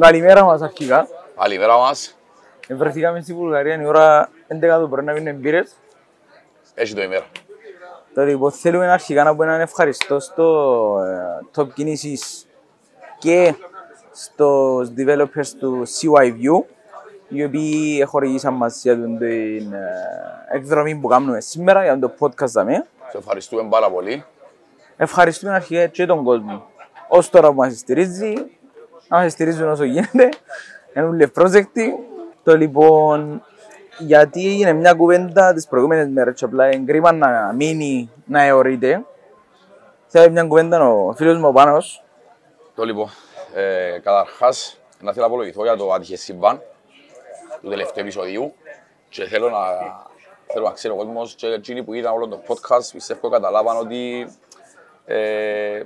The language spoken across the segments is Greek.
Καλημέρα μας αρχικά. Καλημέρα μας. Βρεθήκαμε στη Βουλγαρία η ώρα 11 το πρωί να πίνουμε μπύρες. Έχει το ημέρα. Τώρα λοιπόν θέλουμε αρχικά να πούμε έναν ευχαριστώ στο ε, top κινήσεις και στους developers του CYView οι οποίοι χορηγήσαν μας για την ε, εκδρομή που κάνουμε σήμερα για το podcast δαμε. Σε ευχαριστούμε πάρα πολύ. Ευχαριστούμε αρχικά και τον κόσμο. Ως τώρα που μας στηρίζει, να μας στηρίζουν όσο γίνεται. Είναι όλοι πρόσεκτοι. Το λοιπόν, γιατί έγινε μια κουβέντα τις προηγούμενες μέρες και απλά εγκρίμα να μείνει να αιωρείται. Θέλω μια κουβέντα ο φίλος μου ο Πάνος. Το λοιπόν, ε, καταρχάς, να θέλω να απολογηθώ για το άτυχε συμβάν του τελευταίου επεισοδίου και θέλω να, θέλω να ξέρει ο κόσμος και εκείνοι που είδαν όλο το podcast πιστεύω καταλάβαν ότι ε,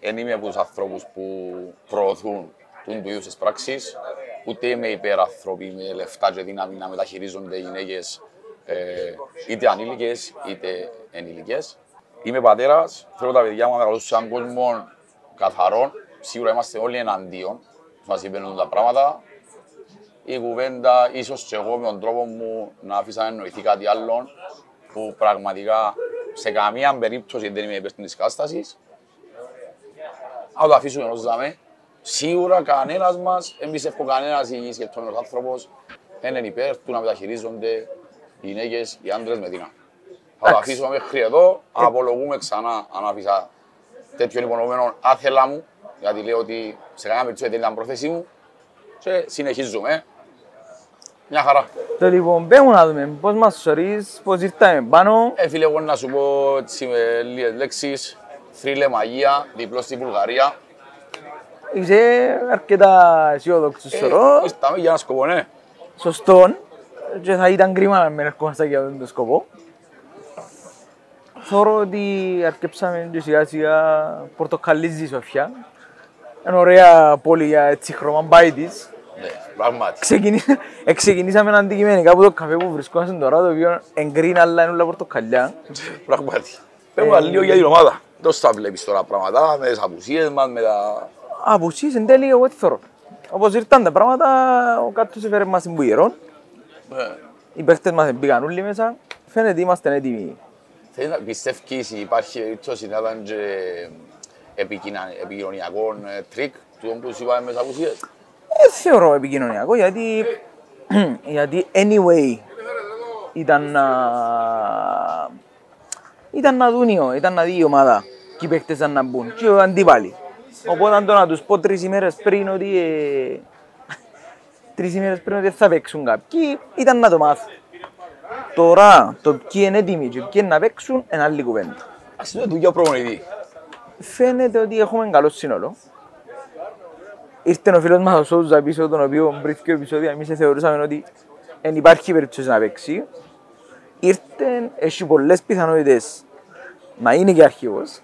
δεν είμαι από τους ανθρώπους που προωθούν του είδους τις πράξεις, ούτε είμαι υπερανθρωποί με λεφτά και δύναμη να μεταχειρίζονται γυναίκες ε, είτε ανήλικες είτε ενήλικες. Είμαι πατέρας, θέλω τα παιδιά μου να μεγαλώσουν σε έναν κόσμο καθαρό. Σίγουρα είμαστε όλοι εναντίον, μας συμβαίνουν τα πράγματα. Η κουβέντα, ίσως και εγώ με τον τρόπο μου να αφήσα να εννοηθεί κάτι άλλο που πραγματικά σε καμία περίπτωση δεν είμαι υπέρ της κατάστασης. Αν το αφήσουμε ως δάμε, σίγουρα κανένας μας, δεν πιστεύω κανένας υγιής και τον άνθρωπος, δεν είναι υπέρ του να μεταχειρίζονται οι γυναίκες, οι άντρες με δύναμη. Θα το αφήσουμε μέχρι εδώ, απολογούμε ξανά αν άφησα τέτοιον υπονοούμενο άθελα μου, γιατί λέω ότι σε κανένα περίπτωση δεν ήταν πρόθεσή μου και συνεχίζουμε. Μια χαρά. Το λοιπόν, πέμουν να δούμε πώς μας σωρείς, πώς ήρθαμε πάνω. Ε, φίλε, εγώ να σου πω έτσι με λίγες λέξεις. Θρύλε μαγεία, διπλό στη Βουλγαρία. Είσαι αρκετά αισιόδοξος Ε, σωρό. Ήρθαμε για ένα σκοπό, ναι. Σωστόν. Και θα ήταν κρίμα να μην ερχόμαστε για αυτόν τον σκοπό. Θεωρώ ότι αρκέψαμε και σιγά σιγά πορτοκαλίζει η Σοφιά. Είναι ωραία πόλη για έτσι χρωμαμπάι της. Ναι, πράγματι. Ξεκινήσα, ε, ξεκινήσαμε αντικειμενικά από το καφέ που βρισκόμαστε τώρα, το οποίο εγκρίνει αλλά είναι όλα πορτοκαλιά. Πράγματι. Πέμπω λίγο για την ομάδα. Τόσο τα βλέπεις τώρα πράγματα, με τις απουσίες μας, με τα... Απουσίες εν τέλει εγώ τι θεωρώ. Όπως ήρθαν τα πράγματα, ο κάτος έφερε μας την πουγερόν. Ε, Οι παίχτες μας μπήκαν όλοι μέσα. Φαίνεται είμαστε έτοιμοι. Θέλεις να πιστεύεις υπάρχει περίπτωση να ήταν και επικοινωνια- επικοινωνιακό ε, τρικ του που σου είπαμε με τις απουσίες; Δεν θεωρώ επικοινωνιακό γιατί, γιατί anyway ήταν να, ήταν να δουν οι- ήταν να δει η ομάδα και οι παίχτες ήταν να μπουν και οι αντίπαλοι. Οπότε αν το να τους πω τρεις ημέρες πριν ότι ε, τρεις ημέρες πριν ότι δεν θα παίξουν κάποιοι ήταν να το μάθουν. Τώρα το ποιοι είναι έτοιμοι και ποιοι είναι να παίξουν είναι άλλη κουβέντα. Ας είναι δουλειά προπονητής. Φαίνεται ότι έχουμε καλό σύνολο. Ήρθε ο φίλος μας ο Σόουζα πίσω, τον οποίο πριν δύο επεισόδια εμείς θεωρούσαμε ότι δεν υπάρχει περίπτωση να παίξει. Ήρθε, έχει πολλές πιθανότητες να είναι και αρχηγός.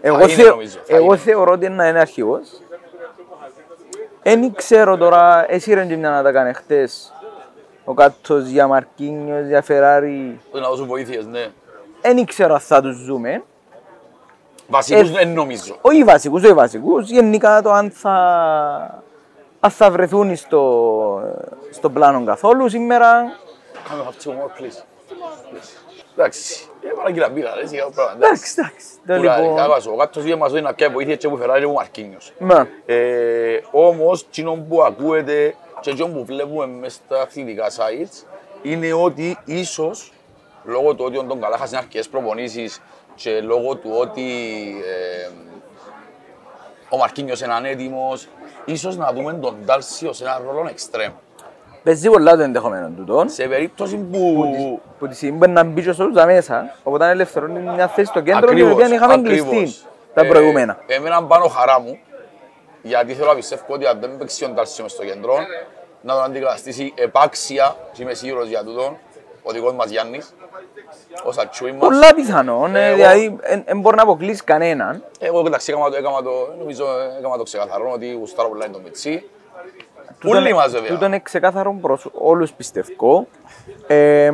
Εγώ, είναι, θεω- νομίζω, θα εγώ είναι. θεωρώ ότι είναι να είναι αρχηγός. Δεν ξέρω τώρα, εσύ ρε και μια να τα κάνει χτες. Ο κάτος για Μαρκίνιος, για Φεράρι. Όχι να δώσουν βοήθειες, ναι. Δεν ξέρω αν θα τους ζούμε. Βασικούς Ε, δεν νομίζω. όχι βασικούς, όχι βασικούς, γενικά το αν θα, αν θα βρεθούν στο, στο πλάνο καθόλου σήμερα. Κάμε have two more, please. Please. Εντάξει, έβαλα και τα μπύρα, ρε, σιγά πράγματα. Εντάξει, εντάξει. Το Κουράζει, λοιπόν, κάγασο. Ο κάτος είχε μας δώσει να πιάει βοήθεια και που φεράρει ο Μαρκίνιος. μα, Ε, όμως, εκείνο που ακούεται και εκείνο που βλέπουμε μέσα στα αθλητικά sites είναι ότι ίσως λόγω του ότι ο Ντον Καλάχας είναι αρκετές προπονήσεις και λόγω του ότι ε, ο Μαρκίνιος είναι ανέτοιμος, ίσως να δούμε τον Ντάλσιο σε ένα ρόλο εξτρέμ. Παίζει πολλά το ενδεχομένο τούτο. Σε περίπτωση που... Που τη στιγμή μπορεί να μπει και ο Σόλουζα μέσα, οπότε αν ελευθερώνει μια θέση στο κέντρο, την Ακριβώς, οποία είχαμε ακριβώς. κλειστεί τα Ε, προηγούμενα. Εμένα πάνω χαρά μου, γιατί θέλω να πιστεύω ότι αν δεν παίξει ο Ντάλσιο μες στο κέντρο, να τον αντικαταστήσει επάξια, και είμαι σίγουρος για τούτον, ο δικός μας Γιάννης, ο Σατσούι μας. Πολλά πιθανόν, ε, εγώ- δηλαδή δεν μπορεί να αποκλείσει κανέναν. Εγώ εντάξει, έκανα το, έκανα το, νομίζω έκανα το ξεκαθαρό ότι γουστάρω πολλά είναι το Μιτσί. Τούτον- Όλοι μας βέβαια. Τούτον είναι ξεκάθαρο προς όλους πιστεύω. Ε,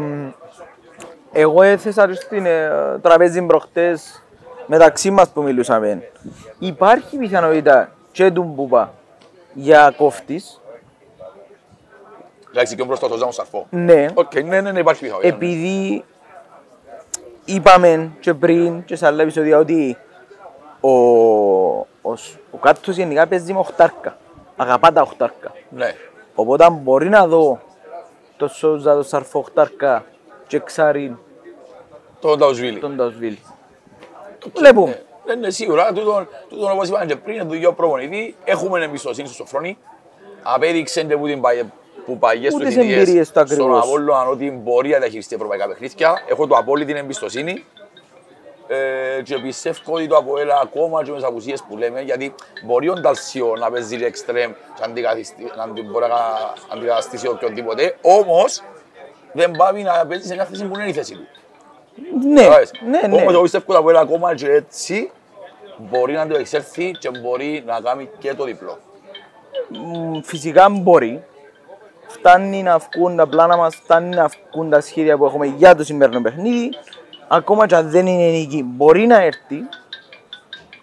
εγώ έθεσα το στην ε, τραπέζι προχτές μεταξύ μας που μιλούσαμε. Υπάρχει πιθανότητα και του Μπουπά για κόφτης. Εντάξει, και μπροστά το Ζάμο Σαρφό. Ναι, Οκ, ναι, ναι, ναι, υπάρχει πιθανότητα. ναι. επειδή είπαμε και πριν και σε άλλα επεισόδια ότι ο, ο, σ- ο κάτος γενικά παίζει με οχτάρκα. Αγαπά τα οχτάρκα. Ναι. Οπότε μπορεί να δω το Σόουζα, το Σαρφό οχτάρκα και Ξάριν Το Νταουσβίλη. τον Νταουσβίλ. Βλέπουμε. Ναι, ναι, σίγουρα. Τούτον, τούτον όπως είπαμε και πριν, το δυο προπονητή, έχουμε εμπιστοσύνη στο Σοφρόνη. Απέδειξε και που, την παγε, που παγιές Ούτε του τις εμπειρίες θητείες του στον ακριβώς. Απόλλωνα ότι μπορεί να διαχειριστεί ευρωπαϊκά παιχνίδια. Έχω το απόλυτη εμπιστοσύνη. Ε, και πιστεύω ότι το ΑΠΟΕΛ ακόμα και με τις απουσίες που λέμε, γιατί μπορεί ο Νταλσιό να παίζει εξτρέμ και αντικαθιστη- να την μπορεί να αντικαταστήσει οποιονδήποτε, όμως δεν πάει να παίζει σε μια θέση που είναι η θέση του. Ναι, Κατάλαβες. ναι, ναι. Όμως εγώ πιστεύω ότι το ΑΠΟΕΛ ακόμα και έτσι μπορεί να το εξέλθει και μπορεί να κάνει και το διπλό. Μ, Φυσικά μπορεί. Φτάνει να βγουν τα πλάνα μας, φτάνει να βγουν τα σχέδια που έχουμε για το σημερινό παιχνίδι. Ακόμα και αν δεν είναι νίκη, μπορεί να έρθει.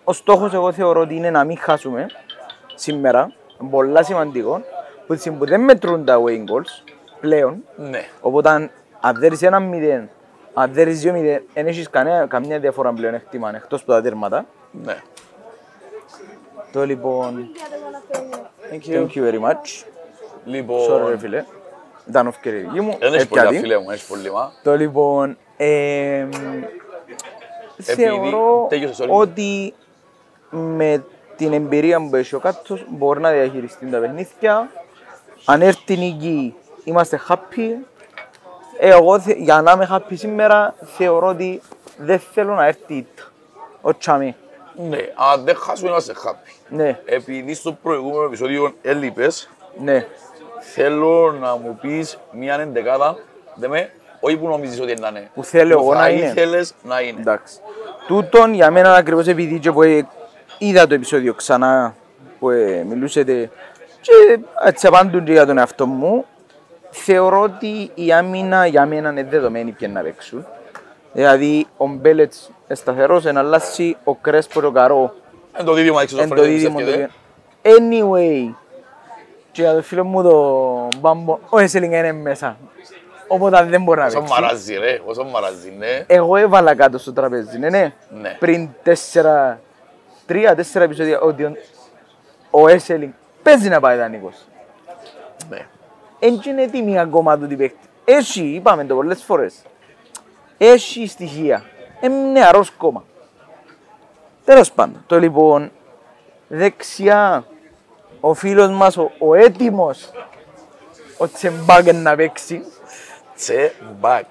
Ο στόχος εγώ θεωρώ ότι είναι να μην χάσουμε σήμερα. Πολλά σημαντικό. Που τη στιγμή που δεν μετρούν τα away goals πλέον. Ναι. Οπότε αν- αν δέρεις ένα μηδέν, αν δέρεις δύο μηδέν, δεν έχεις κανένα, καμία διαφορά πλέον εκτιμά εκτός από τα τέρματα. Ναι. Το λοιπόν, Thank thank you very much. Sorry ρε Λοιπόν, φίλε. Ήταν ευκαιρία δική μου. δεν έχεις έπιατη. πολύ φίλε μου, έχεις πολύ μα. Το λοιπόν, ε, θεωρώ τέλειωσε, sorry. ότι με την εμπειρία που έχει ο κάτος μπορεί να διαχειριστεί τα παιχνίδια. Αν έρθει η νίκη είμαστε happy. Ε, εγώ θε- για να είμαι happy σήμερα θεωρώ ότι δεν θέλω να έρθει η ήττα. Ο Τσάμι. Ναι, αν δεν χάσουμε είμαστε happy. Ναι, Επειδή στο προηγούμενο επεισόδιο έλειπες, ναι. Θέλω να μου πεις μια εντεκάδα, δε με, όχι που νομίζεις ότι να είναι. Που θέλω Που εγώ θα να είναι. ήθελες να είναι. Εντάξει. Τούτον για μένα ακριβώς επειδή και που ε, είδα το επεισόδιο ξανά που ε, μιλούσατε και έτσι απάντουν και για τον εαυτό μου θεωρώ ότι η άμυνα για μένα είναι δεδομένη ποια να παίξουν. Δηλαδή ο Μπέλετς είναι σταθερός, είναι αλλάσει, ο Κρέσπο και ο Καρό Εν το δίδυμα έξω στο είναι το φρέντο, ίδιο μου. πιστεύετε. Anyway, και για το φίλο μου το Μπάμπο, ο Εσέλινγκ είναι μέσα. Οπότε δεν μπορεί να Όσο παίξει. μαράζει ρε, όσο μαράζει, ναι. Εγώ έβαλα κάτω στο τραπέζι, ναι, ναι. Ναι. Πριν τέσσερα, τρία, τέσσερα επεισόδια ότι ο, ο Έσελινγκ παίζει να πάει δανεικός. Ναι. Εν και είναι έτοιμη ακόμα του την παίκτη. Έχει, είπαμε το πολλές φορές. Έχει στοιχεία. Είναι νεαρός κόμμα. Τέλος πάντων, το λοιπόν, δεξιά, ο φίλος μας, ο, ο έτοιμος, ο Τσεμπάγκεν να παίξει. Τσε μπακ.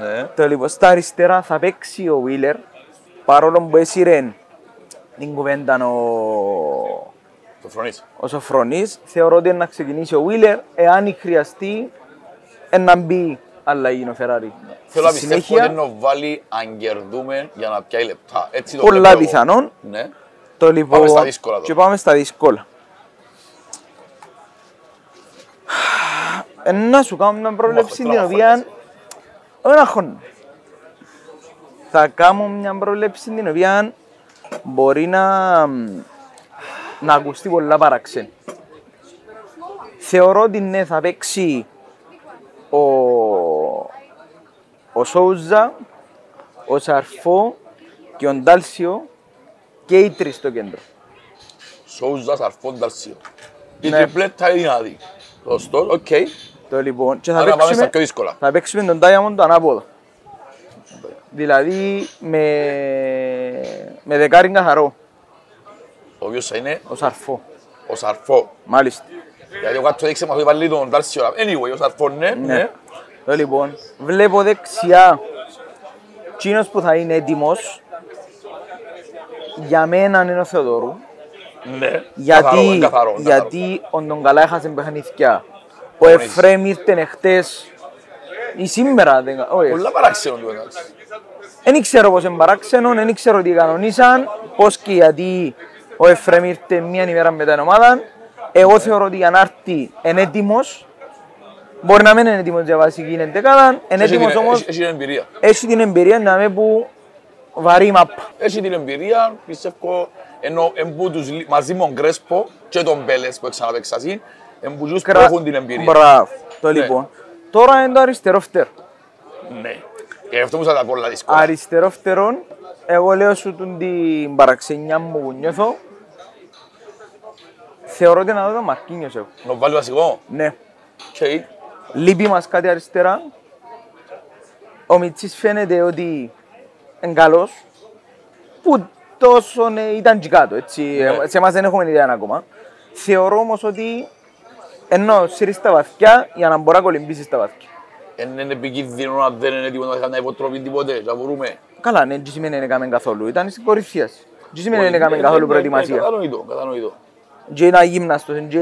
Ναι. Το λοιπόν, στα αριστερά θα παίξει ο Βίλερ, παρόλο που έσυρε την κουβέντα ο, Το φρονείς. ο Σοφρονής, θεωρώ ότι είναι να ξεκινήσει ο Βίλερ, εάν χρειαστεί, ε, να μπει αλλαγή ο Φεράρι. Θέλω να Στη πιστεύω συνέχεια, ότι είναι ο Βάλη αν κερδούμε για να πιάει λεπτά. Έτσι το πολλά βλέπω εγώ. πιθανόν. Ναι. Το λοιπόν, Πάμε στα δύσκολα τώρα. Και πάμε στα δύσκολα. Να σου κάνω μια πρόβλεψη Μάχο, την τώρα οποία... μαχώνεσαι. Όχι να χώνω. Θα κάνω μια πρόβλεψη την οποία μπορεί να, να ακουστεί πολλά παραξέν. Θεωρώ ότι ναι, θα παίξει ο, ο Σόουζα, ο Σαρφό και ο Ντάλσιο και οι τρεις στο κέντρο. Σόουζας αρφόν Νταλσίο. Η Ναι. τριπλέτα είναι δυνατή. Σωστό, οκ. Το λοιπόν, και θα Άρα πάμε στα παίξουμε, πιο δύσκολα. θα παίξουμε τον Diamond το ανάποδο. Δηλαδή με, με δεκάρι καθαρό, Ο οποίος θα είναι ο Σαρφό. ο Σαρφό. Μάλιστα. Γιατί ο κάτω δείξε μας ότι βάλει τον Νταλσίο. Anyway, ο Σαρφό ναι, ναι. Το λοιπόν, βλέπω δεξιά Τσίνος που θα είναι έτοιμος για μένα είναι ο Θεοδόρου. Ναι. Καθαρό, Γιατί, είναι καθαρό, είναι καθαρό. γιατί ο Ντογκαλά έχασε παιχνίδια. Ο Χωρίς. Εφρέμ ήρθε εχθές ή σήμερα, δεν, όχι, Πολλά παράξενο του εντάξει. Δεν ξέρω πώς είναι παράξενο, δεν ξέρω τι κανονίσαν, πώς και γιατί ο Εφρέμ ήρθε μία ημέρα μετά την ομάδα. Εγώ θεωρώ ότι για να έρθει είναι έτοιμος, μπορεί να μην είναι έτοιμος για βασική εντεκάδα, είναι Έχει έτοιμος την- όμως, έχει- Έχει την εμπειρία. έχει την εμπειρία να με που βαρύ μαπ. Έχει την εμπειρία, πιστεύω Ενώ εμπού τους, λι- μαζί με τον Κρέσπο και τον Μπέλες που ξαναπέξασαν, εμπού τους που Κρα- έχουν την εμπειρία. Μπράβο. Το Ναι. λοιπόν. Τώρα είναι το αριστερό φτερό. Ναι. Και αυτό μου θα τα πολλά δύσκολα. Αριστερό φτερό, εγώ λέω σου τον την παραξενιά μου που νιώθω. Θεωρώ ότι να δω το Μαρκίνιος εγώ. Να βάλει βασικό; Ναι. Okay. Λείπει μας κάτι αριστερά. Ο Μιτσής φαίνεται ότι είναι καλός. Που τόσο ναι, ήταν και κάτω, έτσι. Ναι. Σε εμάς δεν έχουμε ιδέα ακόμα. Θεωρώ όμως ότι ενώ σύρεις τα βαθιά για να μπορεί να κολυμπήσεις τα βαθιά. Εν είναι επικίνδυνο να δεν είναι τίποτα, θα να υποτροπή τίποτε, να μπορούμε. Καλά, ναι, δεν σημαίνει να έκαμε καθόλου. Ήταν στην κορυφίας. Δεν σημαίνει να έκαμε καθόλου προετοιμασία. Κατανοητό, κατανοητό. Και ένα γύμναστος, και...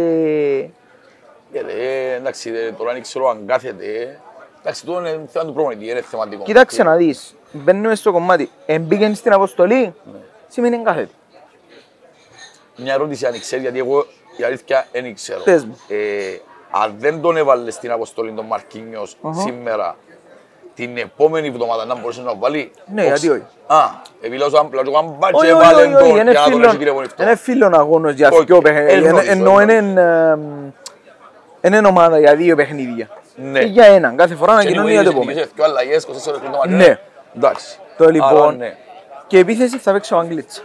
Γιατί, ε, εντάξει, ε, τώρα δεν ξέρω αν κάθεται. ε. Εντάξει, τώρα είναι θέμα του προπονητή, είναι θεματικό. Κοίταξε να δεις, μπαίνουμε στο κομμάτι. Εμπήκαν στην αποστολή, Ναι. σημαίνει εγκάθετη. Μια ερώτηση αν ξέρεις, γιατί εγώ η αλήθεια δεν ξέρω. Πες μου. Ε, αν δεν τον έβαλες στην αποστολή τον Μαρκίνιος Αχα. σήμερα, την επόμενη εβδομάδα να μπορούσε να τον βάλει; Ναι, γιατί όχι. Α, επειδή λέω σαν πλάτο, αν Όχι, μπάτσε όχι, έβαλε όχι, τον όχι, είναι για να τον έχει φίλον- τηλεφωνηστό. είναι φίλον αγώνος για Όχι, δυο παιχνίδια. εν γνωρίζω, Ενώ εν είναι εμ, είναι ομάδα για δύο παιχνίδια. Ναι. Και για έναν, κάθε φορά να Και κοινωνεί για το επόμενο. είχε δύο αλλαγές, 24 ώρες πριν το μάτι. Ναι. Εντάξει. Το Άρα, λοιπόν, ναι. και επίθεση θα παίξει ο Μαγκλίτσα.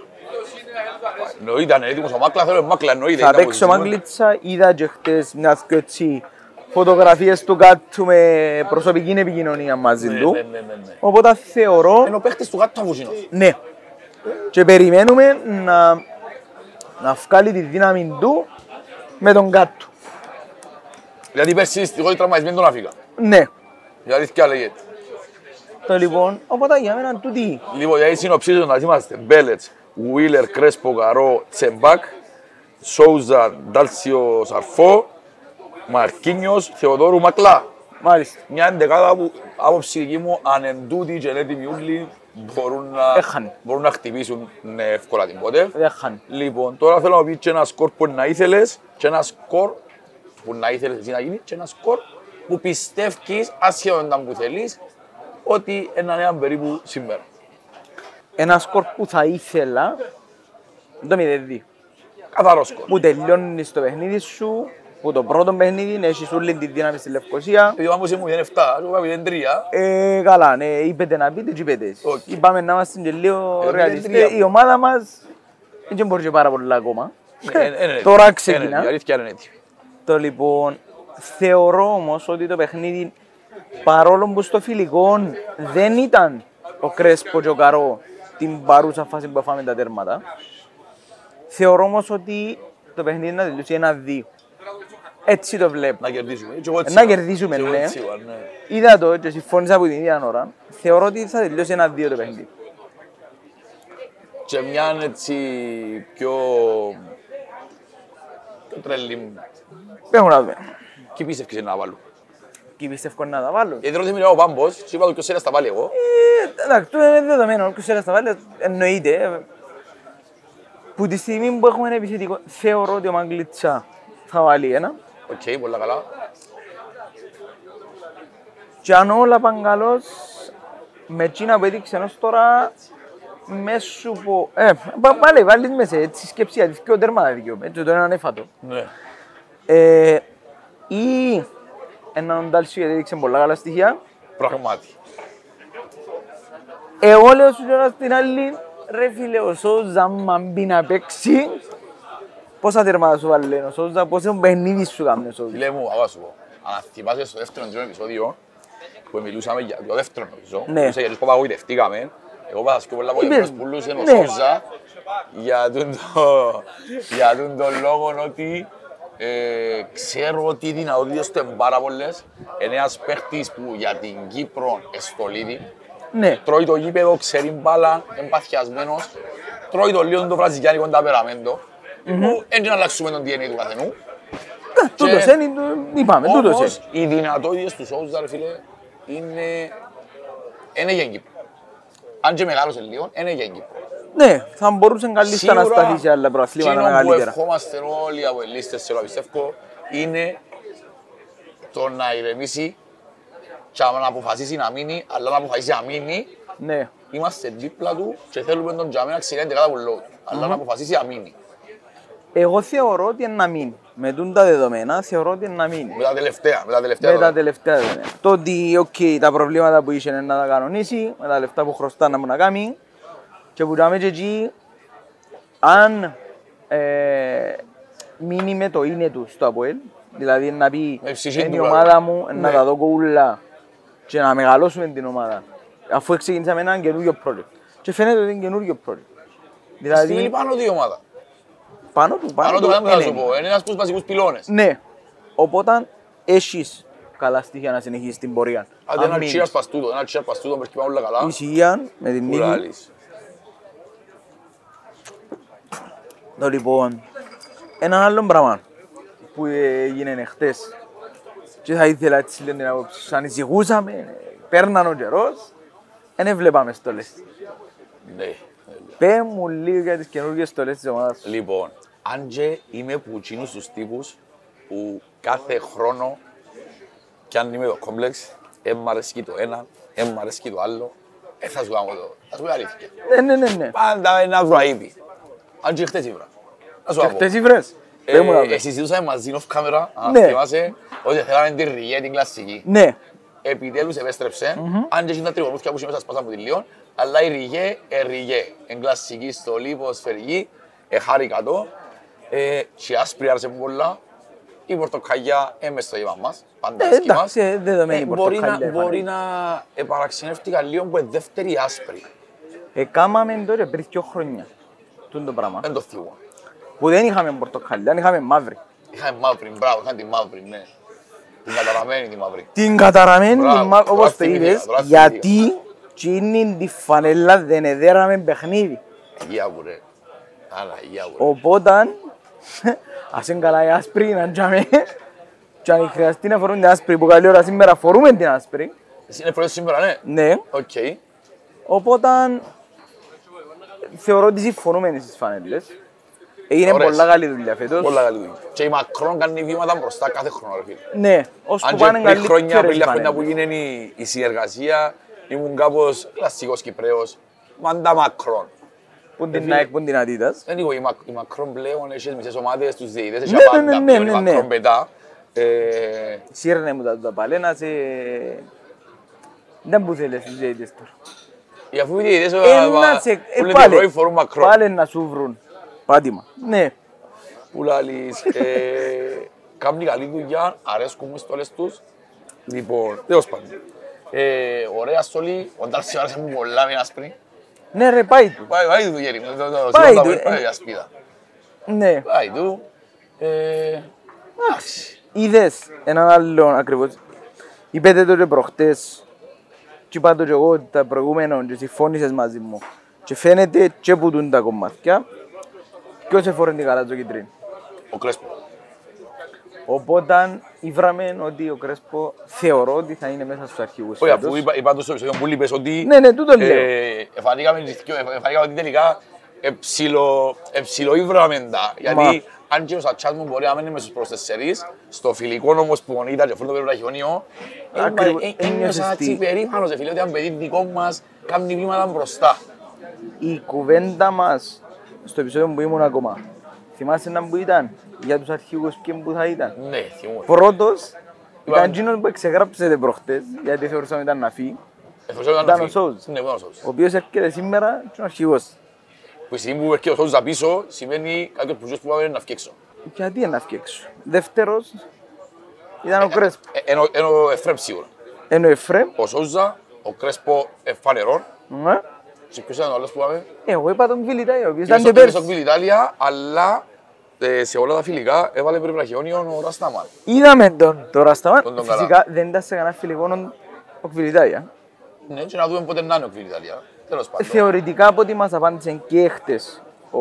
Εννοείται, ήταν έτοιμος ο Μάκλα, θέλω Μάκλα, εννοείται. Θα ήταν παίξει ο position. Μαγκλίτσα, είδα και χτες μιας δυο έτσι φωτογραφίες του κάτω με προσωπική επικοινωνία μαζί Ναι, του. ναι, ναι, ναι, ναι. Οπότε θεωρώ Είναι ο παίχτης του κάτω Αβουσίνος. Ναι. Και περιμένουμε να, να βγάλει τη δύναμη του με τον κάτω. Δηλαδή πέρσι δυστυχώς τραυματισμένοι τον αφήκα. Ναι. Η αλήθεια λέγεται. Το λοιπόν, οπότε για μένα τούτη. Λοιπόν, για συνοψίζω να είμαστε Μπέλετς, Βίλερ, Κρέσπο, Καρό, Τσεμπάκ, Σόουζα, Ντάλσιο, Σαρφό, Μαρκίνιος, Θεοδόρου, Μακλά. Μάλιστα. Μια εντεκάδα που άποψη δική μου αν εν τούτη και έτοιμοι όλοι μπορούν να, Έχανε. μπορούν να χτυπήσουν ναι, εύκολα την πότε. Δεν χάνει. Λοιπόν, τώρα θέλω να πει και ένα σκορ που να ήθελες και ένα σκορ που να ήθελες εσύ να γίνει και ένα σκορ που πιστεύεις άσχετο ήταν που θέλεις ότι ένα νέα περίπου σήμερα. Ένας σκορ που θα ήθελα το 0-2. Καθαρός σκορ. Που τελειώνεις το παιχνίδι σου, που το πρώτο παιχνίδι έχεις όλη τη δύναμη στη Λευκοσία. Επειδή πάμε σε μου 0-7, εγώ πάμε 0-3. Ε, καλά, ναι, είπετε να πείτε και είπετε εσείς. Οκ. Είπαμε να είμαστε και λίγο Ε, ρεαλιστές. μηδέν-τρία. Η ομάδα μας δεν μπορεί και πάρα πολλά ακόμα. Ε, ε, ε, ε, Τώρα ε, ξεκινά. Η αλήθεια είναι έτοιμη. Το λοιπόν, θεωρώ όμως ότι το παιχνίδι, παρόλο που στο φιλικό δεν ήταν ο Κρέσπο και ο Καρό την παρούσα φάση που έφαμε τα τέρματα, θεωρώ όμως ότι το παιχνίδι να τελειώσει ένα-δύο. Έτσι το βλέπω. Να κερδίσουμε. Και εγώ έτσι Να είπα. κερδίσουμε, Και εγώ ναι. έτσι είπα, ναι. Είδα το και συμφώνησα από την ίδια ώρα. Θεωρώ ότι θα τελειώσει ένα-δύο το παιχνίδι. Και μια έτσι πιο... πιο τρελή μου. Πρέπει να δούμε. Τι πίστευκες να βάλω. Και πιστεύω να τα βάλω. Γιατί ρωτήσε με ο Πάμπος και είπα του ποιος θα βάλει εγώ. Ε, Εντάξει, το είναι δεδομένο. Όποιος θέλει να τα βάλει, εννοείται. Που τη στιγμή που έχουμε ένα επιθετικό, θεωρώ ότι ο Μαγκλίτσα θα βάλει ένα. Οκ, πολλά καλά. Και αν όλα πάνε καλώς, με εκείνα που έδειξε ως τώρα, μέσω που... Ε, πα- πάλι βάλεις μέσα έτσι σκέψη, γιατί και ο τέρμα δίκαιο, έτσι το είναι ανέφατο. Ναι. Ε, ή έναν Ντάλσιο γιατί έδειξε πολλά καλά στοιχεία. Πραγματι. Εγώ λέω σου τώρα στην άλλη, ρε φίλε, ο Σόουζα μα μπει να παίξει, πόσα τερμάτα σου βάλει ο Σόουζα, πόσο παιχνίδι σου κάνει ο Σόουζα. Φίλε μου, αγώ σου πω. Αν θυμάσαι στο δεύτερο τρίτο επεισόδιο, που μιλούσαμε για το δεύτερο νομίζω, Ναι. μιλούσα για τους που απαγοητευτήκαμε, εγώ πάσα και πολλά Είπες πολλές μου. πουλούσε ο Ναι. Σούζα για τον το, για τον το λόγο ότι ε, ξέρω ότι οι δυνατότητες του είναι πάρα πολλές. Είναι ένας παίχτης που για την Κύπρο εστολίδη, Ναι, τρώει το γήπεδο, ξέρει μπάλα, εμπαθιασμένος, τρώει το λίγο το βραζιλιάνικο ταπεραμέντο, που δεν να αλλάξουμε τον DNA του καθενού. τούτος είναι, το- είπαμε, τούτος είναι. Όμως οι δυνατότητες τους Σόουζα, ρε φίλε, είναι... είναι για την Κύπρο. Αν και μεγάλωσε λίγο, είναι για την Κύπρο. Ναι, θα μπορούσε καλύτερα να σταθεί σε άλλα προαθλήματα εκείνο που μεγαλύτερα. ευχόμαστε όλοι αποελίστες, σε πιστεύω, είναι το να ηρεμήσει και να αποφασίσει να μείνει, αλλά να αποφασίσει να μείνει Ναι. Είμαστε δίπλα του και θέλουμε τον Τζαμέ να ξεκινάει την κάτω του. Αλλά να αποφασίσει να μείνει. Εγώ θεωρώ ότι είναι να μείνει. Με τούν τα δεδομένα θεωρώ ότι είναι να μείνει. Με τα τελευταία. Με τα τελευταία. Με τα δεδομένα. τελευταία δεδομένα. Το ότι οκ, τα προβλήματα που είχε είναι να τα κανονίσει, με τα λεφτά που χρωστά να μου να κάνει και που τζάμε και εκεί, αν ε, μείνει με το είναι του στο ΑΠΟΕΛ, δηλαδή να πει Με ψυχή είναι του η πράγμα». ομάδα μου, να Ναι. τα δω κούλα και να μεγαλώσουμε την ομάδα. Αφού ξεκινήσαμε έναν καινούριο project. Και φαίνεται ότι είναι καινούριο project. Στη Δηλαδή πάνω του η ομάδα. πάνω του, Πάνω πάνω του του δεν θα σου είναι. πω. Είναι ένας από τους βασικούς πυλώνες. Ναι. Οπότε έχεις καλά στοιχεία να συνεχίσεις την πορεία. Άντε Αν ένα μείνεις. cheers πας τούτο. Ένα cheers πας τούτο. Πρέπει να όλα καλά. Ησυχία με την νίκη. Το λοιπόν, ένα άλλο πράγμα που έγινε χτες και θα ήθελα έτσι λίγο την άποψη σου. Ανησυχούσαμε, πέρναν ο καιρός, δεν έβλεπαμε στολές. Ναι. Πέ μου λίγο για τις καινούργιες στολές της ομάδας σου. Λοιπόν, αν και είμαι που εκείνους τους τύπους που κάθε χρόνο κι αν είμαι το κόμπλεξ, δεν μ' αρέσκει το ένα, δεν μ' αρέσκει το άλλο, ε, θα σου κάνω το, θα σου πω αλήθεια. Ναι, ναι, ναι, ναι. Πάντα ένα βρω αείπη. Αν και χτες ήβρα. Να σου Και πω. χτες ήβρες. Πέ μου να Ε, βρες. συζητούσαμε μαζί off camera, αν Ναι. θυμάσαι, ότι θέλαμε την ριγέ, την κλασική. Ναι, Επιτέλους επέστρεψε, αν και έχει τα τριγωνούθια που είχε μέσα σπάσαν από τη Λιόν, αλλά η ριγέ, ε, ριγέ. Εν κλασική στολή, ποδοσφαιρική, ε, χάρηκα το. Ε, και άσπρη άρεσε μου πολλά. Η πορτοκαλιά ε, μες στο είπα μας, πάντα Ε, άσχημα. εντάξει, ε, δεδομένη η μπορεί, να, πορτοκαλιά, μπορεί να ε, παραξενεύτηκα λίγο που είναι δεύτερη άσπρη. εκάμαμε τώρα πριν δύο χρόνια. Τούν το πράγμα. Δεν το θυμώ. Που δεν είχαμε πορτοκαλιά, είχαμε μαύρη. Είχαμε μαύρη, μπράβο, είχαν τη μαύρη, ναι. Την καταραμένη τη μαύρη. Την καταραμένη, Μπράβο, την μα- τώρα όπως το θυμήθηκα, είπες, τώρα θυμήθηκα. γιατί τζείνη τη φανέλα δεν εδέραμε παιχνίδι. Αγία μου ρε. Άρα, αγία μου ρε. Οπότε, ας είναι καλά η άσπρη να τζάμε και αν χρειαστεί να φορούν την άσπρη που καλή ώρα σήμερα φορούμε την άσπρη. Εσύ είναι πρώτη σήμερα, ναι. Ναι, Οκ. οπότε θεωρώ ότι συμφωνούμε στις φανέλες. Έγινε Ωραίες. πολλά καλή δουλειά φέτος. Πολλά καλή δουλειά. Και η Μακρόν κάνει βήματα μπροστά κάθε χρόνο, ρε φίλε. Ναι, ως Αν που και πάνε πριν χρόνια, πριν καλύτερες λίγα χρόνια που φανέλες. έγινε η, η συνεργασία, ήμουν κάπως κλασσικός Κυπρέος. Μαντά Μακρόν. Που την Nike, που την Adidas. Δεν digo, η, Μακ, η Μακρόν πλέον έχει τις μισές ομάδες, τους διαιτητές, έχει Ναι, ναι, απάντα ναι, πλέον, ναι, η ναι. Μακρόν πετά. Ε, Σύρνε μου τα τα παλένα σε... Δεν που θέλεις τους διαιτητές τώρα. Οι αφού οι διαιτητές Ε, να σε... ε, όλη την πάλι- πρωί φορούν Μακρόν. Πάλι να σου βρουν. Πάτημα. Ναι. Που λαλείς, ε, κάνουν καλή δουλειά, αρέσκουν μου οι στόλες τους. Λοιπόν, τέλος πάντων. Ε, ωραία στολή, ο Ντάρσι άρεσε μου πολλά με άσπρη. Ναι ρε, πάει του. Πάει, πάει του γέρι, το- το- το- Πάει το- του, το- πάει ε. η ασπίδα. Ναι. Πάει του. Ε, Εντάξει. Είδες έναν άλλο ακριβώς. Είπετε το και προχτές και είπα το και εγώ τα προηγούμενα και συμφώνησες μαζί μου. Και φαίνεται και που τούν τα κομμάτια ποιος εφόρε την καράτζο κίτρινη. Ο Κρέσπο. Οπότε ήβραμε ότι ο Κρέσπο θεωρώ ότι θα είναι μέσα στους αρχηγούς Όχι, αφού φέτος. είπα, είπα το στο επεισόδιο που λείπες ότι... Ναι, ναι, τούτο λέω. ε, Εφανήκαμε τις δυο- εφ- εφανήκαμε ότι τελικά εψιλο- εψιλοήβραμε τα. Γιατί αν και ο Σατσάς μου μπορεί να μένει μες στους προς τεσσερις, στο φιλικό όμως που ήταν και αυτό το περιβραχιόνιο, Ακριβώς, ε, ένιωσες ένιωσα έτσι τι; περήφανος, ε, φίλε, ότι αν παιδί δικό μας κάνει βήματα μπροστά. Η κουβέντα μας στο επεισόδιο που ήμουν ακόμα. Θυμάσαι να που ήταν για τους αρχηγούς και που θα ήταν; Ναι, θυμούμαι. Πρώτος ήταν Είπαμε- εκείνος που εξεγράψετε προχτές γιατί θεωρούσαμε ήταν να φύγει. Εφόσον ήταν Ήταν να ο φύγει. Σόουζ. Ναι, ήταν ο Σόουζ. Ο οποίος έρχεται σήμερα και είναι ο αρχηγός. Που η στιγμή που έρχεται ο Σόουζ πίσω, σημαίνει κάποιος που ζεις που πάμε να φτιάξω. Γιατί είναι να φτιάξω; Δεύτερος ήταν ο Κρέσπο. Ε, Ενώ ενώ ο Εφρέμ σίγουρα. Ενώ ο Εφρέμ. Ο Σόουζα, ο Κρέσπο ε, φανερόν. ναι. Και ποιος ήταν ο άλλος που πάμε; Εγώ είπα τον Βιλιτάι, ο οποίος Ήταν ήταν και και πέρσι. πέρσι. Ιταλία, αλλά ε, σε όλα τα φιλικά έβαλε περιβραχιόνιο ο Ρασταμάν. Είδαμε τον τώρα στα Τον τον Φυσικά δεν ήταν σε κανένα φιλικό ο Βιλιτάι. ε. Ναι, και να δούμε πότε να είναι ο Κβίλ Ιταλία. Τέλος πάντων. Θεωρητικά από ό,τι μας απάντησε και χτες ο,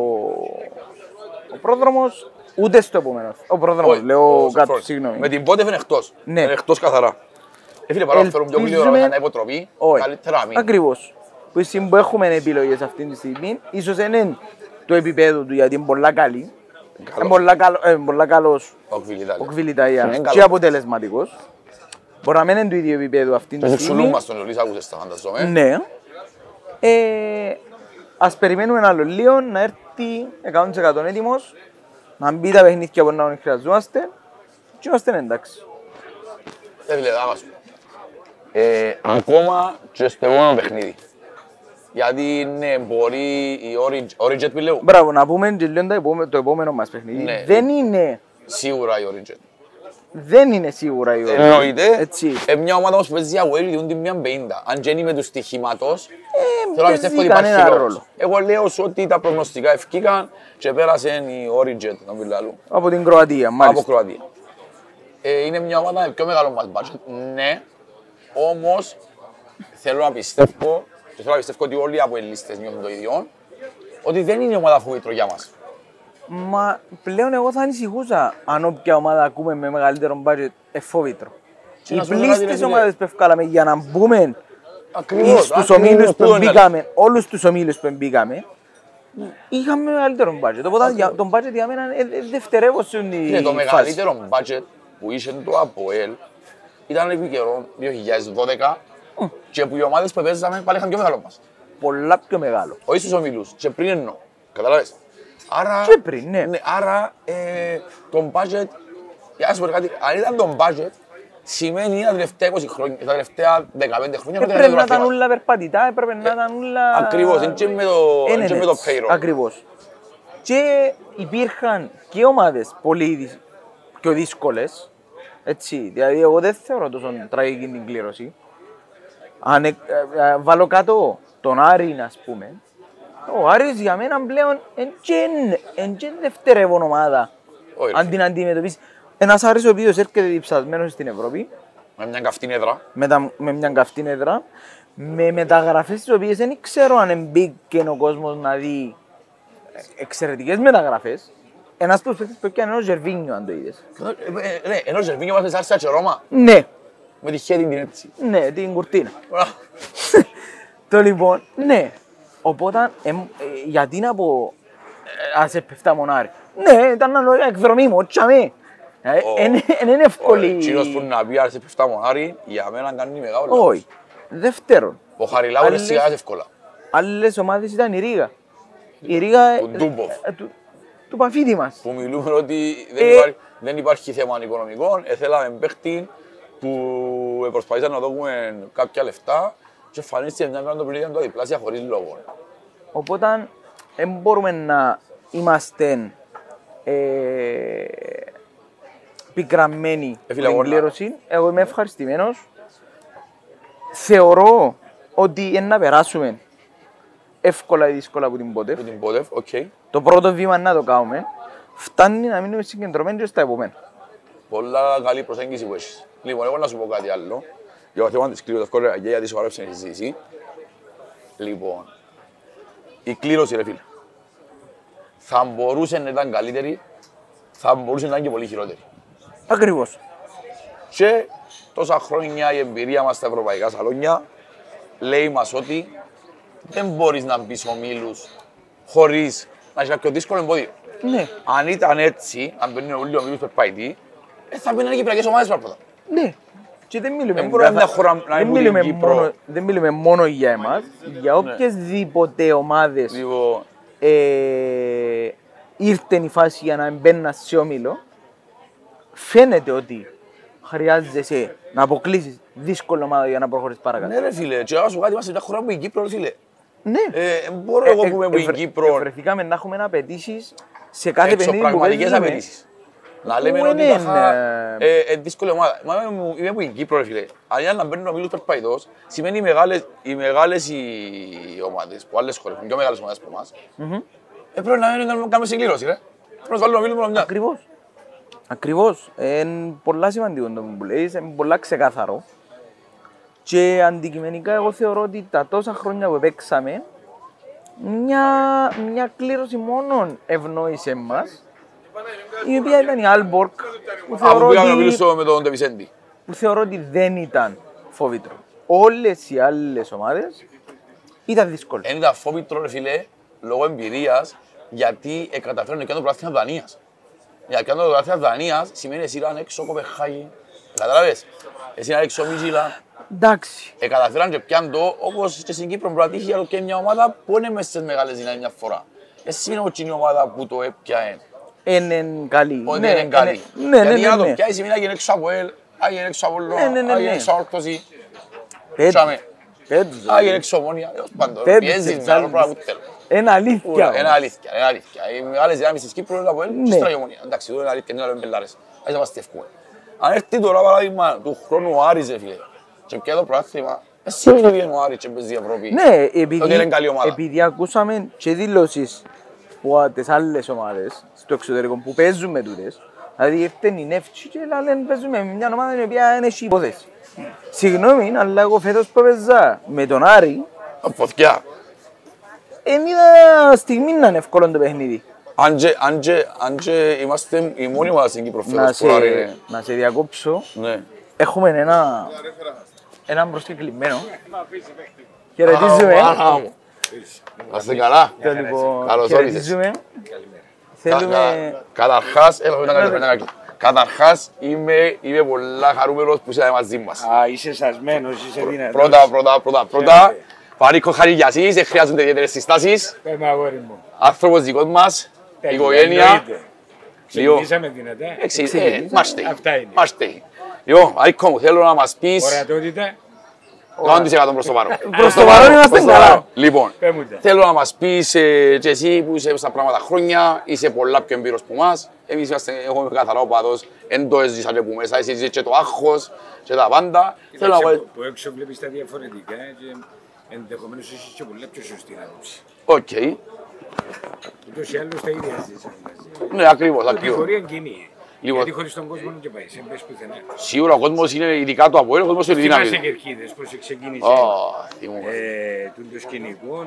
ο πρόδρομος, ούτε στο επόμενο. Ο πρόδρομος, Όχι, λέω ο κάτω, Σοφρόνης. συγγνώμη. Με την πότε είναι εκτός. Ναι. Είναι εκτός καθαρά. Ε, φίλε, παρά να φέρουν πιο Ελπίζουμε- γλύωρα να υποτροπή, Όχι. καλύτερα να μην. Ακριβώς. Που εσύ που έχουμε επιλογές αυτή τη στιγμή, ίσως δεν είναι το επίπεδο του γιατί είναι πολλά καλή. Καλός. Είναι πολλά, καλό, ε, πολλά καλός Ο Κβίλ ο Ιταλία. Κβιλιτάιας Είναι και καλός. αποτελεσματικός. Μπορεί να μην είναι του ίδιου επίπεδου αυτή τη Με το ξουλού στιγμή. μας τον Ιωλής άκουσες τα φανταζόμαι. Ναι. Ε, ας περιμένουμε ένα άλλο λίγο να έρθει 100% έτοιμος, να μπει τα παιχνίδια που να χρειαζόμαστε και είμαστε εντάξει. Ε, φίλε, άμα σου. Ε, ακόμα και στο επόμενο παιχνίδι. Γιατί ναι, μπορεί η Origin, Origin που λέω, Μπράβο, να πούμε και λίγο το επόμενο, το επόμενο μας παιχνίδι. Ναι. Δεν είναι, σίγουρα η Origin. Δεν είναι σίγουρα η ώρα. Εννοείται. Έτσι. Ε, μια ομάδα όμως που παίζει για Wales διούν την μια 50. Αν και είναι με τους στοιχήματος, Ε, θέλω να πιστεύω ότι παίζει υπάρχει κανένα λόγος. ρόλο. Εγώ λέω σου ότι τα προγνωστικά ευκήκαν και πέρασε η Origin, να μην λαλού. Από την Κροατία, από μάλιστα. Κροατία. Ε, είναι μια ομάδα με πιο μεγάλο μας budget, ναι, όμως θέλω να πιστεύω και θέλω να πιστεύω ότι όλοι οι αποελίστες νιώθουν το ίδιο, ότι δεν είναι ομάδα φοβήτρο για μας. Μα πλέον εγώ θα ανησυχούσα αν όποια ομάδα ακούμε με μεγαλύτερο budget εφόβητρο. Και Οι να σου πω κάτι, ρε πλήστες φίλε. ομάδες που ευκάλαμε για να μπούμε Ακριβώς. στους ακριβώς, ομίλους αυτό που είναι. μπήκαμε, όλους τους ομίλους που μπήκαμε, είχαμε μεγαλύτερο budget. Οπότε για- το budget για μένα ε, ε, δευτερεύωσε η Είναι το φάση. μεγαλύτερο budget που είχε το ΑΠΟΕΛ ήταν επί καιρό 2012 και που οι ομάδες που παίζαμε πάλι είχαν πιο μεγάλο μας. Πολλά πιο μεγάλο. Όχι στους ομίλους, και πριν εννοώ. Καταλάβες. Άρα, Και πριν, ναι. άρα ε, το budget, για να σου πω κάτι, αν ήταν το budget, σημαίνει τα τελευταία 20 χρόνια, τα τελευταία 15 χρόνια Ε, μετά Πρέπει να το ήταν αθλήμα. όλα περπατητά, έπρεπε να ήταν όλα... Ακριβώς, είναι και με το, είναι και με το payroll. Ακριβώς. Και υπήρχαν και ομάδες πολύ δυσ- πιο δύσκολες, έτσι, δηλαδή εγώ δεν θεωρώ τόσο τραγική την κλήρωση. Αν ε, ε, ε, βάλω κάτω τον Άρη, ας πούμε, ο Άρης για μένα πλέον είναι και δευτερεύον ομάδα Όχι, ρε αν την αντιμετωπίσεις. Ένας Άρης ο οποίος έρχεται διψασμένος στην Ευρώπη, Με μια καυτή έδρα. με, τα, με μια καυτή έδρα, με μεταγραφές τις οποίες δεν ξέρω αν μπήκε ο κόσμος να δει εξαιρετικές μεταγραφές. Ένας τους παίκτες που έκανε είναι ο Ζερβίνιο αν το είδες. Ε, Ναι, ενώ ο Ζερβίνιο μας άρεσε και Ρώμα, Ναι, με τη χέρι την έτσι. ναι, την κουρτίνα. Ωραία. το λοιπόν, ναι. Οπότε, εμ, ε, γιατί να πω, ε, ας επεφτά μονάρι. Ναι, ήταν ένα ωραία εκδρομή μου, τσαμί. Ω. Είναι είναι εύκολη. Ο Τσίνος που να πει άρεσε πεφτά μονάρι, για μένα κάνει μεγάλο. λάθος. Όχι. Δεύτερον, Ο Χαριλάου είναι Άλλες- σιγά εύκολα. άλλες ομάδες ήταν η Ρίγα. Η Ρίγα... ε, Του Ντούμποφ. ε, του- Του Παφίτη μας. Που μιλούμε ότι δεν, Ε. υπάρχει, δεν υπάρχει θέμα οικονομικών, ε, θέλαμε παίχτη που προσπαθήσαμε να δώσουμε κάποια λεφτά και εμφανίστηκε μια μέρα το πλήρια το διπλάσια χωρίς λόγο. Οπότε δεν μπορούμε να είμαστε ε, πικραμμένοι Ε, με φίλε, την εγώ να- κλήρωση. Εγώ είμαι ευχαριστημένος. Θεωρώ ότι είναι να περάσουμε εύκολα ή δύσκολα από την Πότεφ. Με την Πότεφ, οκ. Το πρώτο βήμα να το κάνουμε. Φτάνει να μείνουμε συγκεντρωμένοι και στα επόμενα. Πολλά καλή προσέγγιση που έχεις. Λοιπόν, εγώ να σου πω κάτι άλλο. Για το θέμα της κλήρωσης, εύκολα και γιατί σου αρέσει η συζήτηση. Λοιπόν, η κλήρωση, ρε φίλε, θα μπορούσε να ήταν καλύτερη, θα μπορούσε να ήταν και πολύ χειρότερη. Ακριβώς. Και τόσα χρόνια η εμπειρία μας στα ευρωπαϊκά σαλόνια λέει μας ότι δεν μπορείς να μπεις ομίλους χωρίς να έχεις κάποιο δύσκολο εμπόδιο. Ναι, Αν ήταν έτσι, αν μπαίνουν όλοι οι ομίλους περπαϊτή, ε, θα μπαίνουν και οι κυπριακές ομάδες πρώτα. ναι. Και δεν μιλούμε, Δεν μπορεί να είναι καθα- χώρα- να δεν είναι μιλούμε την Κύπρο. μόνο, δεν μιλούμε μόνο για εμάς, για Ναι. οποιασδήποτε ομάδες Λοιπόν, ε, ήρθε η φάση για να μπαίνα σε όμιλο, φαίνεται ότι χρειάζεσαι να αποκλείσεις δύσκολη ομάδα για να προχωρήσεις παρακάτω. ναι ρε φίλε, και να σου πω κάτι, είμαστε μια χώρα που η Κύπρο, ρε φίλε. Ναι. Ε, μπορώ εγώ που είμαι από την ευρε- Κύπρο, Βρεθήκαμε να έχουμε απαιτήσεις σε κάθε παιχνίδι που εξωπραγματικές παίζουμε. Απαιτήσεις. Να λέμε Που ότι είναι, τάχα, ε, ε, ε, δύσκολη ομάδα. Μα είμαι μου- είμαι από την Κύπρο, ρε φίλε. Αν είναι να μπαίνουν ο Μίλους Περπαϊδός, σημαίνει οι μεγάλες, οι μεγάλες οι ομάδες, που άλλες χώρες, πιο μεγάλες ομάδες από εμάς, ε, πρέπει να είναι- να κάνουμε συγκλήρωση, ρε. Πρέπει να βάλουμε ο Μίλους με μια. Ακριβώς. Ακριβώς. Είναι πολλά σημαντικό το που λέεις, είναι πολλά ξεκάθαρο. Και αντικειμενικά εγώ θεωρώ ότι τα τόσα χρόνια που παίξαμε, μια, μια κλήρωση μόνο ευνόησε μας, η οποία ήταν η Άλμπορκ, που Από θεωρώ, που πήγαμε να ότι, μιλήσω με τον Ντε Βινσέντι. που θεωρώ ότι δεν ήταν φόβητρο. Όλες οι άλλες ομάδες ήταν δύσκολες. Δεν ήταν φόβητρο, ρε φίλε, λόγω εμπειρίας, γιατί ε, καταφέρουν να κάνουν το πρωτάθλημα Δανίας. Για να κάνουν το πρωτάθλημα Δανίας σημαίνει εσύ ήταν έξω Κοπεγχάγη. Κατάλαβες. Εσύ ήταν έξω Μίτιλαντ. Εντάξει. Ε, καταφέραν και πιάν το, όπως και στην Κύπρο μπορεί να τύχει άλλο και μια ομάδα που είναι μέσα στις μεγάλες δυνάμεις μια φορά. Εσύ είναι όχι η ομάδα που το έπιανε, Είναι καλή. ότι Ναι, είναι καλή. Ναι, ναι, Γιατί ναι, να το ναι. πιάσει σημαίνει να γίνει έξω από ελ, να γίνει έξω από Ναι, ναι, ναι, να γίνει ναι. έξω από όρθωση, Πέτ- Τσάμε. πέτζε. να γίνει έξω ομόνια, τέλος πάντων. Πέτζε, Πιέζεις με τσάλ- άλλο πράγμα που θέλω. Είναι αλήθεια. Ούλα, Είναι αλήθεια, είναι αλήθεια. Οι μεγάλες δυνάμεις της Κύπρου είναι από ελ Ναι. και στην Αγιομονία. Εντάξει, εδώ είναι αλήθεια, είναι άλλο μπελάρες. Ας τα παστεύκουμε. Αν έρθει τώρα παράδειγμα του χρόνου ο Άρης, ρε φίλε, και πια το πρόθυμα, εσύ είναι ότι είναι ο Άρης και παίζεις η Ευρώπη. Ναι, επειδή, Ότι είναι καλή ομάδα. επειδή ακούσαμε και δηλώσεις από τις άλλες ομάδες στο εξωτερικό που παίζουν με τούτες, δηλαδή ήρθε η Νεύτσι και λένε παίζουμε με μια ομάδα η οποία είναι έχει υπόθεση. Συγγνώμη, αλλά εγώ φέτος που παίζα με τον Άρη, Φωτιά. δεν είδα στιγμή να είναι εύκολο το παιχνίδι. Αν και- αν και- αν και είμαστε η μόνη ομάδα στην Κύπρο Να φέτος που Άρη σε, είναι. να σε διακόψω, Ναι. έχουμε ένα, έναν προσκεκλημένο. Α, Χαιρετίζουμε. Μάνα μου. Να είστε καλά. Το λοιπόν, Καλώς όρισες. χαιρετίζουμε. Κα- κα- Θέλουμε... Καταρχάς, έλα, έλα, έλα, έλα, έλα. Καταρχάς, είμαι, είμαι πολλά χαρούμενος που είσαι μαζί μας. Α, είσαι σασμένος, είσαι δυνατός. Πρώτα, πρώτα, πρώτα, πρώτα. Φανίκο χαρηγιασής, δεν χρειάζονται ιδιαίτερες συστάσεις. Πες με αγόρι μου. Άνθρωπος δικός μας, Τέλεια, οικογένεια. εννοείται. Λίγο. Ξεκινήσαμε δυνατά. Εξή, ε, μάστε. Αυτά είναι. Μάστε. Λοιπόν, Αίκο μου, θέλω να μας πεις Ορατότητα, 100% προς το παρόν. Προς το παρόν είμαστε Προς το καλά. παρόν. Λοιπόν, πες μου τα. θέλω να μας πεις ε, και εσύ που είσαι στα πράγματα χρόνια, είσαι πολλά πιο έμπειρος που μας. Εμείς είμαστε, εγώ είμαι καθαρά οπαδός, εν το έζησα και που μέσα, εσύ ζεις και το άγχος και τα πάντα. Θέλω να Κοίταξε, πω, που έξω βλέπεις τα διαφορετικά και ενδεχομένως έχεις και πολλά πιο σωστή άποψη. οκ, Ούτως ή άλλως τα ίδια ζήσαμε μαζί. ναι ακριβώς, Η ακριβώς. πορεία είναι κοινή. Λοιπόν. Γιατί χωρίς τον κόσμο δεν και πάει, σε μπες πουθενά. Σίγουρα ο κόσμος είναι ειδικά το από ο κόσμος είναι Θυμάσαι δύναμη. κερκίδες, πώς ξεκίνησε. Ω, θυμούμαι. Ε, του το σκηνικό,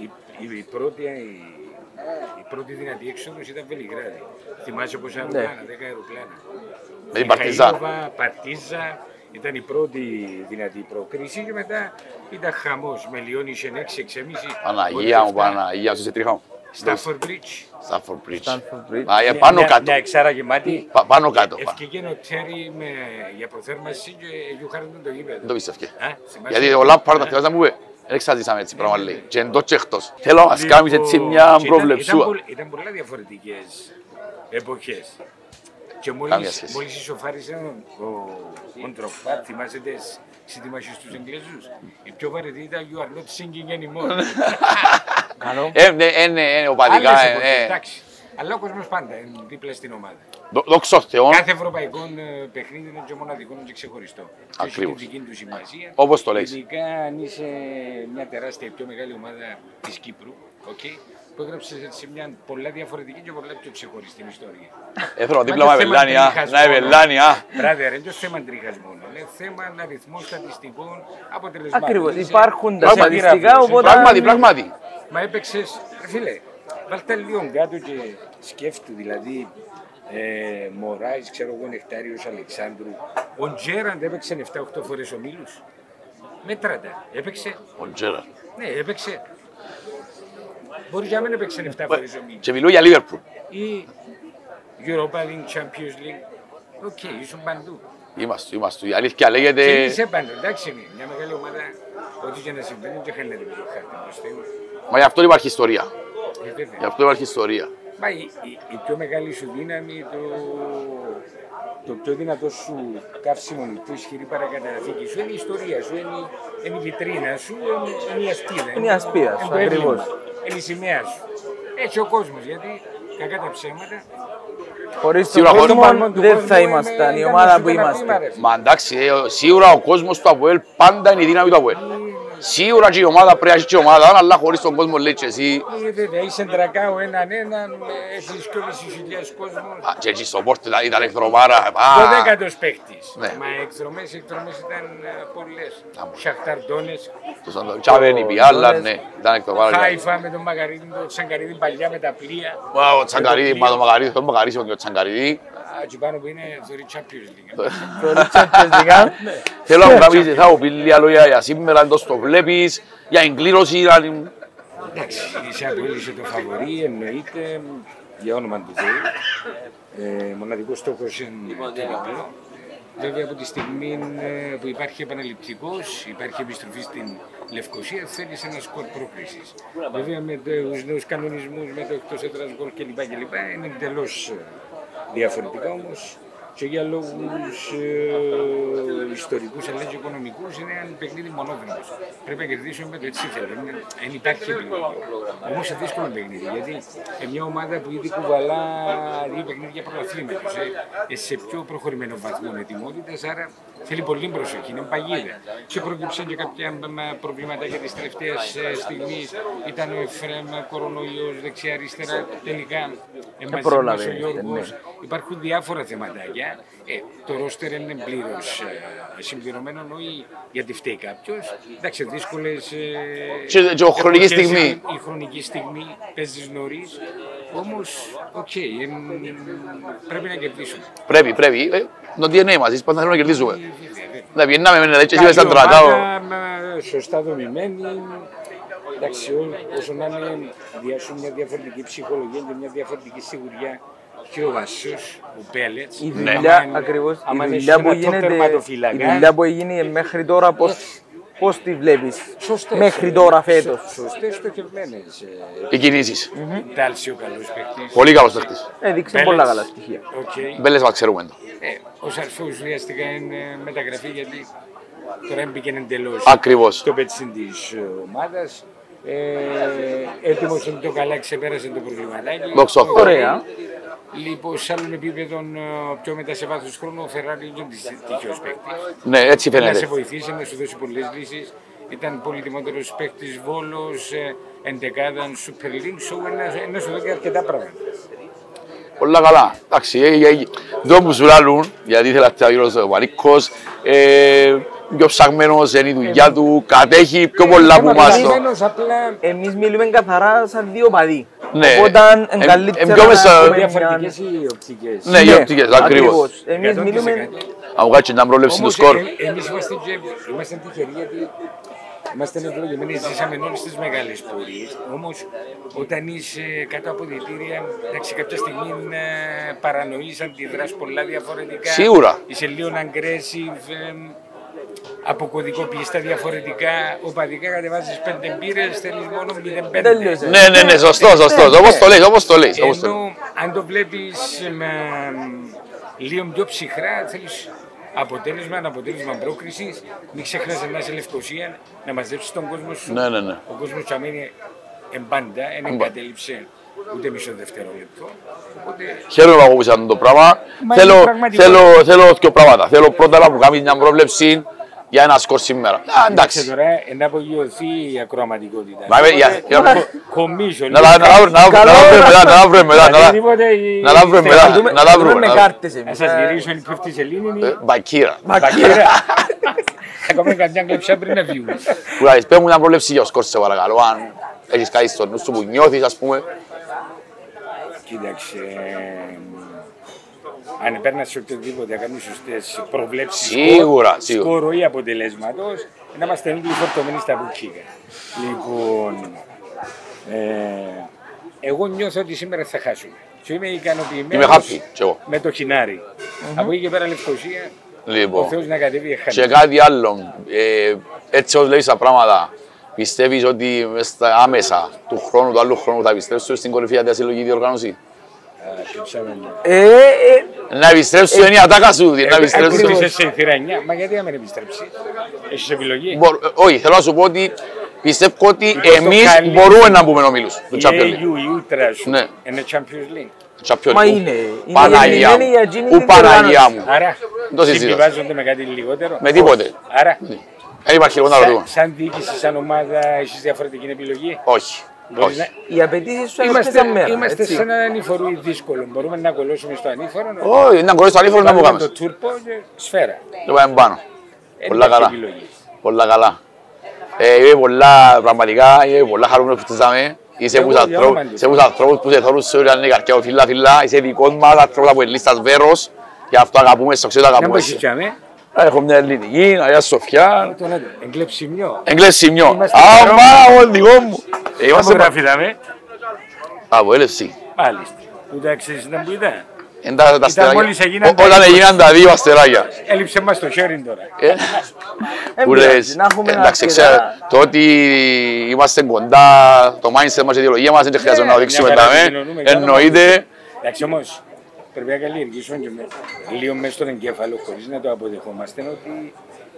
η, η, η πρώτη, η, η πρώτη δυνατή έξοδος ήταν Βελιγράδι. Θυμάσαι πως αεροπλάνα, 10 αεροπλάνα. Με την Παρτιζάν. Μιχαήλοβα, Παρτίζα, ήταν η πρώτη δυνατή προκρίση και μετά ήταν χαμός. Με Λιόνι σε 6-6,5. Παναγία μου, Παναγία, σου σε τρίχα μου. Στάφορ Bridge. Stafford Bridge. Stanford Bridge. Α, ε, Μια- πάνω μια- κάτω. Μια εξάρα γεμάτη. Πα- Πάνω κάτω. πα. Ευκαιρία ο Τσέρι με, για προθέρμανση και γιουχάρντον το γήπεδο. Δεν το πίστευκε. Α, θυμάσαι; Γιατί ο Λάμπαρντ, θα θυμάσαι να μου είπε, δεν εξαρτήσαμε έτσι πράγμα λέει. Και εντός και εκτός. Θέλω να μας κάνεις έτσι Λοιπόν, μια και προβλεψούα. Ήταν, ήταν, ήταν πολλά διαφορετικές εποχές. Και Καμία μόλις, σχέση. μόλις ισοφάρισε ο, ο Ντροκπά, θυμάσαι τις συντημάσεις στους Εγγλέζους, η πιο βαρετή ήταν «You are not singing anymore». Καλό. Ε, ναι, ε, ναι, ε, οπαδικά, Άλλες ε, εποχές, ε. εντάξει. Αλλά ο κόσμος πάντα είναι δίπλα στην ομάδα. Δο- Δόξα τω Θεώ, Κάθε ευρωπαϊκό ε, παιχνίδι είναι και μοναδικό και ξεχωριστό. Και έχει Ακριβώς. τη δική του σημασία. Όπως το λες. Ειδικά αν είσαι μια τεράστια, πιο μεγάλη ομάδα της Κύπρου, okay, που έγραψες σε μια πολλά διαφορετική και πολλά πιο ξεχωριστή ιστορία. Έθελα δίπλα Μα μου και θέμα Αβελάνια, τρίχας να μόνο. Αβελάνια. Μπράδε, ρε, είναι θέμα τριχασμών. Είναι θέμα αριθμών στατιστικών αποτελεσμάτων. Ακριβώς, Είσαι- υπάρχουν τα είσαι στατιστικά, γράφος, οπότε- Πράγματι, πράγματι. Μα έπαιξες, ρε φίλε, βάλτε λίγο κάτω και σκέφτου, δηλαδή, ε, Μωράης, ξέρω εγώ, Νεκτάριος Αλεξάνδρου. Ο Τζέραντ έπαιξε 7-8 φορές ο Μίλους. Μέτρατα, έπαιξε, Ο Τζέραρ. ναι, έπαιξε. Μπορεί για μένα έπαιξε 7 φορές ο Μίλους. Και μιλώ για Λίβερπουλ. Ή Europa League, Champions League. OK, ήσουν παντού. Είμαστε, είμαστε. Η αλήθεια Και λέγεται... είσαι παντού, εντάξει είναι. Μια μεγάλη ομάδα, ό,τι και να συμβαίνει, και χαίρεται με το χάρτη προς Θεούς. Μα γι' αυτό υπάρχει ιστορία. Ε, βέβαια. Γι' αυτό υπάρχει ιστορία. Μα η, η, η πιο μεγάλη σου δύναμη, το, το πιο δυνατό σου καύσιμο, η πιο ισχυρή παρακαταθήκη σου είναι η ιστορία σου, είναι, η- είναι η βιτρίνα σου, είναι, είναι η ασπίδα. Είναι η ασπίδα σου, το έμβλημα, ακριβώς. Είναι η σημαία σου. Έτσι ο κόσμος, γιατί κακά τα ψέματα. Χωρίς τον Σίγουρα, χωρίς κόσμο τον κόσμο δεν του θα κόσμου, ήμασταν είμαι- η ήταν ομάδα σου που ένα είμαστε. βήμα, ρε φίλε. Μα εντάξει, ε, σίγουρα ο κόσμος του ΑΠΟΕΛ πάντα είναι η δύναμη του ΑΠΟΕΛ. Σίγουρα και η ομάδα πρέπει να έχει και η ομάδα, αλλά χωρίς τον κόσμο λέει και εσύ. Ε, βέβαια, είσαι τρακάω έναν έναν, έχεις και όλες τις χιλιάδες κόσμος. Α, Και εκεί στο πόρτο ήταν- ήταν εκδρομάρα. α, Δωδέκατος παίχτης. Ναι. Μα εκδρομές, εκδρομές ήταν ε, πολλές. Άμα. Σαχταρντώνες, Το Σαντο- Τσάβεν, η Πιάλα, ναι, ήταν εκδρομάρα. Χάιφα με τον Μαγαρίδη, τον Τσαγκαρίδη παλιά με τα πλοία. Μα, Ο Τσαγκαρίδη, μα το Μαγαρίδη, τον Μαγαρίδη και ο Τσαγκαρίδη. Α, εκεί πάνω που είναι θεωρεί Champions League. Το Champions League. Θέλω να μου κάνεις, θα μου πει λίγα λόγια για σήμερα, αν το βλέπεις, για εγκλήρωση, αν- Εντάξει, είσαι απόλυσε το φαβορή, εννοείται για όνομα του Θεού. Ε, μοναδικός στόχος είναι το διπλό. Βέβαια από τη στιγμή ε, που υπάρχει επαναληπτικός, υπάρχει επιστροφή στην Λευκοσία, θέλεις ένα σκορ πρόκριση. Βέβαια με τους νέους κανονισμούς, με το εκτός έδρας γκολ κλπ. κλπ. είναι εντελώς διαφορετικά όμως και για λόγους ε, ιστορικούς αλλά και οικονομικούς είναι ένα παιχνίδι μονόδρομος. Πρέπει να κερδίσουμε με το έτσι θέλει. Δεν υπάρχει επιλογή. Όμως είναι δύσκολο παιχνίδι γιατί ε, μια ομάδα που ήδη κουβαλά δύο παιχνίδια πρωταθλήματος ε, σε πιο προχωρημένο βαθμό ετοιμότητα, άρα θέλει πολύ προσοχή, είναι παγίδα. Και προκύψαν και κάποια προβληματάκια τη τελευταία στιγμή. Ήταν ο Εφρέμ, κορονοϊός, δεξιά-αριστερά. Τελικά πρόλαβε, ο Γιώργο. ναι. Υπάρχουν διάφορα θεματάκια. Ε, το ρόστερ είναι πλήρως ε, συμπληρωμένο, όχι γιατί φταίει κάποιος. Εντάξει, δύσκολες. Ε, Και- και ο χρονική εποχές, στιγμή. Η χρονική στιγμή παίζεις νωρίς. Όμως, οκ, ε, πρέπει να κερδίσουμε. Πρέπει, πρέπει. Ε, Το DNA μας, εμείς πάντα θέλουμε να κερδίσουμε. Βέβαια, βέβαια. Να πιέναμε με έτσι Καλή μέσα σαν τρατάω. ομάδα, μα, σωστά δομημένη. Εντάξει, ό- όσο να είναι, διάσουν μια διαφορετική ψυχολογία και μια διαφορετική σιγουριά και ο Βασός, ο Μπέλετς. Η Ναι. δουλειά, Άμα- ακριβώς, η άμα δουλειά έχεις που ένα top γίνεται, τερματοφύλακα, η δουλειά που έγινε μέχρι τώρα, πώς, πώς τη βλέπεις, σωστές, μέχρι ε, τώρα φέτος; σω- Σωστές στοχευμένες. ε, Οι κινήσεις; Ντάλσιο καλός παίκτης. Πολύ καλός παίχτης. Έδειξε Μπέλετς. πολλά καλά στοιχεία. Οκ. Μπέλετς μας ξέρουμε το. Ε, ο Σαρφό ουσιαστικά είναι μεταγραφή γιατί τώρα έμπηκε εντελώς Ακριβώς. στο πετσίν της ομάδας. Ε, έτοιμος είναι το καλά, ξεπέρασε το προβληματάκι. Δόξα τω Θεώ. Ωραία. Λοιπόν, σε άλλων επίπεδων, ε, πιο μετά σε βάθος χρόνου, ο Φεράρι είναι τυχαίος παίκτης. Ναι, έτσι Να σε φαίνεται. βοηθήσει, να σου δώσει πολλές λύσεις. Ήταν πολυτιμότερος παίκτης Βόλος, ε, εντεκάδαν Super League, so να, να σου δώσει αρκετά πράγματα. Πολλά καλά. Εντάξει, ε, ε, ε, δεν μου σου λάλλουν, γιατί ήθελα να τελειώσει ο Βαρύκος. Ε, πιο ψαγμένος είναι η δουλειά του, κατέχει πιο πολλά που μας το. Περιμένως απλά Εμείς μιλούμε καθαρά σαν δύο παδί. Ναι. Οπότε Εμ- είναι καλύτερα εμ- πιο μέσα- να Ε, έχουμε διαφορετικές μια- οι οπτικές; Ναι, οι οπτικές, ακριβώς. Εμείς 100%. μιλούμε... Αν βγάλει να πρόλεψη του Όμως σκορ. ε, εμείς είμαστε, και, είμαστε τυχεροί γιατί είμαστε ευλογημένοι, ζήσαμε όλες τις μεγάλες πορείες. Όμως όταν είσαι κάτω από διτήρια, εντάξει κάποια στιγμή ε, παρανοείς, αντιδράς πολλά διαφορετικά. Σίγουρα. Είσαι λίγο aggressive, ε, αποκωδικοποιείς τα διαφορετικά, οπαδικά κατεβάζεις πέντε μπύρες, θέλεις μόνο 0-5. Τέλειωσε. Ναι, ναι, ναι, σωστό, σωστό. Όπως το λες, όπως το λες. όπως το λες. Ενώ αν το βλέπεις με λίγο πιο ψυχρά, θέλεις αποτέλεσμα, αποτέλεσμα πρόκρισης, μην ξεχνάς να είσαι Λευκοσία, να μαζέψεις τον κόσμο σου. Ναι, ναι, ναι. Ο κόσμος του αμένει εμπάντα, δεν Εμπάντα. εγκατέλειψε ούτε μισό δευτερόλεπτο. Οπότε Χαίρομαι που ακούσαν το πράγμα. Μα Θέλω, είναι πραγματικό. θέλω, θέλω δύο πράγματα. Θέλω πρώτα να μου κάνεις μια πρόβλεψη για ένα σκορ σήμερα. Α, εντάξει εντάξει. τώρα, να απογειωθεί η ακροαματικότητα. Μα, για- για- για- Κομίσω. Να τα- να τα βρούμε- να τα- να τα βρούμε μετά, να τα βρούμε μετά, να τα- να τα βρούμε μετά, Δούμε- να τα δούμε βρούμε. με να- κάρτες Να εμείς. σας Ε, γυρίσω η πέφτει σελήνη. Ε, Μπακύρα. Μπακύρα. Ακόμα καμιά κλεψιά πριν να βγούμε. Κουράζεις, πες μου μια πρόβλεψη για ο σκορ σε παρακαλώ. Αν έχεις κάτι στο νου σου που νιώθεις, ας πούμε. Κοίταξε. Ε, Αν παίρνει σε οποιοδήποτε, να κάνει σωστές προβλέψεις. Σίγουρα, σίγουρα. Σκόρο ή αποτελέσματος, να είμαστε λίγο φορτωμένοι στα μπουκίκα. Λοιπόν. Ε, εγώ νιώθω ότι σήμερα θα χάσουμε. Και είμαι ικανοποιημένος Είμαι happy, κι εγώ. με το χινάρι. Από εκεί και πέρα Λευκοσία, ο Λοιπόν, Θεός να κατέβει και εχάνει. κάτι άλλο. Ε, Έτσι όπως λέεις τα πράγματα, πιστεύεις ότι μες στα άμεσα του χρόνου, του άλλου χρόνου θα επιστρέψουν στην κορυφαία της συλλογική διοργάνωση; Ε, ε, Να επιστρέψουν είναι η ατάκα σου, να επιστρέψουν. Ακριβώς είσαι σε θύρα 9, μα γιατί να μην επιστρέψεις; Έχεις επιλογή. Μπορ- ε, Όχι, θέλω να σου πω ότι πιστεύω ότι Είπες το εμείς καλή. μπορούμε να μπούμε ομίλους του Η Champions League. AU, η Ultra σου, Ναι. είναι Champions League. Champions Μα League. είναι, είναι Παναγία γεννημένη μου. για εκείνη Ου την Παναγία διοργάνωση. μου. Άρα, το συζητάς. συμβιβάζονται με κάτι λιγότερο. Με τίποτε. Άρα, Δεν υπάρχει λίγο να σαν, ρωτούμε. σαν διοίκηση, σαν ομάδα, έχεις διαφορετική επιλογή; Όχι. Μπορείς Όχι. να- Οι απαιτήσεις σου είναι Είμαστε, αυτές τα μέρα. είμαστε έτσι. σε ένα ανηφορούι δύσκολο. Μπορούμε να κολλώσουμε στο ανήφορο, να Όχι, να κορίσεις το ανήφορο να μου βάλουμε κάνεις. το τούρπο και σφαίρα. Το πάμε πάνω. Δεν Πολλά υπάρχει καλά. επιλογή. Πολλά καλά. Ε, είμαι πολλά, πραγματικά, είμαι πολλά χαρούμενος που φτάσαμε. Είσαι Εγώ από τους για ανθρώπους- όνομα του. είσαι από τους ανθρώπους που σε θέλουν σε όλη την καρδιά μου, φίλα, φίλα. Είσαι δικός μας, άνθρωπος από ελίστας Βέρος. Γι' αυτό αγαπούμε, στο ξέρω Να αγαπούμε. μπω σιτσάμε. Έχω μια ελληνική, Αγία Σοφιά. Τον έτω. Εγκλεψιμιό. Εγγλές σημειό. Είμαστε Α, εδώ. μα, ο δικό μου. Ε, Μας Είμαστε γράφει δάμε. από έλευση. Μάλιστα. Που τα ξέρεις να που είδα. Εν τα- τα αστεράκια. μόλις έγιναν Ό- τα Όταν είκοσι. έγιναν τα δύο αστεράκια. Έλειψε μας το sharing τώρα. Ε, Δεν που πειράζει, λες, να έχουμε ένα εντάξει, αρκετά. ξέρω, το ότι είμαστε κοντά, το mindset μας, η ιδεολογία μας, δεν χρειάζεται να το Ναι, δείξουμε μια τα χαρά με, επικοινωνούμε, κάνω εννοείται. Εντάξει όμως, πρέπει να καλλιεργήσουμε και με, λίγο μέσα στον εγκέφαλο χωρίς να το αποδεχόμαστε ότι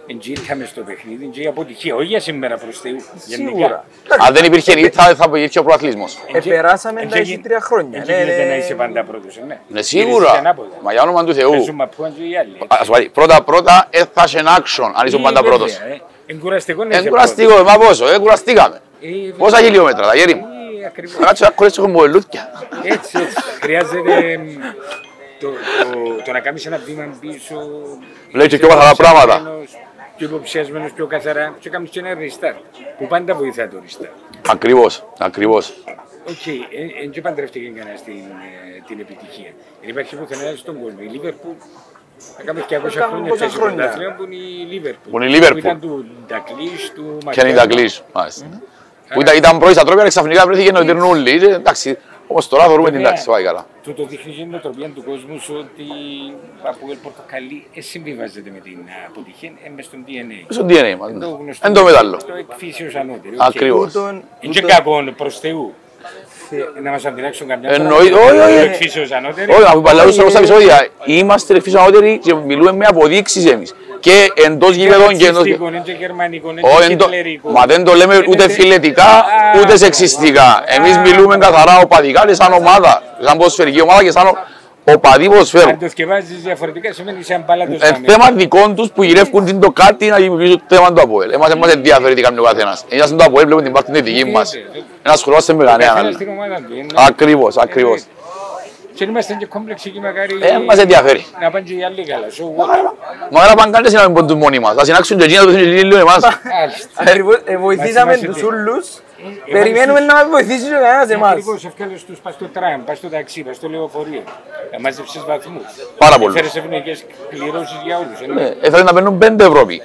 εντζή ήρθαμε στο παιχνίδι, εντζή αποτυχία, όχι για σήμερα προς Θεού, γενικά. Σίγουρα. Αν δεν υπήρχε ήττα, δεν θα υπήρχε ο προαθλισμός. Εντζή- Επεράσαμε εντζή τα γι- εσύ τρία χρόνια, εντζή ναι, γίνεται ναι. να είσαι πάντα πρώτος, ε, ναι. Ναι, Γυρίζεις σίγουρα. ανάποδα. Μα για όνομα του Θεού. Παίζουν μαππούαν και οι άλλοι. Ας πω, πρώτα πρώτα ε, θα είσαι action αν είσαι Ε, πάντα βέβαια, πρώτος. ε. Εν κουραστικό να Εν είσαι κουραστικό, μα πόσο, ε, κουραστήκαμε. πρώτος. Ε, βέβαια. Πόσα χιλιόμετρα, τα γέρι μου. Ε, ακριβώς. Θα κάτσω να κολλήσω έχω μολούθια. Έτσι, έτσι. Χρειάζεται μ, το, το, το να κάνεις ένα βήμα πίσω. Λέει και πιο καθαρά πράγματα. Πιο υποψιασμένος, πιο καθαρά. Και κάνεις και ένα restart. Που πάντα βοηθά το restart. Ακριβώς, ακριβώς. Οκ, δεν και παντρεύτηκε κανένας την, ε, την επιτυχία. Δεν υπάρχει πουθενά στον κόσμο. Η Λίβερπουλ θα κάνουμε 200 Κάνουμε χρόνια πόσα παίζει χρόνια. πρωτάθλημα που είναι η Λίβερπουλ. Που είναι η Liverpool. ήταν του Ντακλής, του Και Μακιάνου. είναι Ντακλής, μάλιστα. Που ήταν- ήταν πρώτη στα τρόπια, αλλά ξαφνικά βρέθηκε να την ούλλοι. Ε, Εντάξει, όμως τώρα θεωρούμε την Βέβαια, τάξη, πάει καλά. Το, το δείχνει η νοοτροπία του κόσμου σου ότι από el πορτοκαλί ε, συμβιβάζεται με την α, αποτυχία, ε, μες στον DNA. Στο DNA μας, ναι. Το γνωστό. Εν το μετάλλο. Το εκφύσεως ανώτερο. Ακριβώς. Τούτον- Είναι και τούτον- κακό προς Θεού. Να μας αντιλάξουν καμιά Εννοεί- φορά. όχι, όχι. Το εκφύσεως ανώτερο. Όχι, αφού παλαιούς Όχι, στα ε, επεισόδια, είμαστε εφίσου ανώτεροι και μιλούμε με αποδείξεις εμείς. Και εντός γήπεδων και εντός... ρατσιστικό, είναι και γερμανικό, είναι Όχι, και εν το- χιτλερικό. Μα δεν το λέμε Είναι ούτε τε- φιλετικά, Α, ούτε σεξιστικά. Εμείς α, μιλούμε καθαρά οπαδικά και σαν ομάδα, σαν ποδοσφαιρική ομάδα και σαν οπαδί ποδοσφαίρου. Αν το σκευάζεις διαφορετικά σημαίνει σαν πάλατος Ε, πάμε. θέμα δικών τους που γυρεύκουν την το κάτι να δημιουργήσουν το θέμα του ΑΠΟΕΛ. Εμάς δεν μας ενδιαφέρει τι κάνει ο καθένας. Εμείς στον το ΑΠΟΕΛ βλέπουμε την πάρτη τη δική μας. Δεν ασχολούμαστε με κανένα Καθένας άλλο. Και είμαστε και κόμπλεξικοί μακάρι Ε, μας ενδιαφέρει. να πάνε και οι άλλοι καλά. So what? Μα να πάνε κάνεις να μην πούν τους μόνοι μας. Θα συνάξουν και εκείνα το θέλουν και λίγο εμάς. Μάλιστα. Ακριβώς, ε, βοηθήσαμε Μας τους θυμάσαι ούλους. Ε, Περιμένουμε έβαλες να μας βοηθήσει και κανένας εμάς. Ακριβώς, ευκάλες τους πας στο τραμ, πας στο ταξί, πας στο λεωφορείο. Ε, Μάζεψες βαθμούς. Πάρα πολλούς. Φέρες ευνοϊκές κληρώσεις για όλους. ε, ναι. Ε, Έφερε να παίρνουν πέντε Ευρώπη.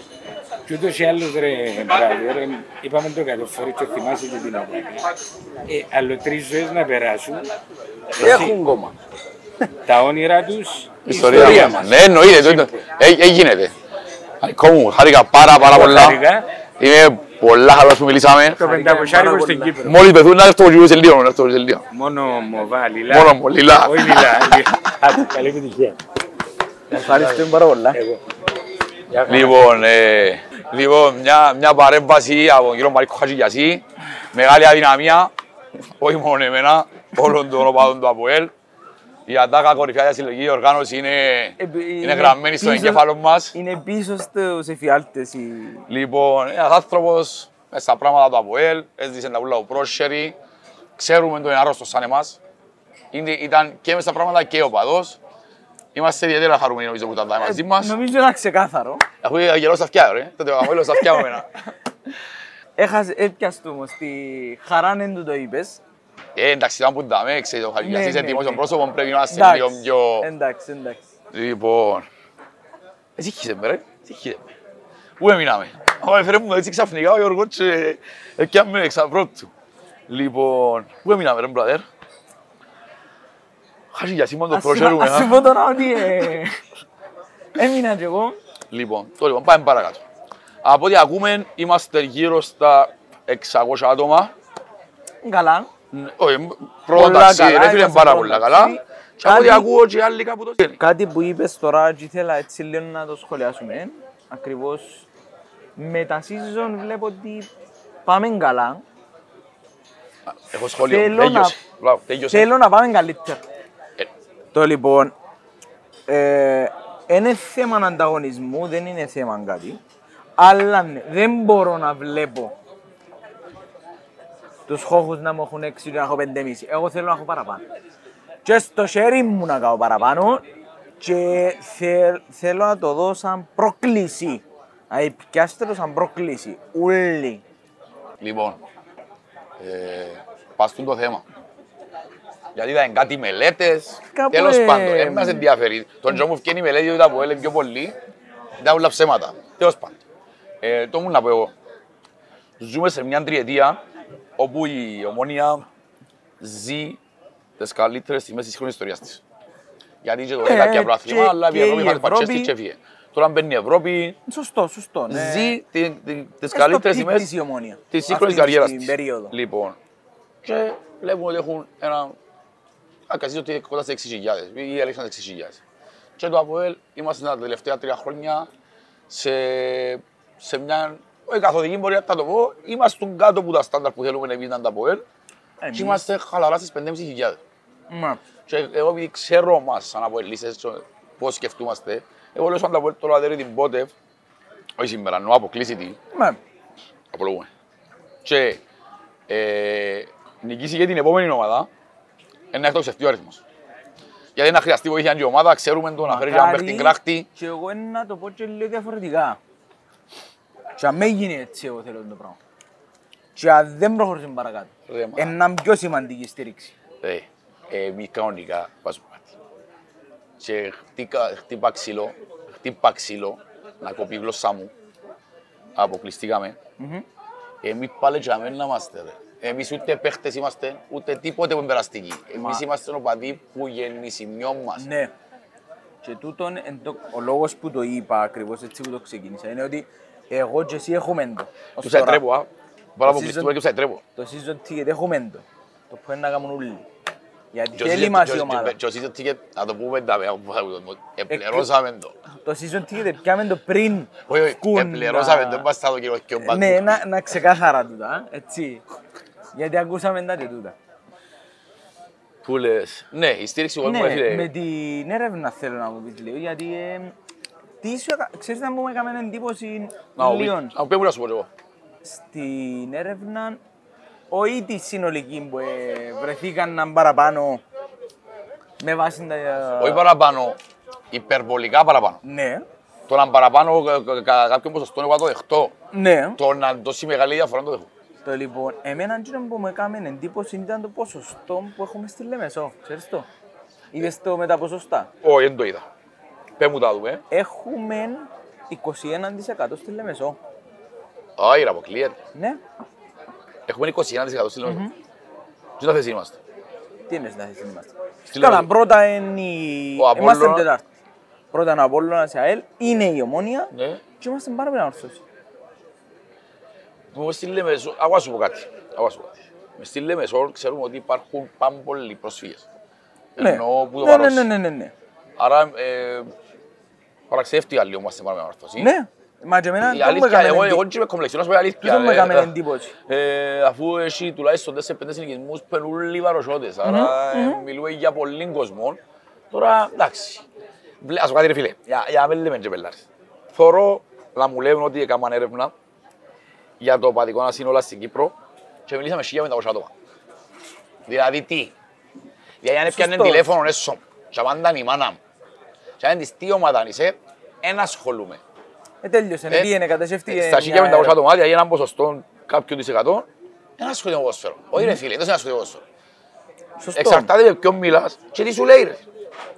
Και ούτως ή άλλως ρε, μπράβο, ρε, είπαμε το κατ' φορή και θυμάσαι και την αγάπη. Ε, άλλο τρεις ζωές να περάσουν. Έχουν κόμμα. Τα όνειρά τους, η Ιστορία ιστορία μας. μας. Ναι, εννοείται. το- το- ε, ε, γίνεται. Αλικό μου, χάρηκα πάρα πάρα Εγώ πολλά. χάρηκα. Είμαι πολλά χαρός που μιλήσαμε. Το πεντακοσιάρικο πάρα στην πολλά. Κύπρο. Μόλις πεθούν να έρθω και σε λίγο, να έρθω και σε λίγο. Μόνο μοβά, λιλά. Μόνο μου, λιλά. Όχι λιλά. Άντε, Καλή επιτυχία. Ευχαριστούμε πάρα πολλά. Εγώ. Γεια χαρά. Λοιπόν, ε, λοιπόν μια, μια παρέμβαση από τον κύριο Μαρίκο Χατζηγιασί. Μεγάλη αδυναμία, όχι μόνο εμένα, όλων των οπαδών του ΑΠΟΕΛ. Η ΑΤΑΚΑ κορυφαία για συλλογική οργάνωση είναι, Ε, είναι γραμμένη στο πίσω- εγκέφαλο μας. Είναι πίσω στους εφιάλτες οι... Λοιπόν, ένας άνθρωπος μέσα στα πράγματα του ΑΠΟΕΛ, έζησε τα ούλα ο πρόσχερη, ξέρουμε τον είναι άρρωστος σαν εμάς. Είναι, ήταν και μέσα στα πράγματα και ο παδός. Είμαστε ιδιαίτερα χαρούμενοι νομίζω που ήταν τα μαζί μας. Νομίζω είναι ξεκάθαρο. Αφού είχα γελό στα αυτιά, ρε. Τότε ο Αμόιλος στα αυτιά μου εμένα. Έχασε, έπιασε του όμως τη χαρά δεν του το είπες. Ε, εντάξει, ήταν που ντάμε, ξέρεις, ο Χαλκιάς Ναι, είσαι ναι, δημόσιο ναι. πρόσωπος, πρέπει να είσαι Εντάξει, λίγο πιο... εντάξει, εντάξει. Λοιπόν... Εσύ χύσε με, ρε. Εσύ χύσε με. Πού έμειναμε; Άμα έφερε μου έτσι ξαφνικά ο Γιώργος και έπιαμε εξ πρώτου. Λοιπόν... Πού έμειναμε, ρε, μπραδέρ. Χάσει για σήμερα το Ας σου- προσέρουμε, Ας σου α. πω τώρα ότι ε, έμεινα κι εγώ. Λοιπόν, το λοιπόν, πάμε παρακάτω. Από ό,τι ακούμε, είμαστε γύρω στα 600 άτομα. Καλά. Ναι, Όχι, πρώτο Πολλά ταξί, καλά, ρε φίλε, είμαστε πάρα πρώτο πολλά ταξί. καλά. Και από ό,τι Κάτι- ακούω και άλλοι κάπου το στέλνει. Κάτι που είπες τώρα και ήθελα έτσι λίγο να το σχολιάσουμε. Ακριβώς με τα season βλέπω ότι πάμε καλά. Έχω σχόλιο, Θέλω τέλειωσε. να- Μπράβο, τέλειωσε. Θέλω να πάμε καλύτερα. Ε. Το λοιπόν, ε, είναι θέμα ανταγωνισμού, δεν είναι θέμα κάτι. Αλλά ναι, δεν μπορώ να βλέπω τους χώχους να μου έχουν έξι και να έχω πέντε μισή. Εγώ θέλω να έχω παραπάνω. Και στο χέρι μου να κάνω παραπάνω και θε- θέλω να το δω σαν πρόκληση. Δηλαδή πιάστε το σαν πρόκληση. Ούλοι. Λοιπόν, ε, πας στο το θέμα. Γιατί ήταν κάτι μελέτες, Κάπου, τέλος ε, πάντων, δεν μας ενδιαφέρει. Τον Τζο μου βγαίνει η μελέτη ότι από έλεγε πιο πολύ, ήταν όλα ψέματα. Τέλος πάντων. Ε, το μου να πω εγώ. Ζούμε σε μια τριετία όπου η ομόνια ζει τις καλύτερες στιγμές της σύγχρονης ιστορίας της. Γιατί και το Ναι, έκανε προάθλημα, και- αλλά η και Ευρώπη η είχαν πατσέστη Ευρώπη- και φύγε. Τώρα μπαίνει η Ευρώπη, Σωστό, σωστό. ναι. ζει τη- τη- τις Στο καλύτερες πικ ημέρες της η Ομόνια. της σύγχρονης Αυτή καριέρας την της. περίοδο. Λοιπόν, και βλέπουμε ότι έχουν ένα... Ακαζεί ότι είναι κοντά στα 6.000, ή έλεξαν 6.000. Και το ΑΠΟΕΛ είμαστε τα τελευταία τρία χρόνια σε, σε μια... Όχι καθοδική μπορεί να το πω, είμαστε κάτω από τα στάνταρ που θέλουμε εμείς να είναι τα ΑΠΟΕΛ Εμείς. και είμαστε χαλαρά στις 5.500. Μα, Και εγώ επειδή ξέρω μας σαν αποελίστες και πώς σκεφτούμαστε, εγώ λέω σαν τα αποέλ τώρα δεν την πότε, όχι σήμερα, ενώ αποκλείσει τη, μα, απολογούμε. Και ε, νικήσει και την επόμενη ομάδα, είναι να εκτοξευτεί ο αριθμός. Γιατί να χρειαστεί βοήθεια και η ομάδα, ξέρουμε το να φέρει για να παίρνει την κράχτη. Και εγώ είναι να το πω και λίγο διαφορετικά. Και αν με γίνει έτσι εγώ θέλω το πράγμα. Και αν δεν προχωρήσουμε παρακάτω. Ρε, μα. Είναι ένα πιο σημαντική στήριξη. Ε, ε, εμείς κανονικά βάζουμε κάτι. Και χτίκα- χτύπα ξύλο, χτύπα ξύλο, να κοπεί η γλώσσα μου. Αποκλειστήκαμε. Εμείς πάλι και αμέν να είμαστε ρε. Εμείς ούτε παίχτες είμαστε, ούτε τίποτε που είναι περαστικοί. Εμείς είμαστε οπαδοί που γεννησιμιών μας. Ναι. Και τούτον, εν το- ο λόγος που το είπα ακριβώς έτσι που το ξεκίνησα είναι ότι εγώ και εσύ έχουμε το. Ως Τους τώρα. ατρέπω, α. Μπορώ να season- αποκλειστούμε και τους ατρέπω. Το season ticket έχουμε το. Το που είναι να κάνουν όλοι. Γιατί Και ο θέλει season- μας και η ο- ομάδα. Και ο season ticket, να το πούμε τα επληρώσαμε το. Το season ticket πιάμε το πριν Όχι, όχι, βγουν επληρώσαμε τα- το, δεν μας θα το κύριο και ο Ναι, μπαγκού. να, να ξεκάθαρα τούτα, έτσι. Γιατί ακούσαμε τα και τούτα. Που λες; Ναι, η στήριξη εγώ μου Ναι, με έφυγε. την έρευνα θέλω να μου πεις λίγο, γιατί ε, τι σου έκα... ξέρεις να μου έκαμε εντύπωση Να μου πει- λίγο. να μου πει μου να σου πω εγώ; Στην έρευνα, όχι τη συνολική που ε, βρεθήκαν να παραπάνω με βάση τα... Όχι παραπάνω, υπερβολικά παραπάνω. Ναι, Το να παραπάνω κα- κα- κατά κάποιο ποσοστό εγώ θα το δεχτώ. ναι. Το να δώσει μεγάλη διαφορά το δεχτώ. Το λοιπόν, εμένα εκείνο που μου έκαμε εντύπωση ήταν το ποσοστό που έχουμε στη Λεμεσό, ξέρεις το; Είδες το με τα ποσοστά; Όχι, δεν το είδα. Πες μου τα δούμε. Έχουμε 21% στη Λεμεσό. Όχι, ρε, αποκλείεται. Ναι, Έχουμε 21% στη Λεμεσό. Τι θα θέση είμαστε; τι είναι να θέση είμαστε; Στη Καλά, Λεμεσό. πρώτα είναι η... Ο Είμαστε Απόλλωνα- τετάρτη. Πρώτα είναι ο Απόλλωνας η ΑΕΛ, είναι η Ομόνοια Ναι. και είμαστε πάρα πολύ όρθωσοι. Μου στη Λεμεσό, εγώ να σου πω κάτι. Εγώ να σου πω κάτι. Μες στη Λεμεσό ξέρουμε ότι υπάρχουν πάρα πολλοί προσφύγες. Ναι. Εννοώ που το ναι, ναι, Βαρώσι. ναι, ναι, ναι, ναι. Άρα, ε, παραξεύτηκα λίγο μας στην παραμενόρθωση. Ναι, μα και εμένα Η δεν μου αλήθεια, έκαμε εγώ, εγώ εντύπωση. δεν είμαι κομπλεξιό, να σου πω η αλήθεια. Δεν μου ε, έκαμε ε, εντύπωση. ε, αφού έχει τουλάχιστον 4-5 συνοικισμούς που είναι όλοι βαροσιώτες, άρα ε, μιλούμε για πολύ κόσμο. Τώρα, εντάξει, Βλέ- ας σου πω κάτι ρε φίλε, για, για να μην λέμε και πελάρες. Θωρώ να μου λένε ότι έκαναν έρευνα για το παδικό σύνολα στην Κύπρο και μιλήσαμε 1500 άτομα. Δηλαδή τι, δηλαδή αν έπιανε Σωστό. τηλέφωνο έσω και απάνταν η μάνα μου και αν της τι ομάδα είσαι, εν ασχολούμαι. Ε, τέλειωσε, Ε, πήγαινε, κατασχεύτηκε. Στα μια 1500 έρευνα. άτομα, δηλαδή έναν ποσοστό κάποιου της εκατό, ένα ασχολείται με ποδόσφαιρο. Όχι ρε φίλε, δεν είναι ασχολείται με ποδόσφαιρο. Σωστό, Εξαρτάται με ποιον μιλάς και τι σου λέει ρε.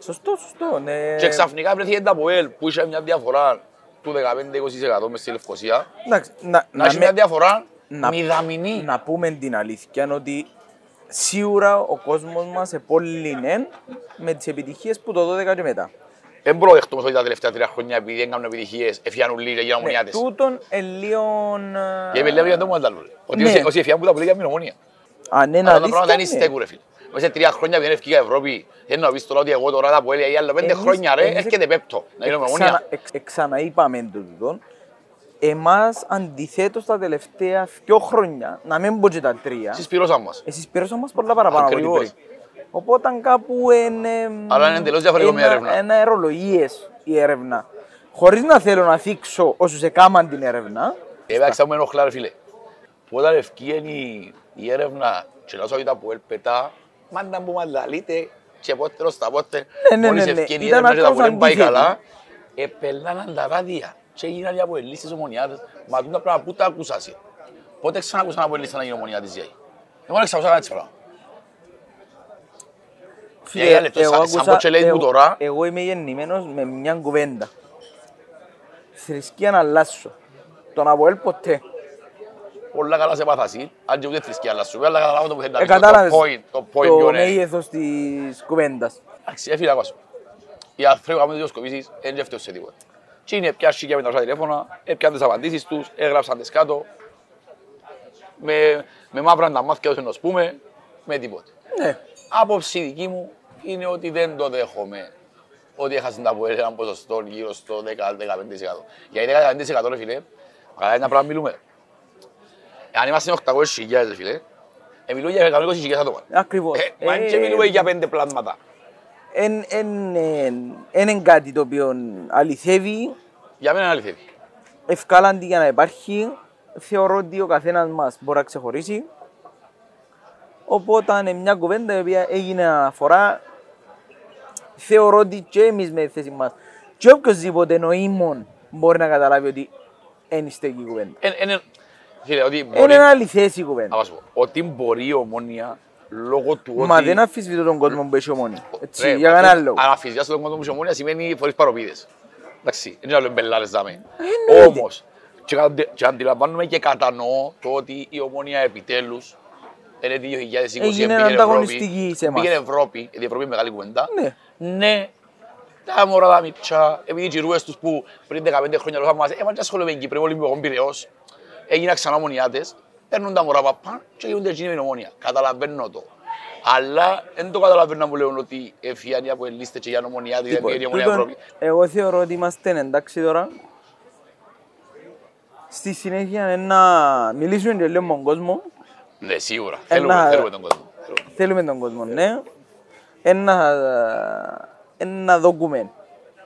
σωστό, σωστό. ναι. Και ξαφνικά βρέθηκε τα ΠΟΕΛ που είχε μια διαφορά του 15-20% μες στη Λευκοσία, Εντάξει, να, να έχει με- μια διαφορά να- μηδαμινή. να πούμε την αλήθεια ότι σίγουρα ο κόσμος μας επόλυνε με τις επιτυχίες που το 12 και μετά. Δεν μπορώ να δεχτούμε ότι τα τελευταία τρία χρόνια επειδή δεν κάνουν επιτυχίες έφυγαν λίγοι και γίναν Ναι, ομονιάτες. τούτον ελίον... Γιατί λέμε για το μόνο άλλο. Ότι Ναι. όσοι- όσοι έφυγαν που τα πολύ για την ομονία. Αν είναι Αλλά τα πράγματα δεν αλήθεια, ναι. στέκουν ρε φίλε. Μέσα σε τρία χρόνια που είναι ευκαιρία Ευρώπη, δεν να πεις τώρα ότι εγώ τώρα τα ΠΟΕΛ ή άλλο πέντε Εμείς- χρόνια ρε, εμείς έρχεται πέπτο. Να γίνουμε Εξανα- ομονία. εξ- Εξαναείπαμε το τούτον. Εμάς αντιθέτως τα τελευταία δυο χρόνια, να μην πω και τα τρία, Εσείς πληρώσαν μας. εσείς πήρασαν μας πολλά παραπάνω από Ακριβώς. ό,τι πριν. Οπότε κάπου είναι... Αλλά είναι εντελώς διαφορετικό μια έρευνα. Ένα αερολογίες η έρευνα. Χωρίς να θέλω να θίξω όσους έκαναν την έρευνα, Εντάξει, θα μου ενοχλά ρε φίλε. Που όταν ευκήγεν η, η έρευνα και να σου ότι τα ΠΟΕΛ πετά, μάντα μου μανταλείτε και πότε στα πότε, Ναι, ναι, μόλις ναι, ναι. ευκήγεν η Ήταν έρευνα και τα ακριβώς ΠΟΕΛ πάει αντίθετη. καλά, επελάναν τα ράδια και έγιναν οι αποελείς στις ομονιάτες. Μα τούτα πράγματα πού τα ακούσασαι. Πότε ξανακούσαν αποελείς να γίνει ομονιάτης γιai. Εγώ δεν ξακούσα έτσι πράγμα. φίλε, Για λεπτό, εγώ σαν- σαν άκουσα- πως και λέει μου εγώ- τώρα. Εγώ είμαι γεννημένος με μια κουβέντα. Θρησκεία να αλλάσω. Τον Αποέλ ποτέ. Πολλά καλά σε πάθαση, αν και ούτε θρησκεία, αλλά σου πει, αλλά καταλάβω το που θέλεις να Ε, πεις, το- κατάλαβες το point, το point το ποιο είναι. μέγεθος της κουβέντας. Εντάξει, έφυγε να πάσω. Οι άνθρωποι που κάνουν δημοσκοπήσεις δεν και φταίουν σε τίποτα. Και είναι πια σίγια με τα τηλέφωνα, έπιαν τις απαντήσεις τους, έγραψαν τις κάτω. Με, με μαύρα τα μάτια τους να πούμε, με τίποτα. Ναι. Άποψη δική μου είναι ότι δεν το δέχομαι ότι έχασαν τα πόδια έναν ποσοστό γύρω στο 10-15%. Γιατί 15% ρε φίλε, καλά ένα πράγμα μιλούμε. Αν είμαστε 800 χιλιάδες φίλε, ε, μιλούμε για 120 χιλιάδες άτομα. Ακριβώς. Ε, μα και μιλούμε για πέντε πλάσματα. Εν, εν, εν, εν είναι κάτι το οποίο αληθεύει, Για μένα αληθεύει. ευκάλαντη για να υπάρχει. Θεωρώ ότι ο καθένας μας μπορεί να ξεχωρίσει. Οπότε είναι μια κουβέντα η οποία έγινε αφορά. Θεωρώ ότι και εμείς με τη θέση μας και οποιοςδήποτε νοήμων μπορεί να καταλάβει ότι δεν στέκει η κουβέντα. Εν- εν- εν- Φίλε, ότι Είναι μπορεί, ένα αληθές η κουβέντα. να σου πω, ότι μπορεί η ομόνια λόγω του ότι... Μα δεν αφισβητώ τον κόσμο που έχει ομόνη. Έτσι, Ρε, για μα κανένα το- λόγο. Αν αφήσεις τον κόσμο που έχει ομόνια σημαίνει φορείς παροπίδες. Εντάξει, δεν είναι άλλο μπελάρες δάμε. Εννοείται. Όμως, και κατα- και αντιλαμβάνομαι και κατανοώ το ότι η ομόνια επιτέλους είναι 2020 Έγινε πήγαινε Ευρώπη, ανταγωνιστική σε εμάς. πήγαινε Ευρώπη, γιατί η Ευρώπη είναι μεγάλη κουβέντα. Ναι. Ναι, τα μωρά τα μητσά, επειδή οι γυρούες τους που πριν 15 χρόνια λόγω μας, έμαν και ασχολούμαι με την Κύπρο, όλοι με τον Πειραιώς, έγιναν ξανά ομονιάτες, παίρνουν τα μωρά παπά και γίνονται εκείνοι με την ομόνια. Καταλαβαίνω το. Αλλά δεν το καταλαβαίνω να μου λένε ότι έφυγαν από ελίστε και για ομονιάτη, δεν πήγαινε η ομονία Τούτον, Ευρώπη. Εγώ θεωρώ ότι είμαστε εντάξει τώρα. Στη συνέχεια είναι να μιλήσουμε και λίγο με τον κόσμο. Ναι, σίγουρα. Ένα- Θέλουμε, θέλουμε τον κόσμο. Θέλουμε τον κόσμο, ναι. Ένα, ένα δοκούμε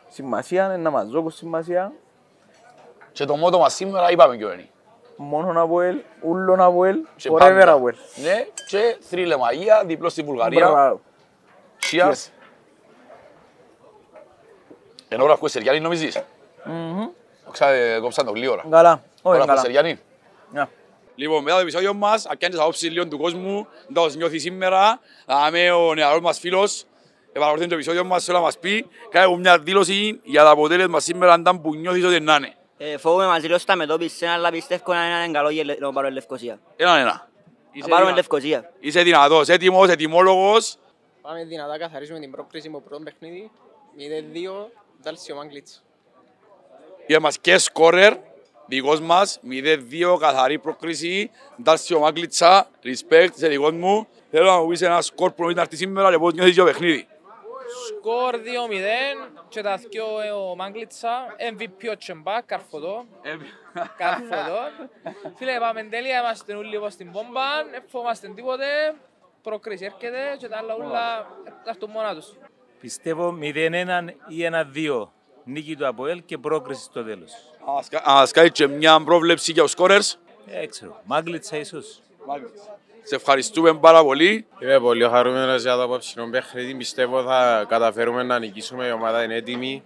σημασία, ένα μας δώκουν σημασία. Και το μότο μας σήμερα είπαμε ποιο είναι. Μόνος από ελ, ούλον από ελ, Και forever πάντα. από ελ. Ναι, και θρύλε μαγεία, διπλό στην Βουλγαρία. Μπράβο. Cheers. Ενώ ώρα ακούες Σεριάννη νομίζεις; Μμμ. Ξα- Κόψαν το γλύωρα. Καλά, όχι Ώρα καλά. ακούες Σεριάννη. Ναι. Λοιπόν, μετά το επεισόδιο μας, αν κάνεις απόψεις λίγο του κόσμου, δεν τα νιώθεις σήμερα, θα είμαι ο νεαρός μας φίλος, επαναλαμβάνει το επεισόδιο μας, θέλω να μας πει, κάνει μια δήλωση για το αποτέλεσμα σήμερα, αν ήταν που νιώθεις ότι να είναι. Ε, φοβούμαι μαζί λίγο στα μετώπιση, αλλά πιστεύω να είναι καλό για να πάρουμε Λευκοσία. Έναν ένα. Να πάρουμε Λευκοσία. Είσαι δυνατός, έτοιμος, ετοιμόλογος. Πάμε δυνατά, καθαρίζουμε την πρόκριση με πρώτο παιχνίδι. 0-2, Δάλσιο Μάγκλιτς. Είχε μας και σκόρερ, δικός μας, 0-2, καθαρή πρόκριση, Ντάρσιο Μάγκλητσα, respect, είσαι δικός μου. Θέλω να μου πεις ένα σκορ που νομίζεις να έρθει σήμερα και πώς νιώθεις για το παιχνίδι. Σκορ 2-0 και τα δυο ε, ο Μάγκλητσα, MVP ο Τσεμπά, καρφωτό, καρφωτό. Φίλε, πάμε τέλεια, είμαστε όλοι λίγο στην πόμπα, δεν φοβόμαστε τίποτε, πρόκριση έρχεται και τα άλλα όλα θα έρθουν μόνα τους. Πιστεύω 0-1 ή 1-2. Νίκη του Αποέλ και πρόκριση στο τέλος. Ας κα- Ας κάνεις και μια πρόβλεψη για τους σκόρερς. Ε, ξέρω. Μάγκλητσα ίσως. Σε ευχαριστούμε πάρα πολύ. Είμαι πολύ χαρούμενος για το απόψινο παιχνίδι. Πιστεύω θα καταφέρουμε να νικήσουμε. Η ομάδα είναι έτοιμη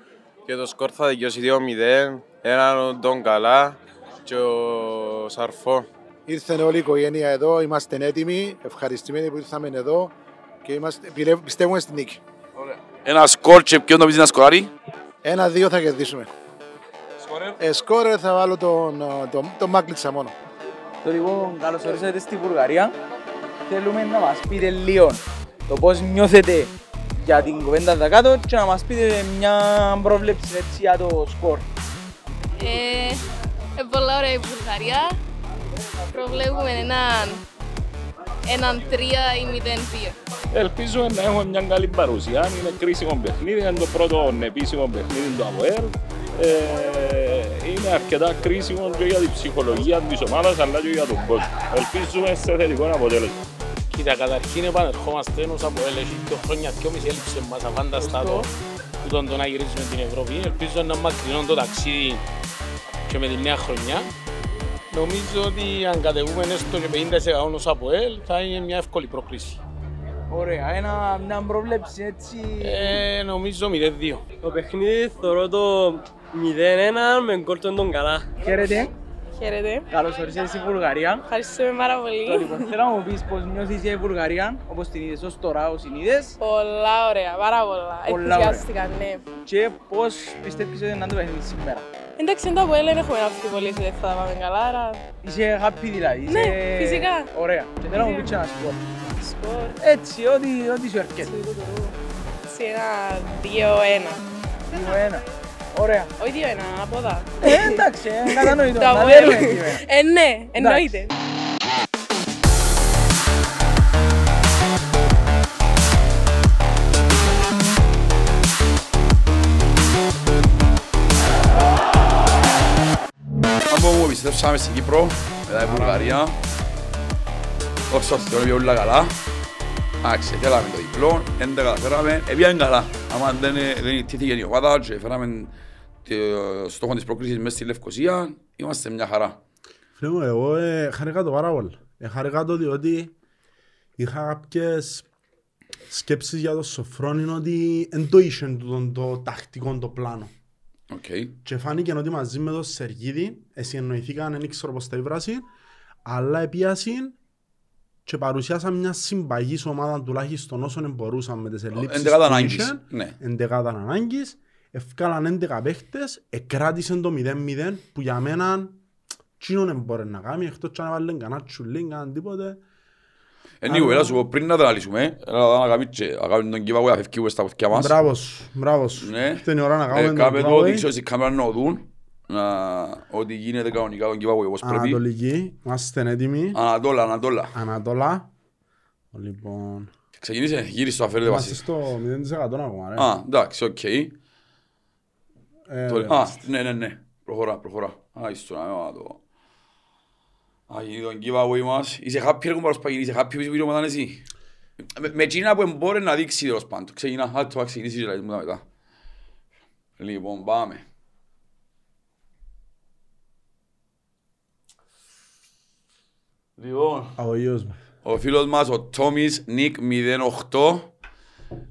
και το σκορ θα δικαιώσει 2-0. Έναν τον καλά και ο Σαρφό. Ήρθε όλη η οικογένεια εδώ, είμαστε έτοιμοι, ευχαριστημένοι που ήρθαμε εδώ και είμαστε, πιλε- πιστεύουμε στην νίκη. Ένα σκορ και ποιον νομίζεις να σκοράρει; Ένα-δύο θα κερδίσουμε. Ε, σκόρερ θα βάλω τον, ε, τον, τον Μάγκλητσα μόνο. Το λοιπόν, καλώς ορίσατε στη Βουλγαρία. Θέλουμε να μας πείτε λίγο το πώς νιώθετε για την κουβέντα τα κάτω και να μας πείτε μια πρόβλεψη έτσι για το σκορ. Ε, ε, πολλά ωραία η Βουλγαρία. Προβλέπουμε έναν, έναν 3 ή 0-2. Ελπίζουμε να έχουμε μια καλή παρουσία. Είναι κρίσιμο παιχνίδι. Είναι το πρώτο επίσημο παιχνίδι του ΑΠΟΕΛ. Ε, είναι αρκετά κρίσιμο και για την ψυχολογία της ομάδας αλλά και για τον κόσμο. Ελπίζουμε σε θετικό αποτέλεσμα. Κοίτα, καταρχήν επανερχόμαστε ενός από έλεγχη δύο χρόνια, δυόμιση έλειψε μας αφάνταστα το που τον το να γυρίσουμε την Ευρώπη. Ελπίζω να μακρινώ το ταξίδι και με τη νέα χρονιά. Νομίζω ότι αν κατεβούμε έστω και 50% ως από ελ θα είναι μια εύκολη πρόκληση. Ωραία, ένα, μια πρόβλεψη έτσι... Ε, νομίζω 0-2. Το παιχνίδι θεωρώ το 0-1 με γκολ των τον καλά. Χαίρετε, Χαίρετε. καλώς ορίσατε στη Βουλγαρία. Ευχαριστούμε πάρα Το πολύ. λοιπόν, θέλω να μου πεις πώς νιώθεις για η Βουλγαρία, όπως την είδες ως τώρα, ως την είδες Πολλά ωραία, πάρα πολλά. Πολλά Ενθουσιάστηκα, ναι. και πώς πιστεύεις ότι είναι το παιχνίδι σήμερα. Εντάξει, είναι το Αποέλ, δεν έχουμε αμφιβολίες ότι θα τα πάμε καλά, άρα Είσαι happy δηλαδή, Ναι, είσαι... φυσικά. Ωραία. Και θέλω να μου πεις και ένα σκορ. σκορ Έτσι, ό,τι, ό,τι σου έρχεται. σε ένα 2-1. 2-1. Ωραία. Όχι δύο ένα, ανάποδα. Ε, εντάξει, ε, κατανοητό. Το Να Αποέλ. λέμε δύο ένα. Ε, ναι, εννοείται. Αν πούμε επιστρέψαμε στην Κύπρο, μετά την Βουλγαρία. Δόξα τω Θεώ, πήγε όλα καλά. Εντάξει, θέλαμε το διπλό, δεν τα καταφέραμε, έπιαν καλά. Άμα δεν, δεν ιτήθηκε η ομάδα και φέραμε το στόχο της πρόκρισης μέσα στη Λευκοσία, είμαστε μια χαρά. Φίλε μου, εγώ ε, χαρήκα το πάρα πολύ. Ε, χαρήκα το διότι είχα κάποιες σκέψεις για το Σοφρόνιν ότι δεν το είχε τούτον το τακτικό το πλάνο. Okay. Και φάνηκε ότι μαζί με τον Σεργίδη εσυνοηθήκαν, δεν ξέρω πώς τα ήβρασαν, αλλά επίασαν και παρουσιάσαν μια συμπαγής ομάδα τουλάχιστον όσων μπορούσαν με τις ελλείψεις Εντεκάδα που ανάγκης, είχαν. ναι. Εντεκάδα ανάγκης. Ευκάλαν 11 παίχτες, εκράτησαν το 0-0 που για μένα τσίνον δεν μπορεί να κάνει εκτός και αν έβαλε κανένα τσουλί, κανένα τίποτε. Anyway, έλα σου πω πριν να τα αναλύσουμε, έλα να κάνουμε και να κάνουμε τον giveaway να φεύγουμε στα αυτιά μας. Μπράβος σου, μπράβος σου. Ναι. Ήρθε η ώρα να κάνουμε Ε, τον Κάμε το giveaway. δείξω στην κάμερα να οδούν, να- ότι γίνεται κανονικά τον giveaway όπως πρέπει. Ανατολική, είμαστε έτοιμοι. Ανατόλα, Ανατόλα. Ανατολά. Λοιπόν, Ξεκινήσε, γύρισε το αφαίρετε είμαστε βασί. στο 0% ακόμα ρε. Α, εντάξει, οκ. Ε, Το- ωραία. Α, ναι, ναι, ναι. Προχωρά, προχωρά. Α, είσαι να να το... Α, γίνει τον giveaway μας. Είσαι happy ρε κουμπάρος παγίνη, είσαι happy που είσαι ομάδα εσύ; Με- Με εκείνα που μπορεί να δείξει τέλος πάντων. Ξεκινά, α, το θα ξεκινήσει και λέει μου τα μετά. Λοιπόν, πάμε. Λοιπόν, Αγωγίος μου. ο φίλος μας, ο Τόμις Νίκ 08.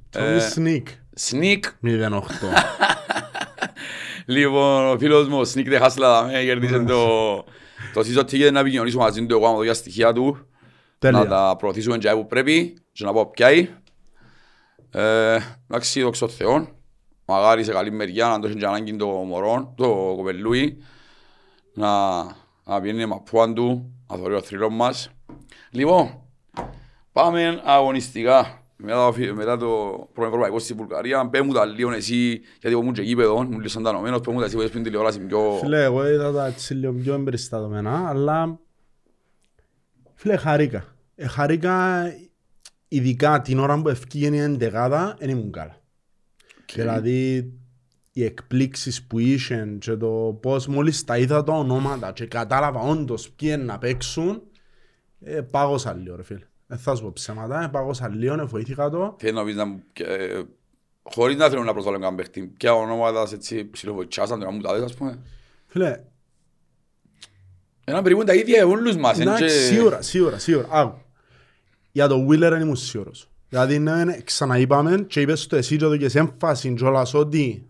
Τόμις Σνίκ. Σνίκ 08. Λοιπόν, ο φίλος μου, ο Sneak the Hustler, δάμε, κέρδισε το, το season ticket να επικοινωνήσουμε μαζί του, εγώ άμα δω για στοιχεία του, Τέλεια. να τα προωθήσουμε και που πρέπει και να πω ποιοι. Ε, εντάξει, δόξα τω Θεώ, μαγάρι σε καλή μεριά, να το έχει και ανάγκη το μωρό, το κοπελούι, να, να πιένει μαπούαν του, να θωρεί ο θρύλος μας. Λοιπόν, πάμε αγωνιστικά. Μετά το, φι- μετά το πρώτο ευρωπαϊκό στη Βουλγαρία, πέ μου τα λίγο εσύ, γιατί εγώ ήμουν και γήπεδος, ήμουν λίγο σαντανωμένος, πέ μου τα εσύ που έχεις πει την τηλεόραση πιο... Φίλε, εγώ είδα τα έτσι λίγο πιο εμπεριστατωμένα, αλλά φίλε, χαρήκα. Ε, χαρήκα ειδικά την ώρα που ευκήγαινε η εντεγάδα, δεν ήμουν καλά. Δηλαδή, οι εκπλήξεις που είχε και το πώς μόλις τα είδα τα ονόματα και κατάλαβα όντως ποιοι είναι να παίξουν, ε, πάγωσα λίγο ρε φίλε. Δεν θα σου πω ψέματα, ε, πάγωσα λίγο, ε, βοήθηκα το. Θέλω να πεις να μου... και, ε, Χωρίς να θέλω να προσβάλλω κανέναν παίχτη, ποια ονόματα σε έτσι ψιλοβοητσάσαν, να μου τα δεις ας πούμε. Φίλε, Ένα περίπου τα ίδια όλους μας. εν Εντάξει, και- σίγουρα, σίγουρα, σίγουρα. Άκου. Για το Wheeler δεν ήμουν σίγουρος. Δηλαδή, ναι, ξαναείπαμε και είπες το εσύ και έδωκες έμφαση κιόλας ότι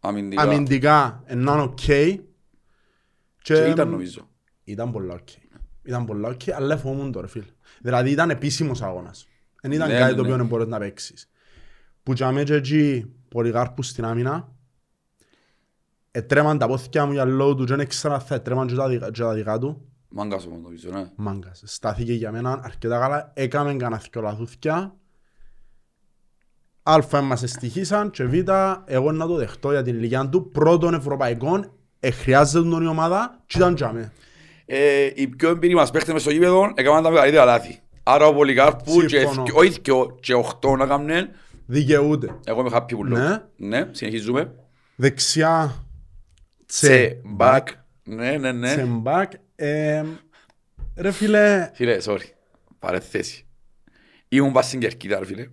Αμυντικά. αμυντικά είναι οκ. Και ήταν νομίζω. Ήταν πολλά οκ. Ήταν πολλά οκ, αλλά φοβούμουν τώρα, φίλε. Δηλαδή ήταν επίσημος αγώνας. Δεν ήταν Ναι, κάτι ναι, το οποίο ναι. δεν μπορείς να παίξεις. Που τζάμε και εκεί Πολυκάρπου στην άμυνα, ετρέμαν τα πόθκια μου για λόγω του και δεν ήξερα θα ετρέμαν και τα δικά- και τα δικά του. Μάγκας όμως νομίζω, ναι. Μάγκας. Στάθηκε για μένα αρκετά καλά. Έκαμε κανένα δυο λαθούθκια. Α, μας εστυχήσαν και Β, εγώ να το δεχτώ για την ηλικία του. Πρώτων ευρωπαϊκών, ε, χρειάζεται τον η ομάδα και ήταν τζάμε. Ε, οι πιο εμπειροί μας παίχτες μες στο γήπεδο έκαναν τα μεγαλύτερα λάθη. Άρα ο Πολυκάρπου και Συμφωνώ. ευκαι- όχι δυο, και οχτώ να κάνουν. Δικαιούται. Εγώ είμαι happy που λέω. Ναι. Ναι, συνεχίζουμε. Δεξιά, Τσε, τσε, μπακ. Ναι, ναι, ναι. τσεμπάκ. Ε, ρε φίλε, Φίλε, sorry. Παρέθεση. Ήμουν πας στην Κερκίδα, ρε φίλε.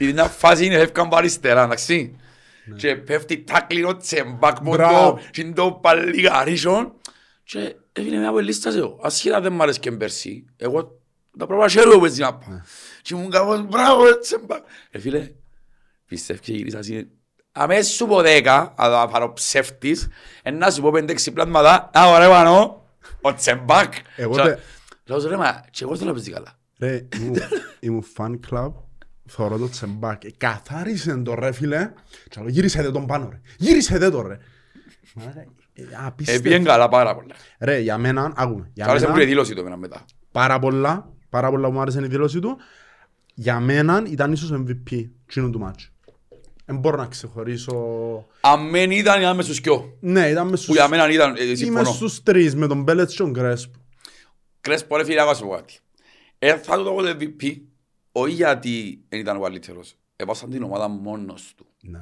Ήταν μια φάση είναι φεύγαν από αριστερά, εντάξει. Και πέφτει τάκλινο τσεμπάκ μου Μπράβο. το και το παλιγαρίσον. Και έφυγε μια πελίστας εγώ. Ασχετά δεν μ' άρεσε και πέρσι. Εγώ τα πρώτα χέρια που έτσι να πάω. Και ήμουν κάπως μπράβο ρε τσεμπάκ. Ε φίλε, πιστεύω και γυρίσα εσύ. Αμέσως σου πω δέκα, αλλά θα πάρω ψεύτης, ε, να σου πω πέντε-έξι πλάσματα, α, ωραία πάνω, ο τσεμπάκ. Εγώ Και- τε- Λέω σου ρε, μα, και εγώ θέλω να παίζει καλά. ρε, ήμουν- ήμουν fan club. Θωρώ το τσεμπάκ. Ε, Καθάρισε το ρε φίλε. Και λέω, γύρισε δε τον πάνω ρε. Γύρισε δε το ρε. Μαλάκα, ε, απίστευτο. Επίεν καλά πάρα πολλά. Ρε, για μένα, άκουμε. Για Άρεσε μου μένα, και η δήλωση του εμένα μετά. πάρα πολλά, πάρα πολλά που μου άρεσε η δήλωση του. Για μένα ήταν ίσως MVP τσίνου του μάτσου. Δεν μπορώ να ξεχωρίσω... Αν μεν ήταν, ήταν μες στους κοιό. Ναι, ήταν μες Που στους... για μένα ήταν, ε, Είμαι συμφωνώ. στους τρεις με τον Μπέλετς και τον Κρέσπο. Κρέσπο ρε φίλε, άκουσα πω κάτι. Ε, θα του το MVP, όχι γιατί δεν ήταν ο καλύτερος. Έβασαν την ομάδα μόνος του. Ναι.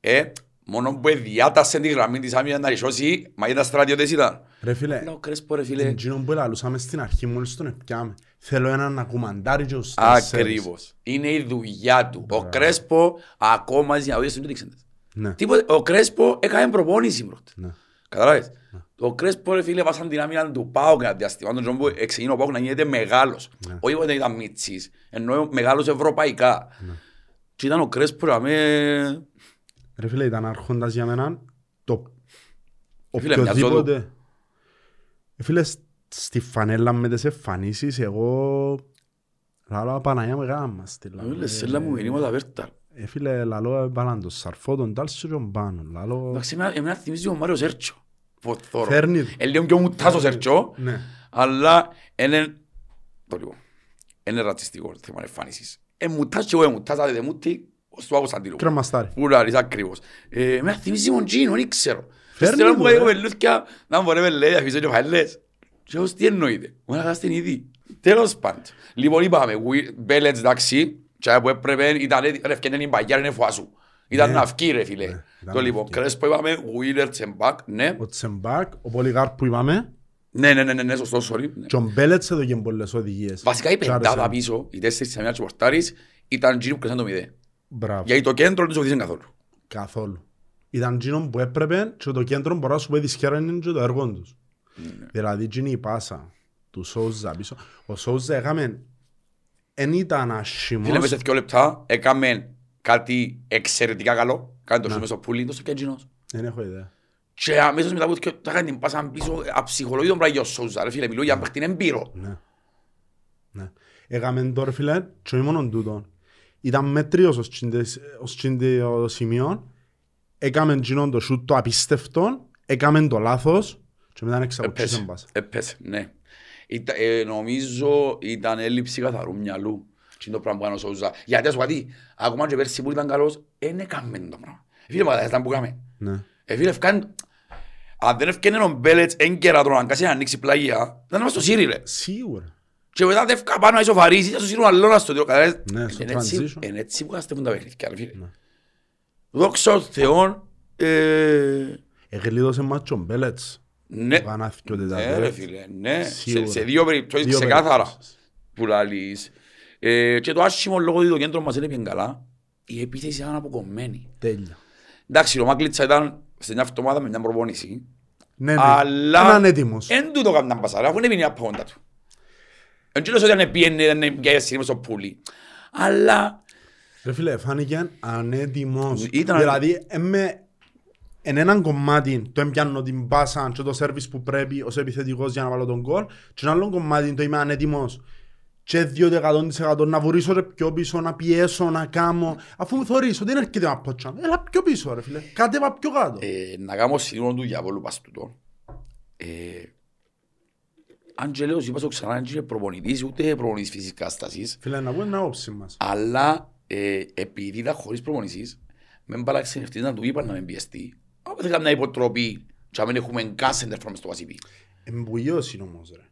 Ε, μόνο που διάτασε τη γραμμή της άμυνας να ρισώσει, μα ήταν στρατιώτες ήταν. Ρε φίλε, Λέω, Κρέσπο ρε φίλε. Εκείνο που λαλούσαμε στην αρχή μόλις τον επιάμε. Θέλω έναν να κουμαντάρει και τους τέσσερις. Ακριβώς. Είναι η δουλειά του. Ο Κρέσπο ακόμα για να δεις δεν δείξαν. Ναι. Τίποτε, ο Κρέσπο έκανε προπόνηση πρώτα. Ναι. Καταλάβες; Ο Κρέσπο ρε φίλε βάσαν την άμυνα του Πάου και διαστημά τον που εξεγίνει ο Πάου να γίνεται μεγάλος. Ναι. Όχι ότι ήταν μίτσις, ενώ μεγάλος ευρωπαϊκά. Και ήταν ο Κρέσπο ρε με... Ρε φίλε, ήταν άρχοντας για μένα το Ε, φίλε, μοιάζω του. οποιοδήποτε. Ε, Φίλε, σ- στη φανέλα με τις εμφανίσεις, εγώ λαλό Παναγιά με γάμα στη λαλό. Λες, σέλα μου μηνύματα βέρτα. Ε, φίλε, λαλό έβαλαν τον Σαρφό, τον Τάλσιο και τον Πάνο. Λαλό... Εντάξει, εμένα- εμένα θυμίζει ο Μάριος Σέρτσο. Που θωρώ. Φέρνει του. Ε, λίγο πιο μουτάς ο Σέρτσο, Ναι. αλλά είναι... Το λίγο. Είναι ρατσιστικό θέμα εμφάνισης. Ε, μουτάς και εγώ, ε, μουτάς, άντε δεν μούτι, ως του Κωνσταντίνου. Κρεμαστάρι. Πού λάρεις ακριβώς. Ε, εμένα θυμίζει mon Gino, δεν ξέρω. Φέρνει Θέλω να του, μου κάνει ρε. κοπελούθκια, να μου μπορεί με λέει, αφήσω και φαίλες. Και εγώ, τι εννοείται. Μου να κάνεις ήδη. Τέλος πάντων. Λοιπόν, είπαμε, Μπέλετς, εντάξει, και που έπρεπε, ήταν έτοι- ρε, ευκαινέν η μπαγιά, είναι φουάσου. Ήταν Ναι. να βγει, ρε, φίλε. ήταν Το να λοιπόν, βγει. Κρέσπο είπαμε, Wheeler, Τσεμπάκ, ναι. Ο Τσεμπάκ, ο Πολυγάρ που είπαμε, Ναι, ναι, ναι, ναι, ναι, σωστό, sorry. ναι. και ο Μπέλετς έδωκε πολλές οδηγίες. Βασικά η Και άρεσε πεντάδα μου. πίσω, οι τέσσερις της αμυνάς του πορτάρης, ήταν Gino που κρέσαν το μηδέ. Μπράβο. Γιατί το κέντρο δεν τους οδήγησαν καθόλου. Καθόλου. Ήταν εκείνο που έπρεπε και το κέντρο μπορεί να σου πει δυσχέρα είναι και το έργο τους. Ναι. Δηλαδή εκείνη η πάσα του Σόουζα πίσω. Ο Σόουζα έκαμε εν ήταν Φίλε, άσχημος. μέσα σε δύο λεπτά έκαμε κάτι εξαιρετικά καλό. Κάνει το Ναι. σου μέσα στο πουλί, το στο και Gino. Δεν έχω ιδέα. Και αμέσως μετά που και τα κάνει την πάσα πίσω, αψυχολογεί τον πράγμα ο Σόουζα, ρε φίλε, μιλώ για παίχτη εμπείρο. Ναι. Ναι. Έκαμε τώρα φίλε και όχι μόνον τούτον. Ήταν μέτριος ως τσιν- ως τσιν το σημείο. Έκαμε εκείνον το σούτ το απίστευτο. Έκαμε το λάθος. Και μετά εξαπότσισε Έπεσε, πάσα. έπεσε, ναι. Ήταν, ε, νομίζω ήταν έλλειψη καθαρού μυαλού. Τι είναι το πράγμα που έκανε ο Σόουζα. Γιατί ας πω κάτι, ακόμα και πέρσι που ήταν καλός, δεν έκαμε το πράγμα. Φίλε, μα ήταν που έκαμε. Ναι. Ε, φίλε, ευκάνε... Αν δεν ευκαινε ο Μπέλετς έγκαιρα τον αγκάσει να ανοίξει πλάγια, θα είμαστε στο Σύρι, ρε. Σίγουρα. Και μετά δεν ευκά πάνω να ισοφαρίσει, θα στο Σύρι ο αλλόνας στο τέλος. Καταλάβες. Ναι, στο Είναι έτσι- transition. Είναι έτσι που καστεύουν τα παιχνίδια, ρε φίλε. Ναι. Δόξα ο Θεόν, ε, Εγλίδωσε μας και ο Μπέλετς. ναι. Πανάθηκε ο Ναι, τετάρτος. ρε φίλε, ναι. Σε, Σίγουρα. σε δύο περιπτώσεις Δύο ξεκάθαρα περιπτώσεις. που λαλείς. Ε, και το άσχημο λόγω ότι το κέντρο μας είναι bien καλά, η επίθεση ήταν αποκομμένη. Τέλεια. Εντάξει, ο Μάγκλητσα ήταν σε μια εβδομάδα με μια προπόνηση, Ναι, ναι. αλλά Έναν έτοιμος. εν τούτο καμνάν πασάρα, αφού είναι πίνει από όντα του. Εν τέλος ότι αν πήγαινε, ήταν για εσύ στο πουλί. Αλλά Ρε φίλε, φάνηκε ανέτοιμος. Ήταν- Δηλαδή, εμε, εν έναν κομμάτι το έμπιανω την πάσα και το σέρβις που πρέπει ως επιθετικός για να βάλω τον κόλ και ένα άλλο κομμάτι το είμαι ανέτοιμος και 2% να βουρήσω ρε πιο πίσω, να πιέσω, να κάνω αφού μου θωρείς ότι δεν έρχεται από τσάμ έλα πιο πίσω ρε φίλε, κάτεβα πιο κάτω ε, να κάνω σύνολο του διαβόλου πας τούτο. Ε, αν και λέω, σου είπα στο ξανά, δεν είναι προπονητής, ούτε προπονητής φυσικής κατάστασης. Φίλε, να πούμε την άποψη μας Αλλά ε, επειδή ήταν χωρίς προπονησής, με μπάλαξε ευθύς να του είπαν να με πιεστεί. Αν δεν είχαμε μια υποτροπή και να μην έχουμε καν σέντερ from στο βασίπι. Εμπουλιώσει όμως ρε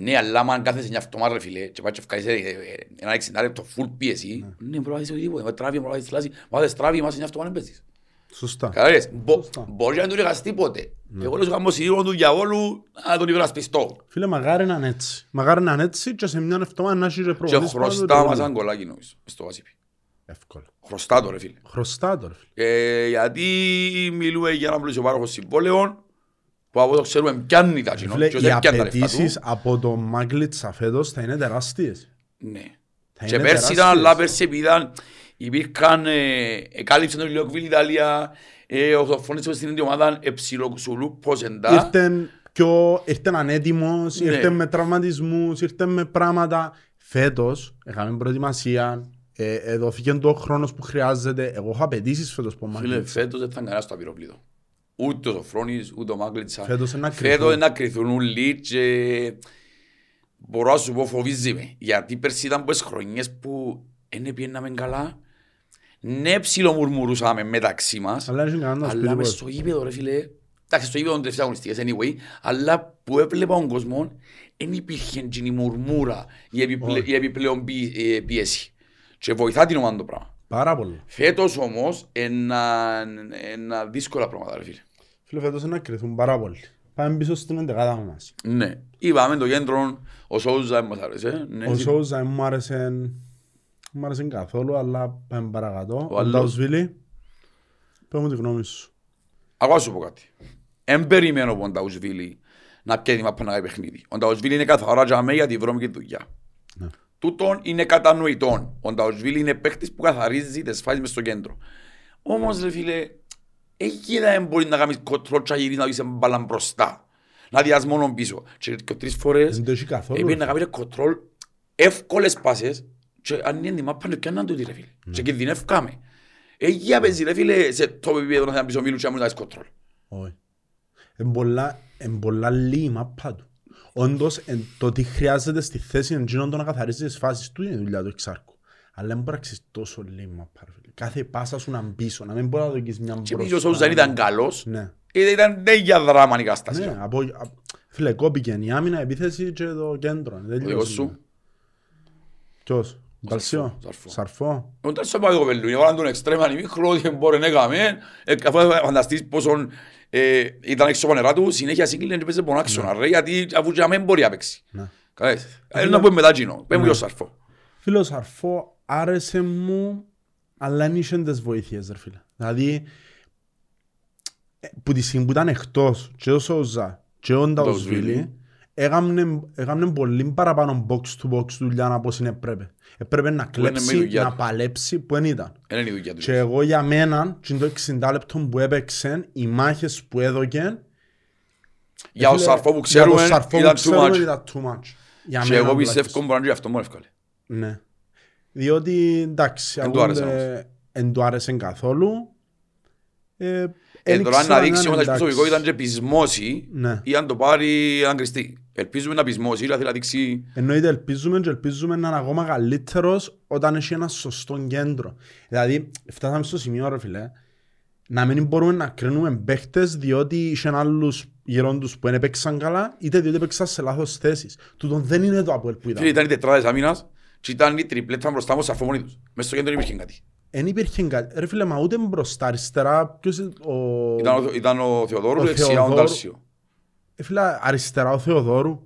Ναι, αλλά αν κάθεσαι μια αυτομά ρε φίλε και πάει και ευκάεις ε, ε, ένα 60 λεπτό full πίεση, ναι, μπορεί να δεις οτιδήποτε. Με τράβει, μπορεί να δεις θλάση, μα δεις τράβει, μας είναι αυτομά να παίζεις. Σωστά Καταλάβες, μπο- Σωστά. μπορεί να του λέγας τίποτε. Εγώ λέω σου κάνω σίγουρο του διαβόλου να τον υπερασπιστώ. Φίλε, μαγάρι να είναι έτσι Μαγάρι να είναι έτσι και σε μια εβδομάδα να έχει ρε Και προπονητής πάνω χρωστά το μας τέλος. σαν κολλάκι νομίζω, μες στο βασίπι. Εύκολα Χρωστά το ρε φίλε. Χρωστά το ρε φίλε Ε, γιατί μιλούμε για ένα πλουσιοπάροχο συμβόλαιο που από το ξέρουμε πιάνει τα κοινό Φίλε, και οι δεν πιάνει τα λεφτά απαιτήσεις του. από το Μάγκλητσα φέτος θα είναι τεράστιες. Ναι. Θα Και είναι πέρσι ήταν, τεράστιες. αλλά πέρσι επειδή ήταν, υπήρχαν, ε, εκάλυψαν τον Λιόκβιλ Ιταλία, ε, ο Σοφώνης που στην ίδια ομάδα, εψιλοξουλού ποσεντά. Ήρθεν πιο, ήρθεν ανέτοιμος, Ναι. ήρθεν με τραυματισμούς, ήρθεν με πράγματα. Φέτος, είχαμε προετοιμασία, ε, ε, δόθηκε το χρόνος που χρειάζεται. Εγώ έχω απαιτήσεις φέτος που Φίλε, Μάγκλητσα. φέτος δεν θα κανένας στο απειροπλήτο. Ούτε ο Σοφρόνης, ούτε ο Μάγκλητσα. Φέτος είναι να Φέτος κρυθούν. είναι να κρυθούν όλοι και μπορώ να σου πω φοβίζει με. Γιατί πέρσι ήταν πολλές χρονιές που δεν πιέναμε καλά. Ναι, ψιλομουρμουρούσαμε μεταξύ μας, Αλλά δεν κανένας αλλά σπίτι μες πώς. στο γήπεδο ρε φίλε, εντάξει στο γήπεδο τελευταία αγωνιστικές anyway, αλλά που έβλεπα τον κόσμο, δεν υπήρχε εκείνη η μουρμούρα, η, επιπλε, η επιπλέον πι- ε, πίεση. Και βοηθά την ομάδα το πράγμα. Πάρα πολύ. Φέτος όμως, ένα, ένα δύσκολα πράγματα ρε φίλε. Φίλε, φέτος να κρυθούν πάρα πολύ. Πάμε πίσω στην εντεκάδα μας. Ναι, είπαμε το κέντρο, ο Σόουζα μας άρεσε. Ναι, Ο εσύ- Σόουζα δεν μου άρεσε, μου άρεσε καθόλου, αλλά πάμε παρακατώ. Ο άλλος. Νταουσβίλη, πες μου τη γνώμη σου. Ακόμα να σου πω κάτι. Εν περιμένω από τον Ταουσβίλη να πιέζει μάπα να κάνει παιχνίδι. Ο Ταουσβίλη είναι καθαρά για μένα για τη βρώμικη δουλειά. Ναι. Τούτον είναι κατανοητόν. Ο Ταουσβίλη είναι παίχτης που καθαρίζει τις φάσεις μες στο κέντρο. Όμως, ρε φίλε, εκεί δεν μπορεί να κάνεις κοτρό και να γυρίσεις να δεις μπάλα μπροστά. Να διάς μόνο πίσω. Και και τρεις φορές Δεν το έχει καθόλου. έπαιρνε να κάνει κοτρόλ εύκολες πάσες και αν είναι μάπα να πιάνναν τούτη ρε φίλε. Ναι. Και κινδυνεύκαμε. Εκεί παίζει ρε φίλε σε το επίπεδο να πίσω μίλου και να μου κάνεις κοτρόλ. Όχι. Εν πολλά, εν πολλά λίγη η μάπα του. Όντως, εν, το τι χρειάζεται στη θέση εντζήνων το να καθαρίζει τις φάσεις του είναι η δουλειά του εξάρκου. Αλλά δεν μπορεί να αξίζει τόσο λίγη μάπα. ρε φίλε. Κάθε πάσα σου να μπίσω, να μην μπορεί να δοκίσεις μια Και μπροστά. πίσω ο Σόουζα δεν ήταν καλός. Ναι. Ε, Ήταν ναι για δράμα η κατάσταση. Ναι, από, α- φίλε, κόπηκε η άμυνα, η επίθεση και το κέντρο. Δεν Ο δικός τελειώσει. σου. Ποιος, Μπαλσιό, Σαρφό. Σαρφό. Όταν σε πάει το κοπελού, έβαλαν τον εξτρέμα ανημίχρο, ότι μπορεί να έκαμε. Ε, Αφού φανταστείς πόσο ε, ήταν έξω από νερά του, συνέχεια σύγκλινε και παίζει πον άξονα, ρε, γιατί αφού και δεν μπορεί να παίξει. Ναι. Κατάλαβες. Ε, Να πούμε μετά κοινό. Πες μου για το Σαρφό. Φίλε, ο Σαρφό άρεσε μου, αλλά δεν είχε τις βοήθειες, ρε φίλε. Δηλαδή, ε, που τη στιγμή που ήταν εκτός, και ο Σόζα και ο Νταουσβίλη, έκαμνε, έκαμνε πολύ παραπάνω box to box δουλειά από όσοι έπρεπε. Έπρεπε να είναι με η κλέψει, δουλειά να του. παλέψει, που δεν ήταν. Δεν είναι η δουλειά του. Και εγώ για μένα, και το 60 λεπτό που έπαιξε, οι μάχες που έδωκε, Για ο φίλε, Σαρφό που για ξέρουμε, το Σαρφό που ήταν too ξέρουμε, much. ήταν too much. Για Και μένα εγώ τουλάχιστον. πιστεύω μπορεί να είναι αυτό μόνο εύκολο. Ναι. Διότι εντάξει, Εν του άρεσε ακούγονται- εν του άρεσε καθόλου. Ε, Ε, εν τώρα να ήξερα δείξει αν όμως είναι προσωπικό εντάξει. ήταν και πεισμώσει Ναι. ή αν το πάρει αν κρυστεί. Ελπίζουμε να πεισμώσει, δηλαδή να δείξει Εννοείται ελπίζουμε και ελπίζουμε να είναι ακόμα καλύτερος όταν έχει ένα σωστό κέντρο. Δηλαδή, φτάσαμε στο σημείο, ρε φίλε, να μην μπορούμε να κρίνουμε παίχτες διότι είχαν άλλους γύρω τους που δεν έπαιξαν καλά, είτε διότι έπαιξαν σε λάθος θέσεις. Τούτον δεν είναι το Αποέλ που Φίλε, ήταν. ήταν οι τετράδες άμυνας και ήταν η τριπλέτα μπροστά μου Σαρφό μόνοι τους. Μες στο κέντρο δεν υπήρχε κάτι. Εν υπήρχε κάτι. Ρε φίλε, μα ούτε μπροστά αριστερά, ποιος είναι ο... Ήταν ο- Ήταν ο Θεοδόρου, ο δεξιά ο Θεοδόρου. Ντάλσιο. Ε, φίλε, αριστερά ο Θεοδόρου.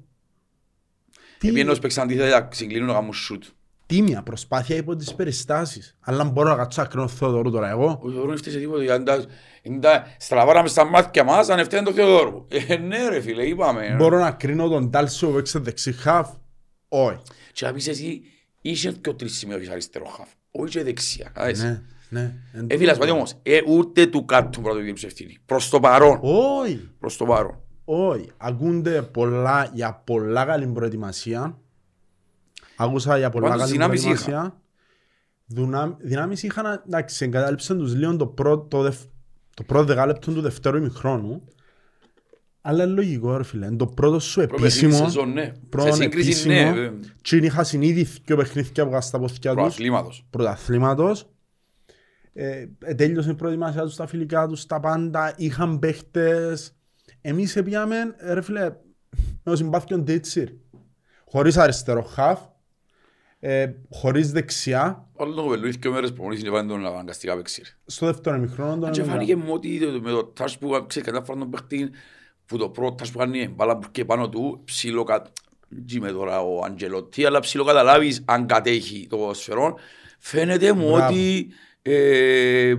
Τι Επειδή ενώ παίξαν αντίθετα για συγκλίνουν να κάνουν σούτ. τίμια προσπάθεια υπό τις περιστάσεις. Αλλά μπορώ να κάτσω να κρίνω Θεοδόρου τώρα εγώ. Ο Θεοδόρου δεν φταίει σε τίποτα. γιατί τα- είναι τα- Στραβάραμε στα μάτια μας αν φταίνει το Θεοδόρου. Ε, ναι ρε φίλε, είπαμε. Μπορώ να κρίνω τον Τάλσιο που έξε δεξί χαφ. Όχι. Και να πεις εσύ, είσαι και ο τρεις σημείο αριστερό χαφ. Όχι και δεξιά. κατάλαβες. Ναι, ναι. Εν Ε, φίλε, ας πω όμως, ε, ούτε του κάτω μπορεί να του δείξει ευθύνη. Προς το παρόν. Όχι. Προς το παρόν. Όχι. Ακούνται πολλά για πολλά καλή προετοιμασία. Άκουσα για πολλά Πάντως καλή δυνάμεις προετοιμασία. Δυνάμ- Δυνάμεις είχαν, εντάξει, εγκατάλειψαν τους λίγο το πρώτο, το δευ- το πρώτο δεκάλεπτο του δευτέρου ημιχρόνου. Αλλά είναι λογικό ρε φίλε, είναι το πρώτο σου Πρώτη επίσημο. σεζόν, ναι. πρώτο Σε σύγκριση, επίσημο, ναι, βέβαια. Και είχα συνείδη δυο παιχνίδια που είχα στα ποθηκιά τους. Πρωταθλήματος. Πρωταθλήματος. Ε, ε, τέλειωσε η προετοιμασία τους, τα φιλικά τους, τα πάντα, είχαν παίχτες. Εμείς έπιαμε, ε, ρε φίλε, με το συμπάθειο Τίτσιρ. Χωρίς αριστερό χαφ, ε, χωρίς δεξιά. Όλο το κοπελούι και μέρες προπονήσεις είναι πάντα τον αναγκαστικά παίξει. ρε. Στο δεύτερο ημιχρόνο τον Και έμεινα. φάνηκε μου ότι το- με το τάσ που ξέρεις κατά φορά τον παίχτη που το πρώτο τάσ που κάνει η μπάλα που και πάνω του ψηλό κα... με τώρα ο Αντζελωτή αλλά ψηλό καταλάβεις αν κατέχει το σφαιρό φαίνεται μου Μπράβο. ότι ε,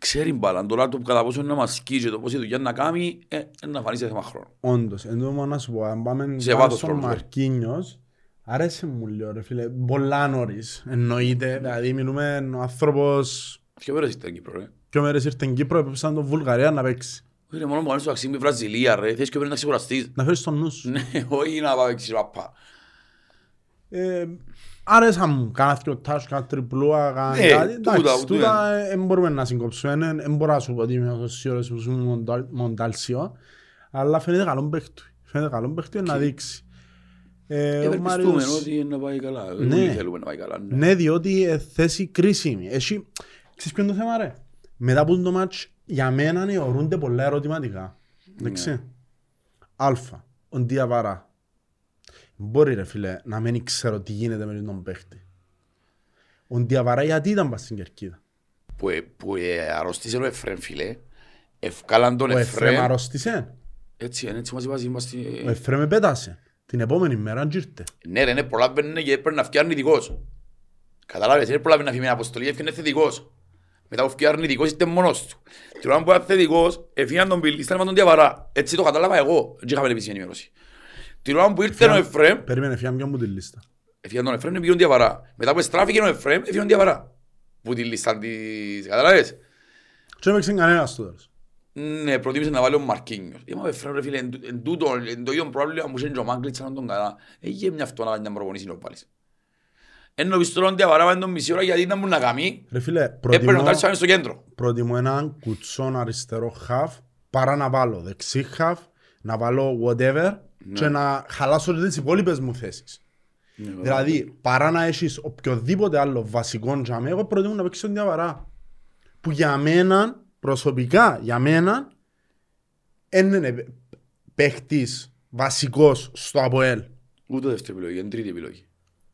ξέρει μπάλα τώρα το κατά πόσο να μας σκίσει και το πόση δουλειά να κάνει ε, ε, να φανείς σε θέμα χρόνου. Όντως, εν τω μόνο να σου πω, αν πάμε Σε πάνω βάθος στον χρόνου, Μαρκίνιος, άρεσε μου λίγο ρε φίλε, πολλά νωρίς, εννοείται, δηλαδή μιλούμε ο άνθρωπος, Ποιο μέρες ήταν Κύπρο ρε. πιο μέρες ήρθε στην Κύπρο, έπαιξαν τον Βουλγαρία να παίξει. Όχι ρε μόνο που κάνεις στο αξίμι Βραζιλία ρε, θες και πρέπει να ξεκουραστείς. Να φέρεις τον νους σου. Ναι, όχι να πάει παίξεις ραπά. Ε, άρεσαν μου, κάνα δυο τάσου, κάνα τριπλούα, κάνα Ναι, κάτι. τούτα, Εντάξει, τούτα. τούτα δεν μπορούμε να συγκόψουμε, δεν μπορώ να σου πω ότι είμαι όσο ώρες που είμαι Μοντάλσιο, αλλά φαίνεται καλό παίχτη. Φαίνεται καλό παίχτη να δείξει. Ε, ο Ευελπιστούμε Μάριος- ότι να πάει καλά. Ναι. Όλοι θέλουμε να πάει καλά. ναι. Ναι, διότι ε, θέση κρίσιμη. Έχει, ξέρεις ποιο είναι το θέμα ρε; Μετά από το μάτς, για μένα αιωρούνται πολλά ερωτηματικά. Εντάξει. Αλφα, ο Διαβαρά. Μπορεί ρε φίλε να μην ξέρω τι γίνεται με τον παίχτη. Ο Διαβαρά γιατί ήταν πας στην Κερκίδα; Που, ε- που ε, αρρώστησε ο Εφρέμ, φίλε. Ευκάλαν τον Ο Εφρέμ Εφρέμ. αρρώστησε. Έτσι, είναι, έτσι μας είπα, είμαστε... Ο Εφρέμ πέτασε. Την επόμενη μέρα ήρθε. Ναι ρε, ναι, προλάβαινε και έπρεπε να φτιάχνει αρνητικός. Καταλάβες, δεν προλάβαινε να φύγει με αποστολή, έφυγε θετικός. Μετά που φτιάχνει αρνητικός ήταν μόνος τους. Την ώρα που ήταν θετικός, έφυγαν τον Πιλίστα με τον Διαβαρά. Έτσι το κατάλαβα εγώ, δεν είχαμε επίσημη ενημέρωση. Την ώρα που ήρθε ο Εφρέμ, Περίμενε, φιάμε πιο μου τη λίστα. έφυγαν τον Εφρέμ και πήγε τον Διαβαρά. Μετά που στράφηκε ο Εφρέμ, έφυγε τον Διαβαρά. Που τη λίστα της, καταλάβες. Και έπαιξε κανένας στο τέλος. Ναι, προτίμησε να βάλει ο Μαρκίνιος. Είπα, «Ρε Εφρέμ, ρε φίλε, εν τού- εν τούτο, εν το ίδιο πρόβλημα που είχε και ο Μάγκλητς να τον καλά. Έγινε μια αυτό να κάνει μια προπονήση ο Πάλης. Εν νομίζεις τώρα ότι αβαράβαν τον μισή ώρα γιατί ήταν που να κάνει. Ρε φίλε, Έπαιρνε ο προτιμώ, Τάρης να είναι στο κέντρο. προτιμώ έναν κουτσόν αριστερό χαφ παρά να βάλω δεξί χαφ, να βάλω whatever και να χαλάσω και τις υπόλοιπες μου θέσεις. Δηλαδή, παρά να έχεις οποιοδήποτε άλλο βασικό τζαμί, εγώ προτιμώ να παίξω τον διαβαρά. Που για μένα, προσωπικά, για μένα, δεν είναι παίχτης βασικός στο ΑΠΟΕΛ. Ούτε δεύτερη επιλογή, είναι τρίτη επιλογή.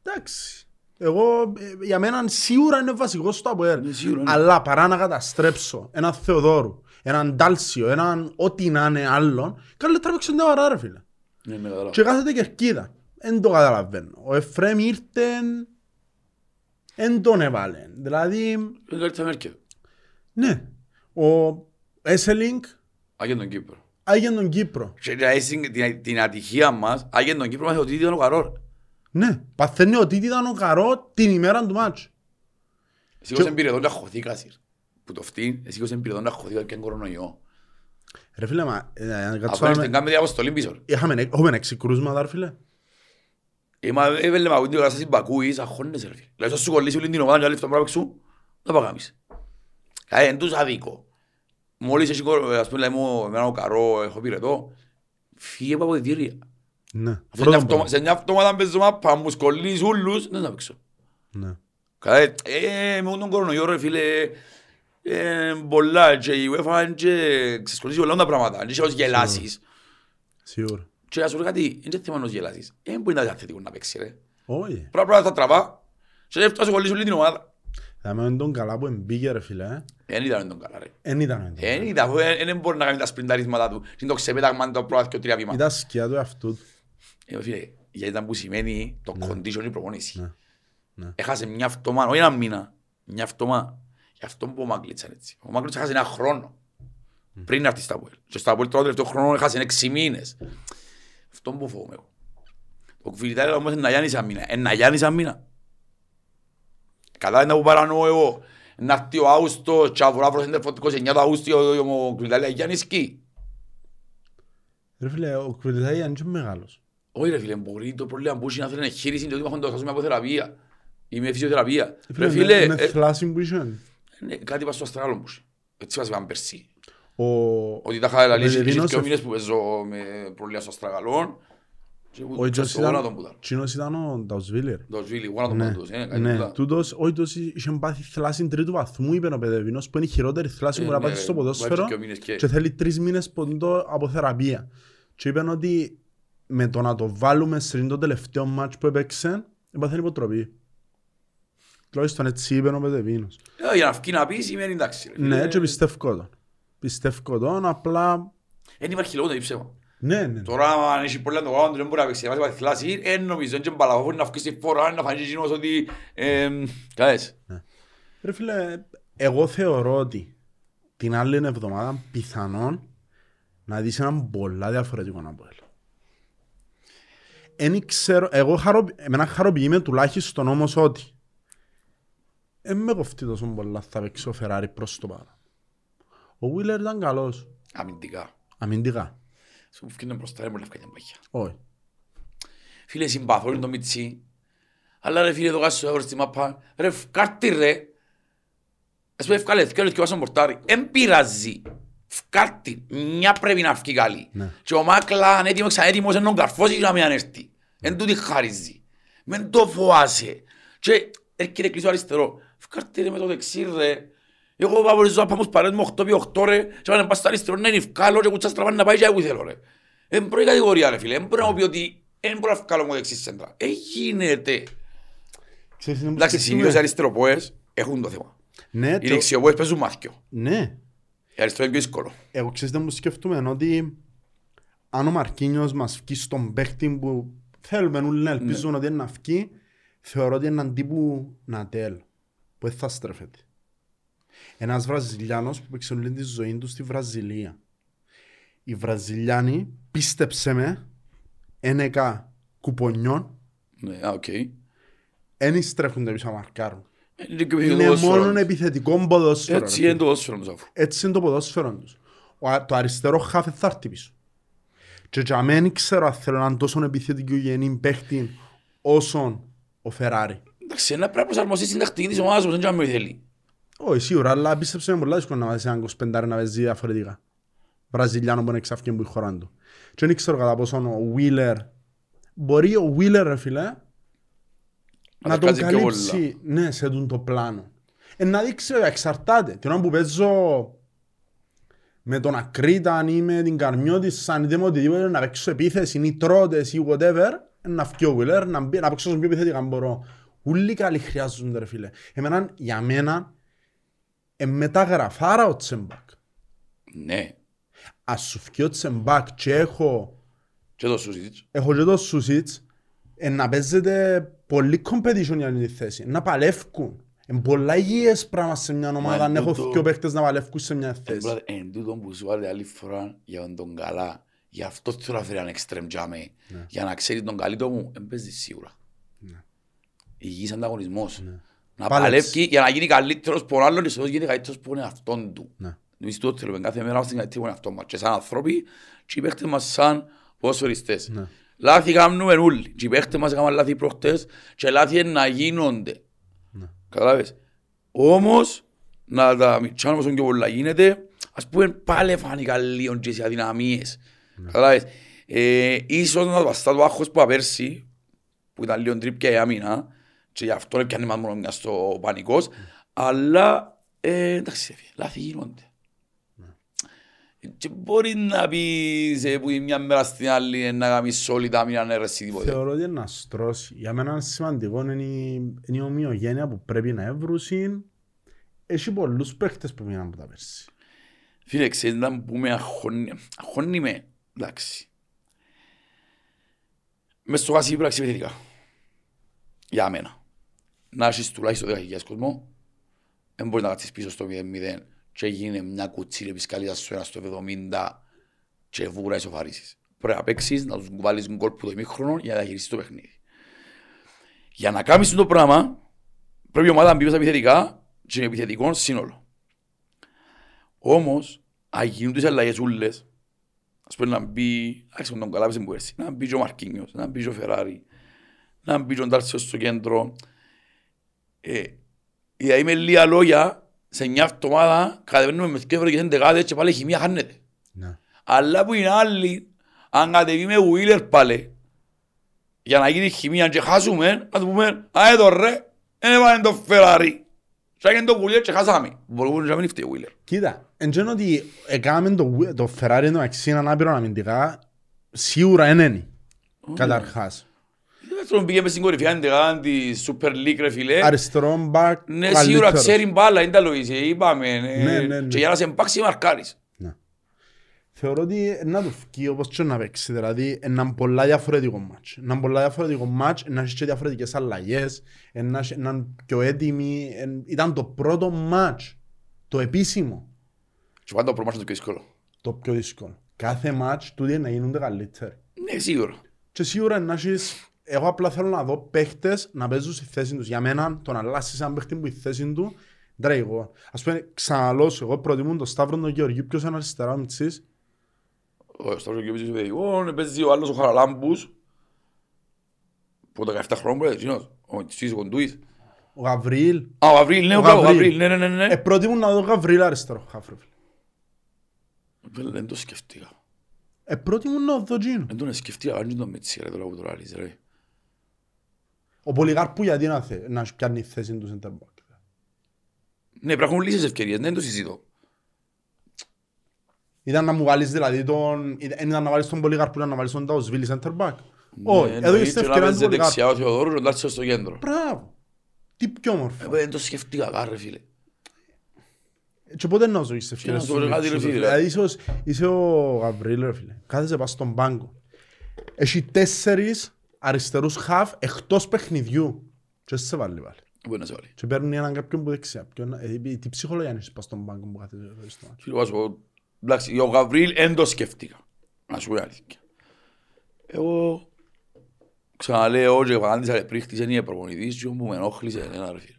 Εντάξει. Εγώ, ε, για μένα σίγουρα είναι βασικός στο ΑΠΟΕΛ. σίγουρα, ναι. Αλλά παρά να καταστρέψω έναν Θεοδόρου, έναν Τάλσιο, έναν ό,τι να είναι άλλον, καλύτερα να παίξω την βαρά ρε φίλε. Ναι, ναι, κατάλαβα. Και κάθεται κερκίδα. Δεν το καταλαβαίνω. Ο Εφρέμ ήρθε, δεν τον έβαλε. Δηλαδή, Είναι καλύτερα Μέρκελ. ναι. Ο Έσελινγκ Άγιον τον Κύπρο. άγιε τον Κύπρο. Και δηλαδή, στην- την- την ατυχία μας, άγιον τον Κύπρο, μάθε ότι ήταν ο Καρόρ. Ναι. Παθαίνει ότι ήταν ο καρό την ημέρα του μάτσου. Σήκωσε πυρετόν και αχωθήκα, σύρ. Που το φτύν, σήκωσε πυρετόν και αχωθήκα και κορονοϊό. Ρε φίλε, μα, ε, ε, Αφού κάτσω να ήρθε με- κάμε διαποστολή πίσω. Είχαμε, έχουμε έξι κρούσματα, ρε φίλε. Είμα, έβελε με ακούγεται κατάσταση Μπακούης, αχώνεσαι ρε φίλε. Δηλαδή, σου κολλήσει όλη την ομάδα και άλλη αυτό πράγμα σου, να πάω γάμεις. Δηλαδή, εν τους αδίκω. Μόλις έχει, κορο- ας πούμε, λέμε, ο- εμένα ο καρό, έχω πυρετό, φύγε από αποδητήρια. Ναι. Αφού Πρώτον είναι αυτόμα- πράγμα. Σε μια αυτόματα παίζω μάπα, μου σκολείς ούλους, δεν θα παίξω. Ναι. Καλά, ε, με τον κορονοϊό ρε φίλε, ε, πολλά και η UEFA είναι και ξεσκολήσει όλα τα πράγματα, αν είσαι ως γελάσεις. Σίγουρα. Και να σου πω κάτι, είναι θέμα ως γελάσεις. Ε, μπορεί να είναι θετικό να παίξει ρε. Όχι. Πράγμα θα τραβά και δεν φτάσει κολλήσει όλη την ομάδα. Θα με τον καλά που εμπήκε, ρε φίλε. ε. Δεν ήταν τον καλά ρε. Εν ήταν. Δεν ήταν, αφού δεν δεν μπορεί να κάνει τα σπρινταρίσματα του. Είναι το ξεπέταγμα το πρώτο και τρία βήμα. Ήταν σκιά του εαυτού του. Ε, φίλε, γιατί ήταν που σημαίνει το condition η προπονήση. Ναι. Ναι. Έχασε μια φτωμά, όχι ένα μήνα, μια φτωμά. Γι' αυτό που ο Μάγκλητς είναι έτσι. Ο Μάγκλητς έχασε ένα χρόνο. Πριν να έρθει στα Αποέλ. Και στα Αποέλ τώρα τελευταίο χρόνο έχασε έξι μήνες. Αυτό που φοβούμαι εγώ. Ο Κβιλιτάρη όμως είναι να γιάνει σαν μήνα. Είναι να γιάνει σαν μήνα. Καλά είναι που παρανοώ εγώ. Να έρθει ο Αύγουστος και αφορά προς το 29 Αύγουστο ο Κβιλιτάρη να γιάνει σκι. Ρε φίλε, ο Κβιλιτάη είναι και μεγάλος. Όχι ρε φίλε, μπορεί το πρόβλημα που έχει να θέλεις εγχείρηση είναι ότι υπάρχουν το από θεραπεία ή με φυσιοθεραπεία. Ρε με- φίλε, με ε, θλάση που είχε. ναι, κάτι είπα στο αστράλο μου. Έτσι μας είπαν πέρσι. Ο... Ότι τα είχα λαλήσει και Βελεβίνος δύο εφ- μήνες που παίζω με προβλήμα στο αστραγαλόν. και που- Ο Ιτζος στο γόνατο ήταν, που ήταν. Τσίνος ήταν ο Νταουσβίλερ. Το σβήλι, γόνατο Ναι, που τους, ε, κάτι ναι. τούτα. Τούτος, όχι τούτος είχε πάθει θλάση τρίτου βαθμού, είπε ο Παιδεβίνος, που είναι η χειρότερη θλάση Ε, που να ναι, πάθει στο βάζει ποδόσφαιρο και ο μήνες και- και θέλει τρεις μήνες ποντό από θεραπεία. Και είπαν ότι με το να το βάλουμε σε το τελευταίο μάτς που έπαιξε, έπαθαν υποτροπή. Τουλάχιστον έτσι είπε ο Παιδεβίνος. Ε, Για να βγει να πει σημαίνει εντάξει. ρε φίλε. Ναι, και πιστεύω τον. Πιστεύω τον, απλά... Δεν υπάρχει λόγο να το ψέμα. Ναι, ναι. Τώρα αν έχει πολλά το κάνω, δεν μπορεί να παίξει. Βάζει θλάση, εν νομίζω, είναι και μπαλαβό να βγει στη φορά, να φανεί εκείνος ότι... εμ, Καλές. Ρε φίλε, εγώ θεωρώ ότι την άλλη εβδομάδα πιθανόν να δεις έναν πολλά διαφορετικό Αποέλ. Εν ξέρω, εγώ χαρο, εμένα χαροποιήμαι τουλάχιστον όμως ότι δεν με κοφτεί τόσο πολλά θα παίξει ο Φεράρι προς το παρόν. Ο Βίλερ ήταν καλός, Αμυντικά. αμυντικά. Σου που βγαίνουν μπροστά, δεν μπορεί να βγάλει μπαγιά. Όχι. Φίλε, συμπαθώ είναι το Μιτσί. Αλλά ρε φίλε, το κάσου έβρε στη μάπα. Ρε, φκάρτη ρε. Ας πούμε, ευκάλε, ευκάλε και βάσαν πορτάρι. Εν πειράζει. Φκάρτη. Μια πρέπει να βγει καλή. Ναι. Και ο Μάκλα, αν έτοιμος, ξανέτοιμος, ενώ καρφώσει και να μην ανέρθει. Εν τούτη χαρίζει. Μεν το φοάσαι. Και έρχεται κλείσω αριστερό. Φκάρτε ρε με το δεξί ρε. Εγώ πάω να πάμε παρέτ με 8 επί 8 ρε. Και πάνε πας στο αριστερό να είναι ευκάλω και κουτσάς τραβάνε να πάει και εγώ θέλω ρε. Εν πρώτη κατηγορία ρε φίλε. Εν μπορεί να μου πει ότι εν μπορώ να ευκάλω μου δεξί σέντρα. Ε, γίνεται. Ξέρεις τι είναι που Εντάξει, σκεφτούμε; συνήθως οι αριστεροπόες έχουν το θέμα. Ναι, Οι το- δεξιοπόες παίζουν μάθηκιο. Ναι. Η αριστερό είναι πιο δύσκολο. Εγώ ξέρετε μου σκεφτούμε ότι αν ο Μαρκίνιος μας βγει στον παίχτη που θέλουμε όλοι να ελπίζουμε ότι είναι να βγει, θεωρώ ότι είναι έναν τύπου Νατέλ, που δεν θα στρέφεται. Ένας Βραζιλιάνος που παίξει όλη τη ζωή του στη Βραζιλία. Οι Βραζιλιάνοι, πίστεψε με, ένεκα κουπονιών, Ναι, α, οκ. δεν στρέφονται πίσω να μαρκάρουν. Είναι και επιθετικό Είναι ποδόσφαιρος. μόνο επιθετικό ποδόσφαιρο. Έτσι ρε είναι το ποδόσφαιρο τους αφού. έτσι είναι το ποδόσφαιρο τους. Ο, α- το αριστερό χαφ θα έρθει πίσω. Και για μένα δεν ξέρω αν θέλω έναν τόσο επιθετικό γενικά παίχτη όσο ο Φεράρι. Εντάξει, να πρέπει να προσαρμοστεί στην τακτική της ομάδας όμως, δεν ξέρω αν με θέλει. Όχι, σίγουρα, αλλά πίστεψε με πολλά δύσκολο να βάζεις έναν 25 να παίζει διαφορετικά. Βραζιλιάνο που είναι εξαφκή που η χώρα του. Και δεν ξέρω κατά πόσο ο Wheeler μπορεί ο Wheeler, ρε φίλε, να τον τα κάνει πιο καλύψει ναι, σε τούν το πλάνο. Ε, να δείξει, βέβαια, εξαρτάται. Την ώρα που παίζω με τον Ακρίταν ή με την Καρμιώτη, σαν είτε με οτιδήποτε, να παίξω επίθεση ή τρώτες ή whatever, να φύγει ο Wheeler, να, μπει, να παίξω όσο πιο επιθετικά μπορώ. Ούλοι καλοί χρειάζονται, ρε φίλε. Εμένα, για μένα, ε, μεταγραφάρα ο Τσεμπάκ. Ναι. Ας σου φύγει ο Τσεμπάκ και έχω Και το Σούσιτς. έχω και το Σουσίτς, ε, να παίζεται πολύ competition για την θέση, να παλεύκουν. Είναι πολλά υγιές πράγμα σε μια ομάδα, αν έχω τούτο- δύο παίκτες να παλεύκουν σε μια θέση. Μπράδε, Εν τούτο που σου βάλε άλλη φορά για τον καλά. Γι' αυτό θέλω να φέρει έναν εξτρέμ τζάμε. Ναι. Για να ξέρει τον καλύτερο μου, δεν παίζει σίγουρα. Υγιής ανταγωνισμός. Ναι. Να Πάλεψε. παλεύει για να γίνει καλύτερος από τον άλλον, ίσως γίνει καλύτερος που είναι αυτόν του. Ναι. Εμείς το θέλουμε κάθε μέρα να είμαστε καλύτεροι που είναι αυτόν μας. Και σαν ανθρώποι, και οι παίχτες μας σαν ποδοσφαιριστές. Ναι. Λάθη κάνουμε όλοι. Και οι παίχτες μας έκαναν λάθη προχτές και λάθη είναι να γίνονται. Ναι. Καταλάβες. Όμως, να τα μιτσάνουμε όσο και πολλά γίνεται, ας πούμε πάλι φάνηκα λίγο και σε αδυναμίες. Καταλάβες. Ε, ίσως να βαστά το άγχος που είπα πέρσι, που ήταν λίγο τρίπ και η άμυνα, και γι' αυτό έπιανε μας μόνο μια στο πανικός, αλλά ε, εντάξει, έφυγε, λάθη γίνονται. Και μπορεί να πεις ε, που η μια μέρα στην άλλη ε, να κάνεις όλη τα άμυνα να έρθει τίποτε. Θεωρώ ότι είναι να στρώσει. Για μένα σημαντικό είναι η, είναι η ομοιογένεια που πρέπει να έβρουσιν. Έχει πολλούς παίχτες που μείναν από τα πέρσι. Φίλε, ξέρεις να μου πούμε αγχώνει, αγχώνει με, εντάξει. Μες στο γάσι πράξη επιθετικά. Για μένα. Να έχεις τουλάχιστον 10.000 κόσμο, δεν μπορείς να κάτσεις πίσω στο 0-0 και γίνει μια κουτσίλη επισκαλίδα στο ένα στο 70 και βούρα ισοφαρίσεις. Πρέπει να παίξεις, να τους βάλεις γκολ που το ημίχρονο για να διαχειριστείς το παιχνίδι. Για να κάνεις το πράγμα, πρέπει η ομάδα να μπει μέσα επιθετικά και είναι επιθετικό σύνολο. Όμως, αν γίνουν τις αλλαγές ούλες, ας πούμε να μπει, άξιο τον καλάβησε που έρθει, να μπει και ο Μαρκίνιος, να μπει και ο Φεράρι, να μπει και ο Ντάρσιος στο κέντρο. Ε, δηλαδή με λίγα λόγια, σε μια εβδομάδα κατεβαίνουμε με δύο διαφορετικές εντεκάδες και πάλι η χημεία χάνεται. Ναι. Αλλά που είναι άλλοι, αν κατεβεί με Wheeler πάλι, για να γίνει χημεία και χάσουμε, να του πούμε, α, εδώ ρε, δεν έβαλε το Φεράρι. Και έγινε το Wheeler και χάσαμε. Μπορεί να μην φταίει ο Wheeler. Κοίτα, εν τζένω ότι έκαμε το, το Ferrari το αξίνα ανάπηρο αμυντικά, σίγουρα είναι είναι. Καταρχάς. Δεύτερον πήγε μες στην κορυφαία εντεγάδα της Super League ρε φίλε. Αριστερό μπακ, Ναι, σίγουρα καλύτερος. ξέρει μπάλα, είναι τα λογίσε, είπαμε. Ναι, ναι. ναι, ναι. Και για να σε εμπάξει μαρκάρεις. Θεωρώ ότι να του φκεί όπως και να παίξει, δηλαδή είναι πολλά διαφορετικό μάτς. Είναι πολλά διαφορετικό μάτς, να έχεις και διαφορετικές αλλαγές, να έχει- να είναι πιο έτοιμοι. Εν- Ήταν το πρώτο μάτς, το επίσημο, Και πάντα το προμάσιο το πιο δύσκολο. το πιο δύσκολο. Κάθε μάτς τούτοι να γίνονται καλύτεροι. Ναι, σίγουρα. Και σίγουρα να έχεις, εγώ απλά θέλω να δω παίχτες να παίζουν στη θέση τους. Για μένα, το να αλλάσεις έναν παίχτη που η θέση του, δεν εγώ. Ας πούμε, ξαναλώ εγώ προτιμούν τον Σταύρο τον Γεωργίου, ποιος είναι αριστερά με τσίς. Ο Σταύρος Γεωργίου είναι παιδικό, παίζει ο άλλος ο Χαραλάμπους. Που 17 χρόνων που είναι, ο Τσίς Κοντούης. Ο Γαβρίλ. Α, ο Γαβρίλ, ναι, ο Γαβρίλ, ναι, ναι, ναι, ναι. Ε, προτιμούν να δω Γαβρίλ αριστερό χάφρο. Δεν το σκεφτήκα. Ε, προτιμούν να δω Τζίνο. Δεν τον σκεφτήκα, αν δεν το μετσί ρε τώρα που το λάρεις ρε. Ο Πολυγάρπου γιατί να, θε, να πιάνει θέση του center back; Ναι, πρέπει να έχουν λύσεις ευκαιρίες, δεν το συζητώ. Ήταν να μου βάλεις δηλαδή τον... Ήταν ήταν να βάλεις τον Πολυγάρπου, ήταν να βάλεις τον Ταοσβίλη center back. Ναι, Όχι, εδώ εννοείται είστε να ευκαιρία παίζει του δεξιά ο Πολυγάρπου. Θεοδόρους και ο Ντάλσιος στο κέντρο. Μπράβο. Τι πιο όμορφο. Ε, Δεν το σκεφτήκα καν, ρε φίλε. Και πότε να σου είσαι ευκαιρία να σου πω κάτι, ρε φίλε. Δηλαδή είσαι, ο- είσαι ο Γαβρίλ ρε φίλε. Κάθεσαι πας στον πάγκο. Έχει τέσσερις αριστερούς χαφ εκτός παιχνιδιού. Και σε βάλει πάλι. Μπορεί να σε βάλει; Και παίρνουν έναν κάποιον που δεξιά. Ποιον- ε, ε, Τι ψυχολογία είναι πας στον πάγκο που κάθεσαι στο μάτσο. Φίλε, βάζω, εντάξει, ο Γαβρίλ δεν το σκεφτήκα. Να σου πω την αλήθεια. Εγώ ξαναλέω και ο Παγάντης Αλεπρίχτης είναι η προπονητής και που με ενόχλησε ένα ρε φίλε.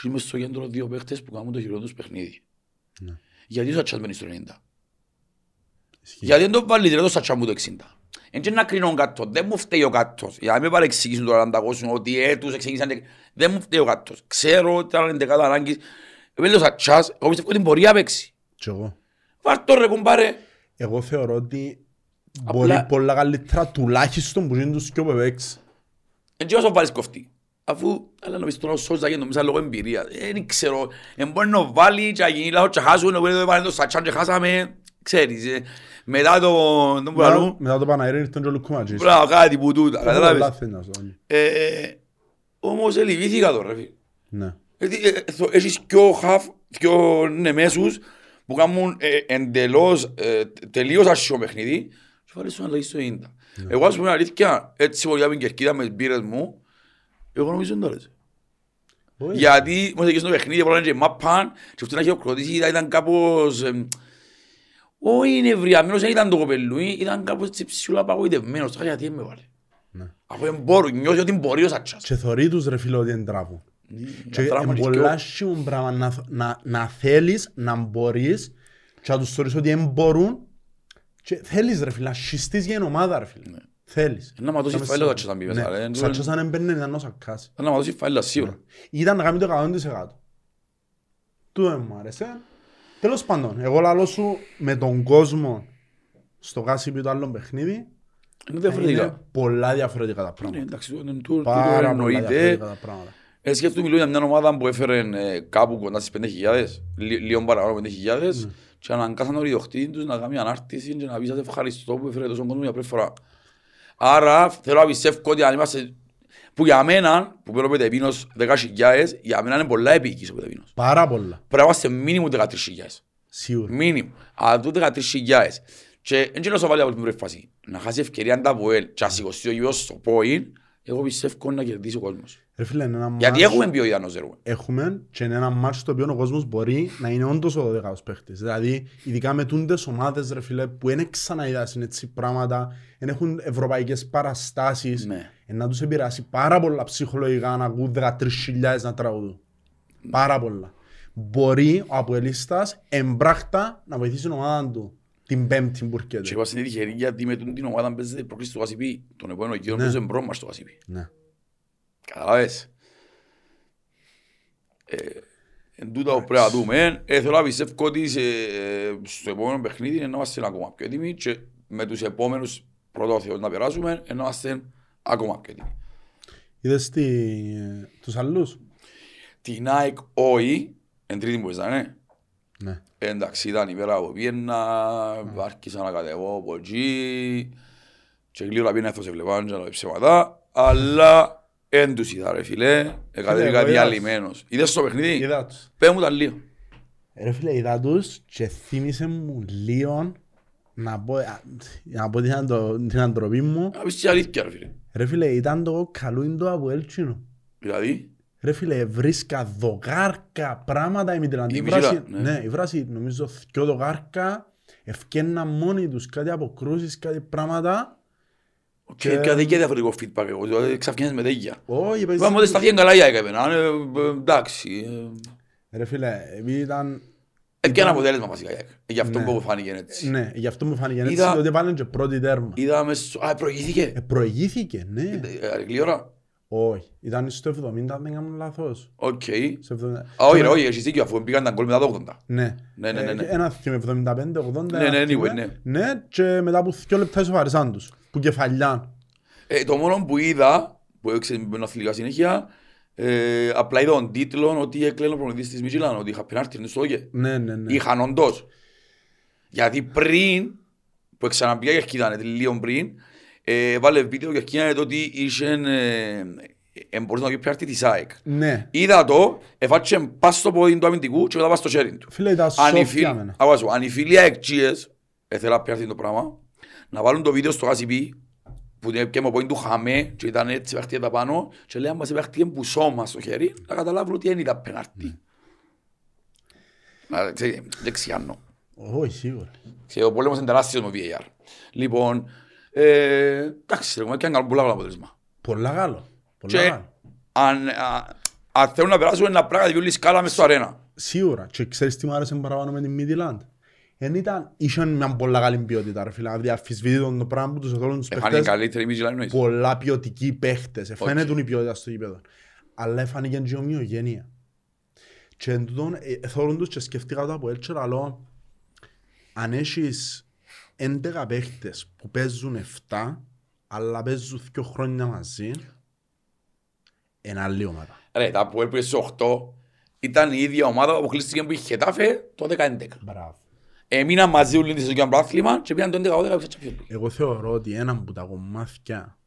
Και είμαι στο κέντρο δύο παίχτες που κάνουν το χειρότερο τους παιχνίδι. Ναι. Γιατί ο Σατσάς μένει στο 90. Γιατί δεν το βάλει το Σατσάς μου το 60. Εν και να κρίνω κάτω, δεν μου φταίει ο κάτος. Για να μην παρεξηγήσουν τώρα να τα ακούσουν ότι ε, τους εξηγήσαν. και- Δεν μου φταίει ο κάτος. Ξέρω ότι ήταν εντεκάδα ανάγκης. Επειδή ο Σατσάς, εγώ πιστεύω ότι μπορεί να παίξει. Και εγώ. Βάρ' το ρε κουμπάρε. Εγώ θεωρώ ότι Απλά- μπορεί πολλά καλύτερα τουλάχιστον που είναι τους και ο Πεπέξ. Εν και όσο βάλεις κοφτή. Αφού, αλλά να πεις τον όσο θα γίνει νομίζω λόγω εμπειρία. Δεν ξέρω, εν μπορεί να βάλει και να γίνει λάθος και χάσουν, μπορεί να βάλει το Σατσάν και χάσαμε. Ξέρεις, ε, μετά το... τον Μετά- Μπουραλού, Μετά το Παναήρη ήρθαν και ο Λουκούματζης. μπράβο, κάτι που τούτα, Εγώ καταλάβες. λάθη να σου πω. Ε, Όμως ελυπήθηκα τώρα, ρε φίλε. Ναι. Γιατί ε, ε, θω- έχεις δυο χαφ, δυο νεμέσους που κάνουν ε, εντελώς, ε, τελείως άσχημο παιχνίδι και βάλεις τον αλλαγή στο 90. Εγώ ας πούμε αλήθεια, έτσι που την κερκίδα με τις μπύρες μου, εγώ νομίζω δεν το λες. Γιατί μόλις στο παιχνίδι απλά και μάπαν και αυτό να χειροκροτήσει ήταν- ήταν κάπως... εμ, Όχι νευριαμένος, δεν ήταν το κοπελούι, ήταν κάπως έτσι ψηλά απαγοητευμένος. Τώρα γιατί με βάλε; Αφού δεν μπορώ, νιώθει ότι μπορεί ο Σατσάς. Και θωρεί τους ρε φίλε ότι είναι τράβο. Και να τράβουν είναι και πολλά δυο. σίγουρο πράγμα να, να, να θέλεις, να μπορείς και να τους θωρείς ότι δεν μπορούν και θέλεις ρε φίλε, να σχιστείς για την ομάδα ρε φίλε. Θέλεις. Να ματώσει Κάμε φάιλο σε- Σατσάς να μπει μέσα, Ναι, ρε. Σατσάς αν έμπαινε ήταν ο Σακάς. Να ματώσει φάιλο σίγουρα. Ήταν να κάνει το 100%. Του δεν μου άρεσε. Τέλος πάντων, εγώ λαλώ σου με τον κόσμο στο κάσιπι του άλλον παιχνίδι Είναι διαφορετικά. είναι πολλά διαφορετικά τα Ναι, πράγματα. εντάξει, τούτο- τούτο Πάρα πολλά εννοείται. διαφορετικά τα πράγματα. Ε, σκέφτομαι μιλώ για μια ομάδα που έφερε ε, κάπου κοντά στις 5.000, λι- λίγο παραπάνω 5.000 Ναι. και αναγκάσαν τον ιδιοκτήτη τους να κάνει ανάρτηση και να πει σας ευχαριστώ που έφερε τόσο κόσμο για πρώτη φορά. Άρα θέλω να πιστεύω ότι αν είμαστε που για μένα, που παίρνω πετεπίνος 10.000, για μένα είναι πολλά επίκης ο πετεπίνος. Πάρα πολλά. Πρέπει να είμαστε μίνιμου 13.000. Σίγουρα. Μίνιμου. Αλλά τούτε 13.000. Και δεν ξέρω να βάλει από την πρώτη φάση. Να χάσει ευκαιρία τα Αποέλ και να σηκωστεί ο γιος στο πόιν, εγώ πιστεύω να κερδίσει ο κόσμος. Ρε φίλε, είναι ένα Γιατί μάτς- έχουμε ποιότητα να ζερούμε. Έχουμε και είναι ένα μάτς στο οποίο ο κόσμος μπορεί να είναι όντως ο 12ος παίχτης. Δηλαδή, ειδικά με τούντες ομάδες ρε φίλε, που δεν ξαναείδασαν έτσι πράγματα, δεν έχουν ευρωπαϊκές παραστάσεις, Ναι. ε, να τους επηρεάσει πάρα πολλά ψυχολογικά να ακούν 13.000 να τραγουδούν. Πάρα πολλά. Μπορεί ο Αποελίστας εμπράχτα να βοηθήσει την ομάδα του την πέμπτη που έρχεται. Και είμαστε τυχεροί γιατί με την ομάδα παίζεται η πρόκληση του Βασιπί. Τον επόμενο γύρο Ναι. παίζεται μπρο μας στο Βασιπί. Ναι. Καταλάβες. Ε, Εν τούτα που πρέπει να δούμε. Ε, θέλω να πιστεύω ότι σε, ε, στο επόμενο παιχνίδι να είμαστε ακόμα πιο έτοιμοι και με τους επόμενους πρώτο Θεός να περάσουμε να είμαστε ακόμα πιο έτοιμοι. Είδες τι, ε, τους άλλους; Την ΑΕΚ όχι, εν τρίτη που ήταν, Ναι. Εντάξει, ήταν η μέρα που πήγαινα, άρχισα να κατεβώ από εκεί και γλύωρα πήγαινα αυτό σε βλέπαν και να ψέματα, αλλά εν τους είδα ρε φίλε, εκατέβηκα εγώ είδα. διαλυμένος. Είδες το παιχνίδι, Είδα τους. πες μου τα λίγο. Ρε φίλε, είδα τους και θύμισε μου λίγο να πω, α, να πω την, αντο, την αντροπή μου. Να πεις την αλήθεια ρε φίλε. Ρε φίλε, ήταν το καλούιν το από Έλτσινο. Δηλαδή, Ρε φίλε, βρίσκα δογάρκα πράγματα η Μιτραντή. Η Η Μιτραντή, βράση, ναι. ναι. η βράση νομίζω δυο δογάρκα ευκέναν μόνοι τους κάτι αποκρούσεις, κάτι πράγματα. και και δεν και διαφορετικό feedback εγώ, δηλαδή ξαφνιάζεις με τέτοια. Όχι, παίζει- Πάμε ότι σταθεί καλά η ΑΕΚ εμένα, ε, ε, εντάξει. ε, Ρε φίλε, επειδή ήταν... ε, Και ένα αποτέλεσμα βασικά η ΑΕΚ, Ε, γι' αυτό Ναι. που φάνηκε έτσι. Ναι, γι' αυτό μου φάνηκε έτσι, Είδα- ότι βάλουν και πρώτη τέρμα. Είδαμε, στο- α, προηγήθηκε. Ε, προηγήθηκε, ναι. Ε, Γλήορα. Όχι, ήταν στο 70, αν δεν κάνω λάθος. Οκ. Στο 70. Α, όχι, Και ρε, με- όχι, έχεις δίκιο, αφού πήγαν τα γκολ μετά το 80. Ναι. Ναι, ναι, ναι, ναι. Ε, Ένα θύμα 75-80. Ναι, ναι, ένα θύμα. anyway, ναι. Ναι, και μετά από δύο λεπτά ισοφαρισάν τους. Που κεφαλιά. Ε, το μόνο που είδα, που έξερε με αθλητικά συνέχεια. Ε, απλά είδα τον τίτλο ότι έκλαινε ο προπονητής της Μιτσιλάν, ότι είχα πενάρτη, είναι στο ΟΚΕ. Ναι, ναι, ναι. Είχαν όντως. Γιατί πριν, που ξαναπήγα και αρκετάνε λίγο πριν, ε, βάλε βίντεο και αρκετάνε ότι είχε ε, ε, μπορούσε να πεις πιάρτη της ΑΕΚ. Ναι. Είδα το, εφάτσε πας στο πόδι του αμυντικού και μετά πας στο χέρι του. Φίλε, ήταν Αν οι σόφια φίλοι- μένα. Άκουα σου, αν οι φίλοι αεξίες, έθελα πιάρτη το πράγμα, να βάλουν το βίντεο στο ACP, που είναι και με πόιν του χαμέ και ήταν έτσι παίχτη τα πάνω και λέει αν μας παίχτη που σώμα στο χέρι, να καταλάβουν ότι δεν ήταν Ναι. πενάρτη. Να, ξέρει, Δεν ξιάνω. Όχι, σίγουρα. Και ο πόλεμος είναι τεράστιος με VAR. Λοιπόν, ε, εντάξει, έχουμε και ένα καλό πολλά αποτέλεσμα. Πολλά καλό. Πολλά Και καλό. αν, α- αν θέλουν να περάσουν ένα πράγμα διόλου σκάλα μες στο αρένα. Σίγουρα. Και ξέρεις τι μου άρεσε παραπάνω με την Midland; Εν ήταν, είχαν μια πολλά καλή ποιότητα ρε φίλε. Δηλαδή αναμφισβήτητον το πράγμα που τους εθώρουν τους Εφάνηκε παίχτες. καλύτερη η Midland εννοείς. Πολλά ποιοτικοί παίχτες. Οκ. Εφαίνεται η ποιότητα στο γήπεδο. Αλλά εφάνηκε και η ομοιογένεια. Και εν τούτον, ε, εθώρουν τους και σκεφτήκα το από έτσι αλλά αν έχεις 11 παίχτες που παίζουν 7 αλλά παίζουν 2 χρόνια μαζί είναι άλλη ομάδα. Ρε, τα που έπαιζε στις 8 ήταν η ίδια ομάδα που αποκλείστηκε που είχε Χετάφε το 10-11. Μπράβο. Έμειναν μαζί όλοι στο κοινό πρόθλημα και πήγαν το 11-12 σε Champions League. Εγώ θεωρώ ότι ένα από τα κομμάτια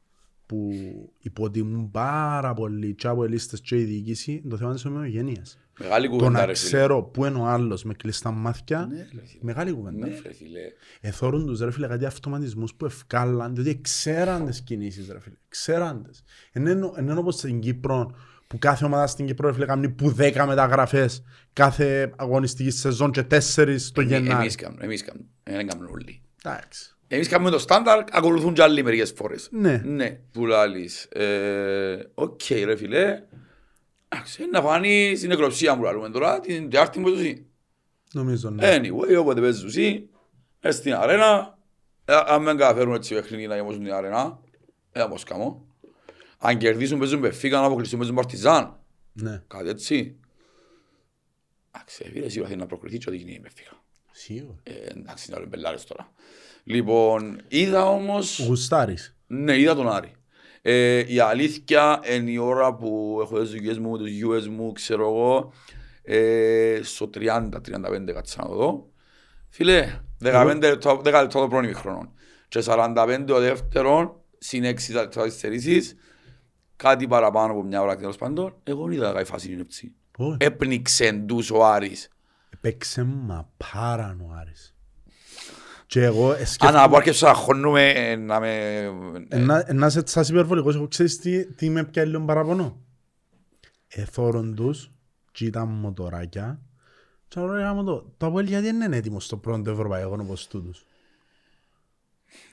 που υποτιμούν πάρα πολύ και από ελίστες και η διοίκηση είναι το θέμα της ομοιογενείας. Μεγάλη Το κουβέντα να ρε φίλε. ξέρω πού είναι ο άλλος με κλειστά μάτια, Ναι, ρε φίλε. μεγάλη κουβέντα. Ναι ρε φίλε. Εθώρουν τους ρε φίλε κάτι αυτοματισμούς που ευκάλαν, διότι ξέραν τις κινήσεις ρε φίλε, ξέραν τις. Εν είναι εν είναι όπως στην Κύπρο, που κάθε ομάδα στην Κύπρο ρε φίλε κάνει που δέκα μεταγραφές κάθε αγωνιστική σεζόν και τέσσερις το Εμεί- Γενάρη. Εμείς κάνουμε, εμείς κάνουμε. Δεν κάνουμε όλοι. Εντάξει. Εμείς κάνουμε το στάνταρ, ακολουθούν και άλλοι μερικές φορές. Ναι. Ναι, που λαλείς. Ε, Οκ ρε φίλε. Εντάξει, να φανεί στην νεκροψία που λαλούμε τώρα, την Τετάρτη που τους Νομίζω ναι. Anyway, όποτε παίζεις εσύ, μες στην αρένα, ε, αν δεν καταφέρουν έτσι παιχνίδι να γεμώσουν την αρένα, ε, θα πως κάνω. Αν κερδίσουν παίζουν πεφίκα, αν αποκλειστούν παίζουν παρτιζάν. Ναι. Κάτι έτσι. Εντάξει, ε, φίλε, σίγουρα θέλει να προκριθείς και ό,τι γίνει η πεφίκα. Σίγουρα. Ε, εντάξει, είναι όλοι μπελάρες τώρα. Λοιπόν, είδα όμως... Γουστάρεις. Ναι, είδα τον Άρη. Ε, η αλήθεια είναι η ώρα που έχω τις δουλειές μου, τους γιούες μου, ξέρω εγώ, ε, στο 30-35 κάτσα να το δω. Φίλε, 15 λεπτά 10 λεπτά το πρώτο χρόνο. Και 45 ο δεύτερο, συν 6 τα λεπτά καθυστερήσεις, κάτι παραπάνω από μια ώρα τέλος πάντων, εγώ δεν είδα κάτι φάση είναι έτσι. Όχι. Έπνιξε τους ο Άρης. Παίξε μα πάραν ο Άρης. Και εγώ Αν σκέφτομαι... να πω αρκεψω να χώνουμε, ε, να με... Ε, να- ε, Να σε σας υπερβολικός, εγώ ξέρεις τι, τι με πιάει λίγο παραπονό; Εθώρον τους, και ήταν μοτοράκια, και λέω ρε το, το Αποέλ γιατί δεν είναι έτοιμος στο πρώτο ευρωπαϊκό όπως τούτους.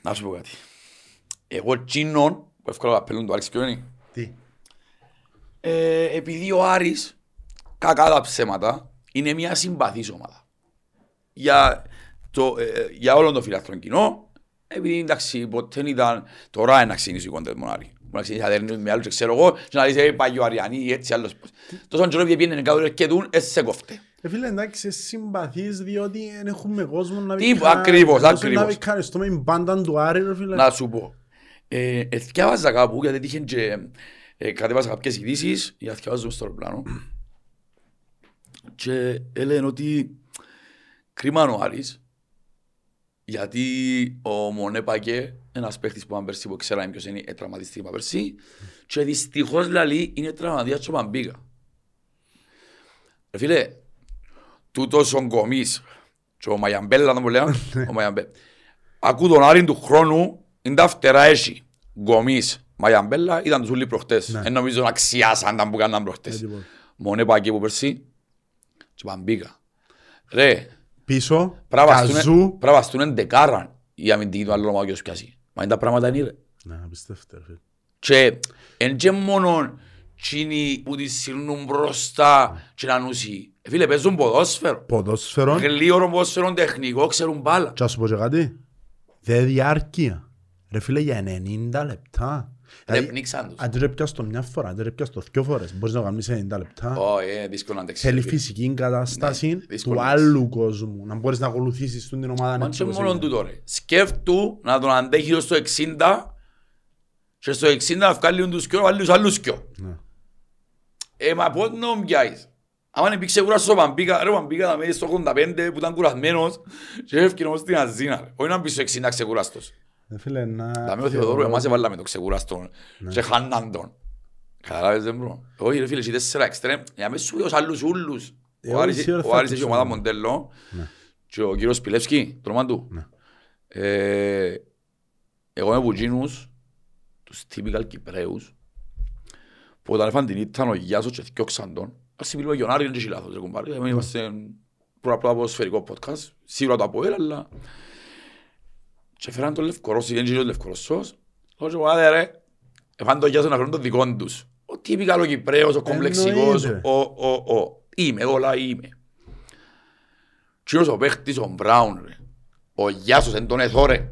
Να σου πω κάτι. Εγώ τσίνον, που εύκολα καπέλουν το Άρης ποιο είναι. Τι; Ε, επειδή ο Άρης, κακά τα ψέματα, είναι μια συμπαθής ομάδα. Για, το, ε, για όλον το φιλάθρο κοινό, επειδή εντάξει, ποτέ δεν ήταν, τώρα είναι να ξεκινήσει η κόντες με τον Άρη. Μπορεί να ξεκινήσει να δέρνει με άλλους, και ξέρω εγώ, και να δεις, ε, πάει ο Αριανή ή έτσι άλλος. πώς. Τόσο καιρό που πήγαινε κάτω και δουν, ε, σε κόφτε. Ε, φίλε, εντάξει, συμπαθείς διότι δεν έχουμε κόσμο να Τι, ακριβώς, Να ακριβώς. βικαριστούμε η μπάντα του Άρη, ρε φίλε. Να σου πω. Ε, ε, θυκιάβαζα κάπου, γιατί τύχε και ε, κατέβαζα κάποιες ειδήσεις, για να θυκιαβάζω στο αεροπλάνο. Και έλεγαν ότι κρίμα ο Άρης, γιατί ο Μονέ Πακέ, ένας παίχτης που ήταν πέρσι που ξέραμε ποιος είναι, τραυματίστηκε πέρσι, και δυστυχώς λαλή είναι τραυματίας και ο Παμπίγα. Ρε φίλε, τούτος ο Γκομής και ο Μαγιαμπέλα, να μου λέω, ο Μαγιαμπέλα. Ακού τον Άρη του χρόνου, είναι τα φτερά έχει. Γκομής, Μαγιαμπέλα, ήταν τους ούλοι προχτές. Ναι. Εν νομίζω να αξιάσαν τα που κάναν προχτές. Ε, λοιπόν. Μονέ Πακέ που πέρσι, και Παμπίγα. Ρε, Πίσω, Πρέπει να Καζού. βαστούν- πρέπει να βαστούν εντεκάραν η αμυντική του άλλου ομάδα ποιος πιάσει. Μα είναι τα πράγματα είναι ρε. Ναι, απίστευτο, ρε φίλε. Και εν και μόνο τσίνοι που τις σύρνουν μπροστά και να νουσί. Ε, Φίλε, παίζουν ποδόσφαιρο. Ποδόσφαιρο. Γλίωρο ποδόσφαιρο τεχνικό, ξέρουν μπάλα. Και να σου πω και κάτι. Δε διάρκεια. Ρε φίλε, για 90 λεπτά. Ρε, Δηλαδή, πνίξαν τους. Αν δεν πιάσεις το μια φορά, αν δεν πιάσεις το δυο φορές, μπορείς να το κάνεις σε 90 λεπτά. Όχι, είναι δύσκολο να αντέξει. Θέλει ρε, φίλε. φυσική κατάσταση δύσκολο του είναι. άλλου κόσμου. Να μπορείς να ακολουθήσεις την ομάδα Μα έτσι και όπως μόνο είναι. τούτο ρε. Σκέφτου να τον αντέχεις ως το 60 Και στο 60 να βγάλουν τους δυο, να βάλουν τους άλλους δυο. Ναι. Ε, μα πώς να μπιάεις. Άμα είναι πήγε κουράσος ο Παμπίκα, ρε ο Παμπίκα να μένει στο 85 που ήταν κουρασμένος και έφυγε όμως στην Αζίνα. ρε. Όχι να μπει στο 60 ξεκουράστος. Ε, Φίλε, να... Τα με ο Θεοδόρου, εμάς έβαλαμε το ξεκουράστο και χάναν τον. Καταλάβες δεν μπρο. Όχι ρε φίλε, έχει τέσσερα εξτρέμ, για μέσα σου τους άλλους ούλους. Ε, Ο όχι, Άρης- σίγουρα Ο θα Άρης τους έχει ομάδα βάλουμε. μοντέλο Ναι. και ο κύριος Πιλεύσκη, το όνομα του. Ε, Εγώ είμαι από εκείνους, τους typical Κυπρέους, που όταν έφαν την ήταν ο Γιάσος και θυκιώξαν τον, ας μιλούμε για τον Άρης, δεν έχει λάθος, ρε κουμπάρε. Εμείς Είμαστε πρώτα απ' όλα ποδοσφαιρικό podcast, σίγουρα το από έλα, αλλά... Και φέραν τον Λευκορώσο, δεν είναι ο Λευκορώσος, λέω και εγώ, «Άντε ρε, έφαν τον Γιάσο να φέρουν τον δικών τους. Ο typical ο Κυπρέος, ο κομπλεξικός, Εννοείται. ο, ο, ο, είμαι, εγώ όλα είμαι. Και ο παίχτης ο Μπράουν, ρε. Ο Γιάσος εν τον εθώρε.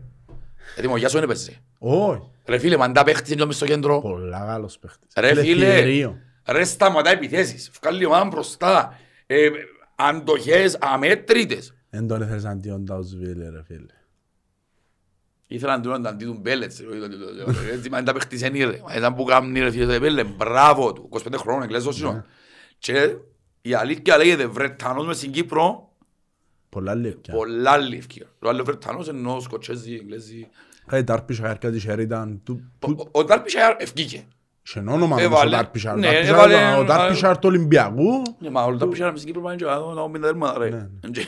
Γιατί ο Γιάσος δεν έπαιζε. Όχι. Ρε φίλε, μαντά παίχτης είναι μες στο κέντρο. Πολλά καλός παίχτης. Ρε φίλε, θηρίο. ρε σταματά επιθέσεις. Βγάλει ομάδα μπροστά. Ε, αντοχές αμέτρητες. Εν τον ήθελες αντίον τα ουσβίλε, ρε φίλε. Ήθελαν να τον αντί του Μπέλετς. ρε. Έτσι μαντά παίχτης είναι ρε. Μα Ήταν που κάμνει ρε φίλες, Μπέλε, μπράβο του. 25 χρόνων, εκλέζος είναι. Και η αλήθεια λέγεται Βρετανός μες στην Κύπρο, Πολλά λεπτά. πολλά λευκή. Ο άλλος Βρετανός ενώ Σκοτσέζοι, Εγγλέζοι. Κάτι Τάρπισχαερ, κάτι Sheridan. του- του- Ο Ντάρπισχαερ ευκήκε. Σε όνομα όμως ο Έβαλε- Τάρπισχαερ. ναι, Ο Τάρπισχαερ έβαλε- ήταν Ο Τάρπισχαερ του Ολυμπιακού. Ναι, μα ο Ντάρπισχαερ μες στην Κύπρο πάνε και να δω πέντε τέρματα ρε. Και-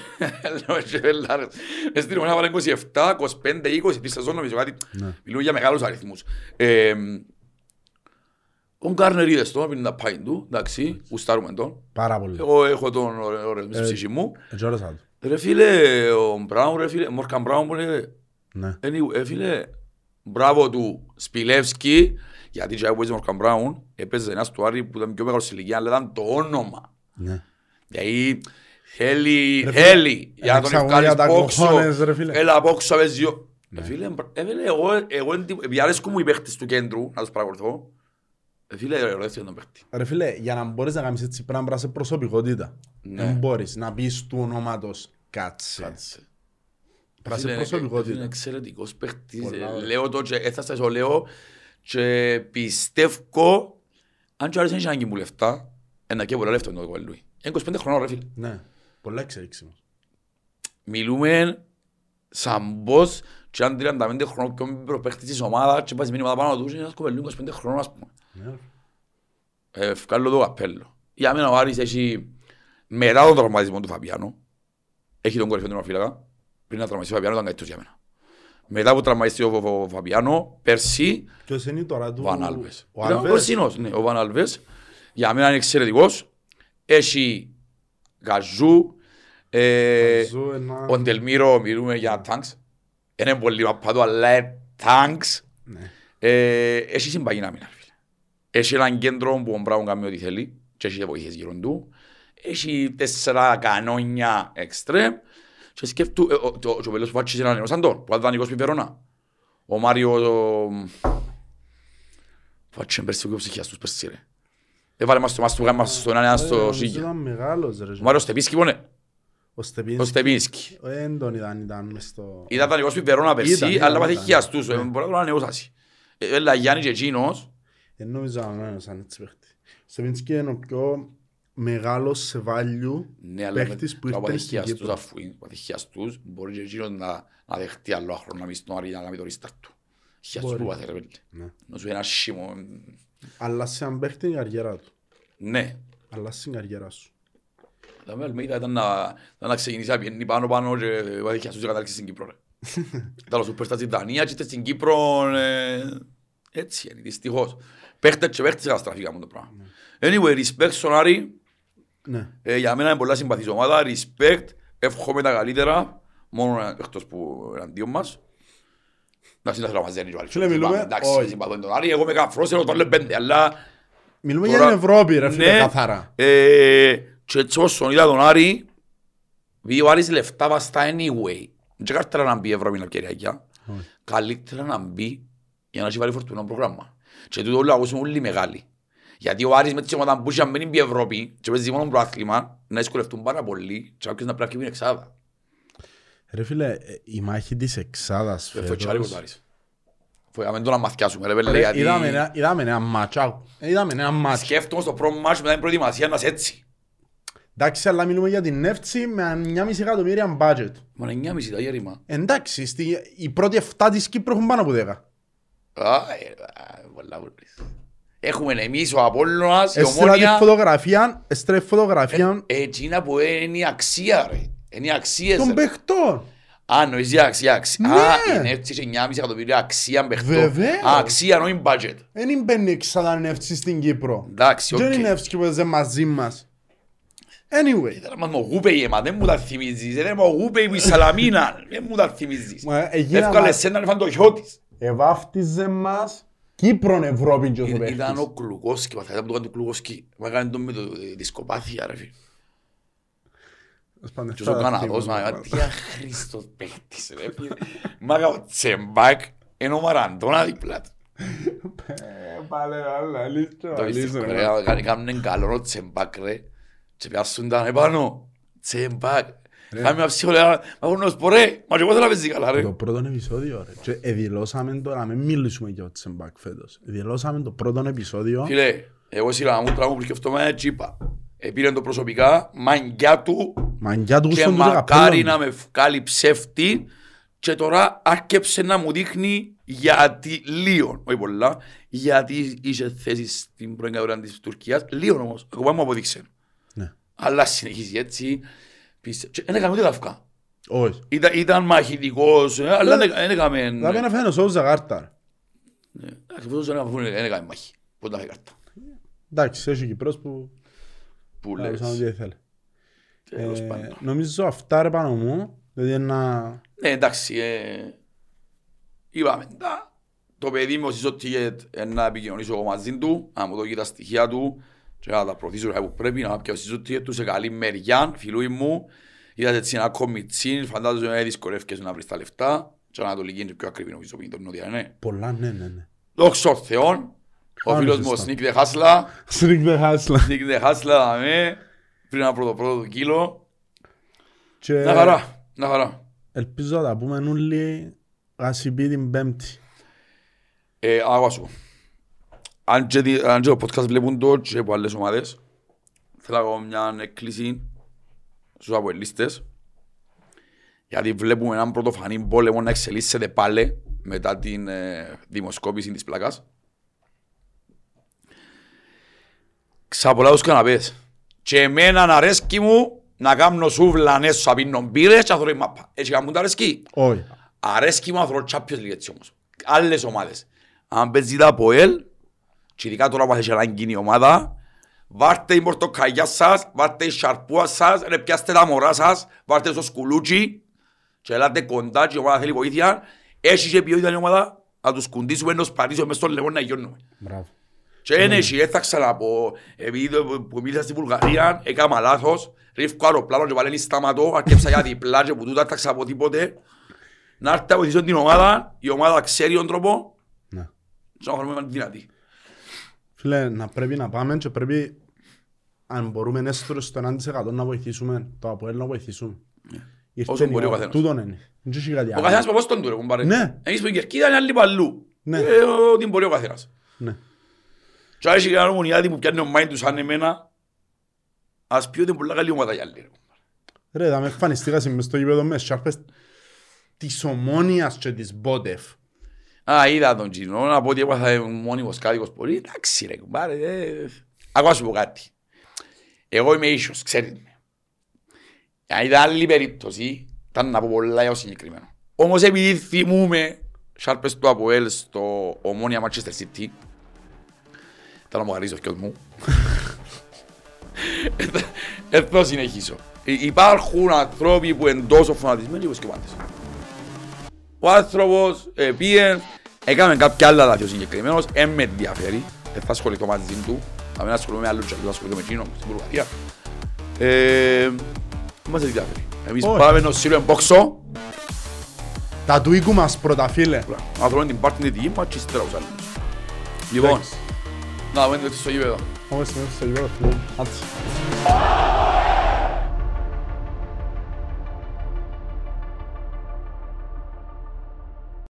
λέω, και βελάρες. Μες στην Ομονία βάλε 27, 25, 20 τη σεζόν νομίζω κάτι. Ναι. Μιλούν για μεγάλους αριθμούς. Ε, Ο Γκάρνερ είδες τον, πίνει τα πάει του, εντάξει, γουστάρουμε τον. Πάρα πολύ. Εγώ έχω τον ωραίο ωραίο μες στη Ε, ψυχή μου. Έτσι όρασα του. Ρε φίλε, ο Μπράουν, ρε φίλε, Μόρκαν Μπράουν που λέγεται. Ναι. Anyway, ε, φίλε, μπράβο του Σπιλεύσκη, γιατί και έπαιζε ο Μόρκαν Μπράουν, έπαιζε ένας του Άρη που ήταν πιο μεγάλος σε ηλικία, αλλά ήταν το όνομα. Ναι. Δηλαδή, θέλει, Ρε φίλε, θέλει, για να τον εξαγωγή ευκάλεις για τα πόξο, κοχώνες, ρε φίλε. έλα πόξο, παίζει ο- Ε, Φίλε, μπρα- ε, φίλε, εγώ, εγώ, εντυ- επειδή αρέσκουν μου οι παίχτες του κέντρου, να τους παρακολουθώ, ε, φίλε, ωραίος είναι τον παίχτη. Ρε φίλε, για να μπορείς να κάνεις έτσι πρέπει να είσαι προσωπικότητα. Ναι. Δεν μπορείς να πεις του ονόματος κάτσε. Πρέπει να είσαι Φίλε, Είναι προσωπικότητα. εξαιρετικός παίχτης. Πολλά Ε, ωραία. Λέω το και έφτασα στο λέω και πιστεύω αν και άρεσε να έχει μου λεφτά ένα και πολλά λεφτά είναι το κολλούι. Είναι 25 χρονών ρε φίλε. Ναι, πολλά εξελίξιμος. Μιλούμε σαν πως και αν 35 χρονών πιο μικρό παίχτης της ομάδας και πας μήνυμα πάνω τους και ένας κοπελού 25 χρονών ας πούμε. Ναι. Ε, Βγάλω το καπέλο. Για μένα ο Άρης έχει μετά τον τραυματισμό του Φαπιάνο έχει τον κορυφαίο τερματοφύλακα. Πριν να τραυματιστεί ο Φαπιάνο ήταν καλύτερος για μένα. Μετά που τραυματιστεί ο Φ- ο Φαπιάνο, πέρσι Ποιος είναι τώρα του... ο Βαν Άλβες. Ο Ήταν ο Άλβες. Περσίνος, ναι, ο Βαν Άλβες. Για μένα είναι εξαιρετικός. Έχει Γαζού, ε, Γαζού, ένα- ο Ντελμίρο, μιλούμε για τάγκς. Είναι πολύ μαπάτο, αλλά είναι τάγκς. Ναι. Ε, Έχει συμπαγή να μην φίλε. Έχει έναν κέντρο που ο Μπράουν κάνει ό,τι θέλει και έχει βοήθειες γύρω του. Έχει τέσσερα κανόνια εξτρέμ και σκέφτου, ε, ο- το- και ο Πελός που βάτσισε έναν νέο Σαντών, που ήταν δανεικός πιπερώνα. Ο Μάριο... Βάτσισε πέρσι και ο ψυχιάς πέρσι ρε. Έβαλε μας το μας του γάμμα μας στον ένα Ε, στο νομίζω Σίγια. Ήταν μεγάλος ρε. Ο Μάριος Στεπίσκι πόνε. Ο Στεπίνσκι. Ο Στεπίνσκι. Δεν τον είδαν, ήταν μες στο... Ήταν δανεικός πιπερώνα Ήταν, πέρσι, ήταν, αλλά πάθε ήταν. χιαστούς. Ναι. ε, Μπορεί να τον ανανεώσασαι. Ε, Έλα Γιάννη και εκείνος, Δεν νομίζω να είναι σαν έτσι παίχτη. Ο Στεπίνσκι είναι ο πιο μεγάλος σε value Ναι, αλλά παίχτης που με- ήρθε από στην ατυχιαστούς, Κύπρο. αφού είναι από ατυχιαστούς, μπορεί και εκείνος να, να δεχτεί άλλο άχρονο να μπει στον Άρη για να κάνει το restart του. Ατυχιαστούς Μπορεί. που πάθε ρε παιδί. Ναι. Να σου ένα σίμω. Αλλά σε αν παίχτη είναι η καριέρα του. Ναι. Αλλά στην καριέρα σου. Τα με Αλμέιδα ήταν να, ήταν να ξεκινήσει να πιένει πάνω πάνω και ο ατυχιαστούς και κατάληξε στην Κύπρο. ρε. Ήταν ο σούπερσταρ στην Δανία και ήρθε στην Κύπρο. ε, Έτσι είναι, δυστυχώς. Παίχτες και παίχτες καταστραφήκαμε το πράγμα. Anyway, respect στον Άρη. Ναι. Ε, για μένα είναι πολλά συμπαθής ομάδα. Respect. Εύχομαι τα καλύτερα. Μόνο εκτός που εναντίον μας. Να συνήθω να μας δένει και ο άλλος. Φίλε, μιλούμε- Εντάξει, όχι. συμπαθώ τον Άρη. Εγώ είμαι καφρός, εγώ τον λέω πέντε, αλλά... Μιλούμε για τώρα- την Ευρώπη ρε φίλε Ναι. καθαρά. Ε, και έτσι όσον είδα τον Άρη, βγει ο Άρης λεφτά βαστά anyway. Δεν καλύτερα να μπει η Ευρώπη να Κυριακιά. Όχι. Καλύτερα να μπει για να έχει βάλει φορτουνό πρόγραμμα. Και τούτο όλο ακούσουμε όλοι μεγάλοι. Γιατί ο Άρης με τις ομάδα που είχε αν μην μπει η Ευρώπη και παίζει μόνο προάθλημα, να δυσκολευτούν πάρα πολύ και κάποιος να πρέπει να βγει εξάδα. Ρε φίλε, ε, η μάχη της εξάδας Ε, φωτσάρικος ο φέτος... Άρης. Φοβάμαι το να μαθιάσουμε, ρε πέλε, Ρε, γιατί... Είδαμε ένα- είδαμε ένα μάτς, άκου. Ε, είδαμε ένα μάτς. Σκέφτομαι στο πρώτο μάτς μετά την προετοιμασία να είσαι έτσι. Εντάξει, αλλά μιλούμε για την Εύτσι με 9,5 εκατομμύρια budget. Μα είναι 9,5 τα γέρημα. Εντάξει, στη, οι πρώτοι 7 της Κύπρου έχουν πάνω από 10. Α, ε, α, πολλά βολές. Έχουμε εμείς ο Απόλλωνας, η Έστειλα τη Ομόνια. φωτογραφία, έστειλε φωτογραφία Εκείνα που είναι η αξία, ρε. Είναι οι αξίες, των ρε. παιχτών. Α, νοείς η αξία, αξία. Ναι. Α, είναι έτσι σε 9,5 εκατομμύρια αξία παιχτό. Βεβαίως. Α, αξία, νόη budget. Δεν μπαίνει ξανά η Εύτσι στην Κύπρο. Εντάξει, Δεν οκ. είναι Εύτσι που παίζει μαζί μας. Anyway. Ήταν μας μογούπεϊ, μα δεν μου τα θυμίζεις. Δεν μογούπεϊ που η Σαλαμίνα. Δεν μου τα θυμίζεις. Μα, έγινα Εύκαλε μας- σένα να φάνε το χιό της. Εβάφτιζε μας Κύπρον Ευρώπη και ο Ήταν- παίχτης. Ήταν ο Κλουκόσκι, θα ήταν το κάνει του Κλουκόσκι. Μα έκανε το με το δισκοπάθεια, ρε φίλε. Σπάνε Και ο στα Καναδός, θύματα. μα τι αχρήστος παίχτης, ρε φίλε. Μα ο Τσεμπάκ είναι ο Μαραντώνα δίπλα του. Πάλε, άλλα, λίστο, Το λίστο, βρίσκω, ρε. ρε, κάνει- κάνουν καλό ο Τσεμπάκ, ρε. Και πιάσουν τα επάνω. Τσεμπάκ. Κάμε μια ψυχολέα, μα έχουν ως πορέ. Μα και εγώ θέλω να παίζει καλά, ρε. Το πρώτο επεισόδιο, ρε. Και εδηλώσαμε το να μην μιλήσουμε για ο Τσεμπάκ φέτος. Εδηλώσαμε το πρώτο επεισόδιο. Φίλε, εγώ σειρά μου τραγούδι που σκεφτόμαι ένα τσίπα. Επήρε το προσωπικά, μαγκιά του Μαγκιά του και γούστον του μακάρι καπέλο. να με βγάλει ψεύτη και τώρα άρχεψε να μου δείχνει γιατί λίγο, όχι πολλά, γιατί είχε θέση στην πρώην κατηγορία της Τουρκίας, λίγο όμως, ακόμα μου αποδείξε. Ναι. Αλλά συνεχίζει έτσι, πίστε, και δεν έκαμε ούτε λαυκά. Όχι. Ήταν, ήταν μαχητικός, ε, αλλά δεν δεν έκαμε... Θα πει να φαίνω σώου Ζαγάρτα. Ακριβώς δεν έκαμε- δεν έκαμε μάχη. Πότε να φάει κάρτα. Εντάξει, έχει Κυπρός που... Που να λες. σαν ό,τι ήθελε. Τέλος Ε, πάντων. Νομίζω αυτά ρε πάνω μου. Δηλαδή ένα... Ναι, εντάξει, ε, είπαμε, τα, το παιδί μου στο ticket ε, να επικοινωνήσω εγώ μαζί του, να μου δώσει τα στοιχεία του και να τα προωθήσω που πρέπει, να πιω στο ticket του σε καλή μεριά, φιλούι μου, είδατε έτσι ένα κομιτσίν, φαντάζομαι ότι δυσκολεύκες να βρεις τα λεφτά και ανατολική είναι πιο ακριβή νομίζω που είναι το νότια, ναι. Πολλά, ναι, ναι, ναι. Δόξα τω Θεόν, ο Πάμε φίλος μου ο σωστά. Sneak the Hustler, Sneak the Hustler. Sneak the Hustler, δαμε, πριν από το πρώτο του κιλό, Και να χαρά, να χαρά. Ελπίζω να τα πούμε όλοι ασυπή την Πέμπτη. Ε, άκουα σου. Αν και, δι- αν και το podcast βλέπουν το και από άλλες ομάδες, θέλω να κάνω μια έκκληση στους αποελίστες, γιατί βλέπουμε έναν πρωτοφανή πόλεμο να εξελίσσεται πάλι μετά την ε, δημοσκόπηση της πλάκας. Ξαπολάω τους καναπές. Και εμένα να αρέσκει μου να κάνω σούβλανες σου απίνω μπύρες και να θωρώ η μάπα. Έτσι κάνουν τα αρέσκει. Όχι. Αρέσκει μου να θωρώ Champions League έτσι όμως. Άλλες ομάδες. Αν παίζει τα από ελ, και ειδικά τώρα που θα έχει ανάγκη η ομάδα, βάρτε η πορτοκαλιά σας, βάρτε η σαρπούα σας, ρε πιάστε τα μωρά σας, βάρτε στο σκουλούτσι και ελάτε κοντά και η ομάδα θέλει βοήθεια. Έχεις και ποιότητα η ομάδα, να τους κουντήσουμε, να τους πατήσουμε μες στο λαιμό να γιώνουμε. Μπράβο. Και δεν έχει, δεν θα ξαναπώ, επειδή το που μίλησα στη Βουλγαρία, έκανα λάθος, ρίφκω αεροπλάνο και πάλι σταματώ, αρκέψα για διπλά και που τούτα δεν θα ξαναπώ τίποτε. Να έρθει να βοηθήσω την ομάδα, η ομάδα ξέρει τον τρόπο, Ναι. και να κάνουμε δυνατή. Φίλε, να πρέπει να πάμε και πρέπει αν μπορούμε έστω στο 1% να βοηθήσουμε το ΑΠΟΕΛ να βοηθήσουμε. Ήρθε Όσο η μπορεί ο ώρα. καθένας. Τούτον είναι. Δεν έχει κάτι Ο άλλο. καθένας πώς τον του ρε κουμπάρε. Ναι. Εμείς που η Κερκίδα είναι άλλοι που αλλού. Ναι. Ε, Ό,τι μπορεί ο καθένας. Ναι. Και αν έχει κανένα ομονιάτη που πιάνει ο μάιν τους σαν εμένα, ας πει ότι είναι πολλά καλή ομάδα για άλλη. ρε. Ρε, θα με εμφανιστήκα μες στο γήπεδο μες σάρπες της Ομόνιας και της Μπότεφ. Α, είδα τον Τζινό, να πω ότι έπαθα μόνιμος κάτοικος πολύ. Εντάξει ρε κουμπάρε. ε. Ακόμα σου πω κάτι. Εγώ είμαι ίσιος, ξέρετε με. Αν ήταν άλλη περίπτωση, ήταν να πω πολλά για το συγκεκριμένο. Όμως επειδή θυμούμε σάρπες του Αποέλ στο Ομόνια Manchester City, θα να μου χαρίσει ο θκιός μου. Δεν θα συνεχίσω. Υ- Υπάρχουν ανθρώποι που είναι τόσο φανατισμένοι όπως και πάντες. Ο άνθρωπος ε, πήγε, έκαμε κάποια άλλα λάθη ο συγκεκριμένος, δεν με ενδιαφέρει, δεν θα ασχοληθώ μαζί του, θα μην ασχολούμαι με άλλους και θα ασχοληθώ με εκείνον στην Βουλγαρία. Ε, δεν μας ενδιαφέρει. Εμείς Όχι. πάμε να στείλουμε μπόξο, Τα του οίκου μας πρώτα, φίλε. να θέλουμε την πάρτι την δική μας και ύστερα τους άλλους. Λοιπόν, να δούμε το στο γήπεδο. Όμως είμαι στο γήπεδο, φίλε. Άτσι.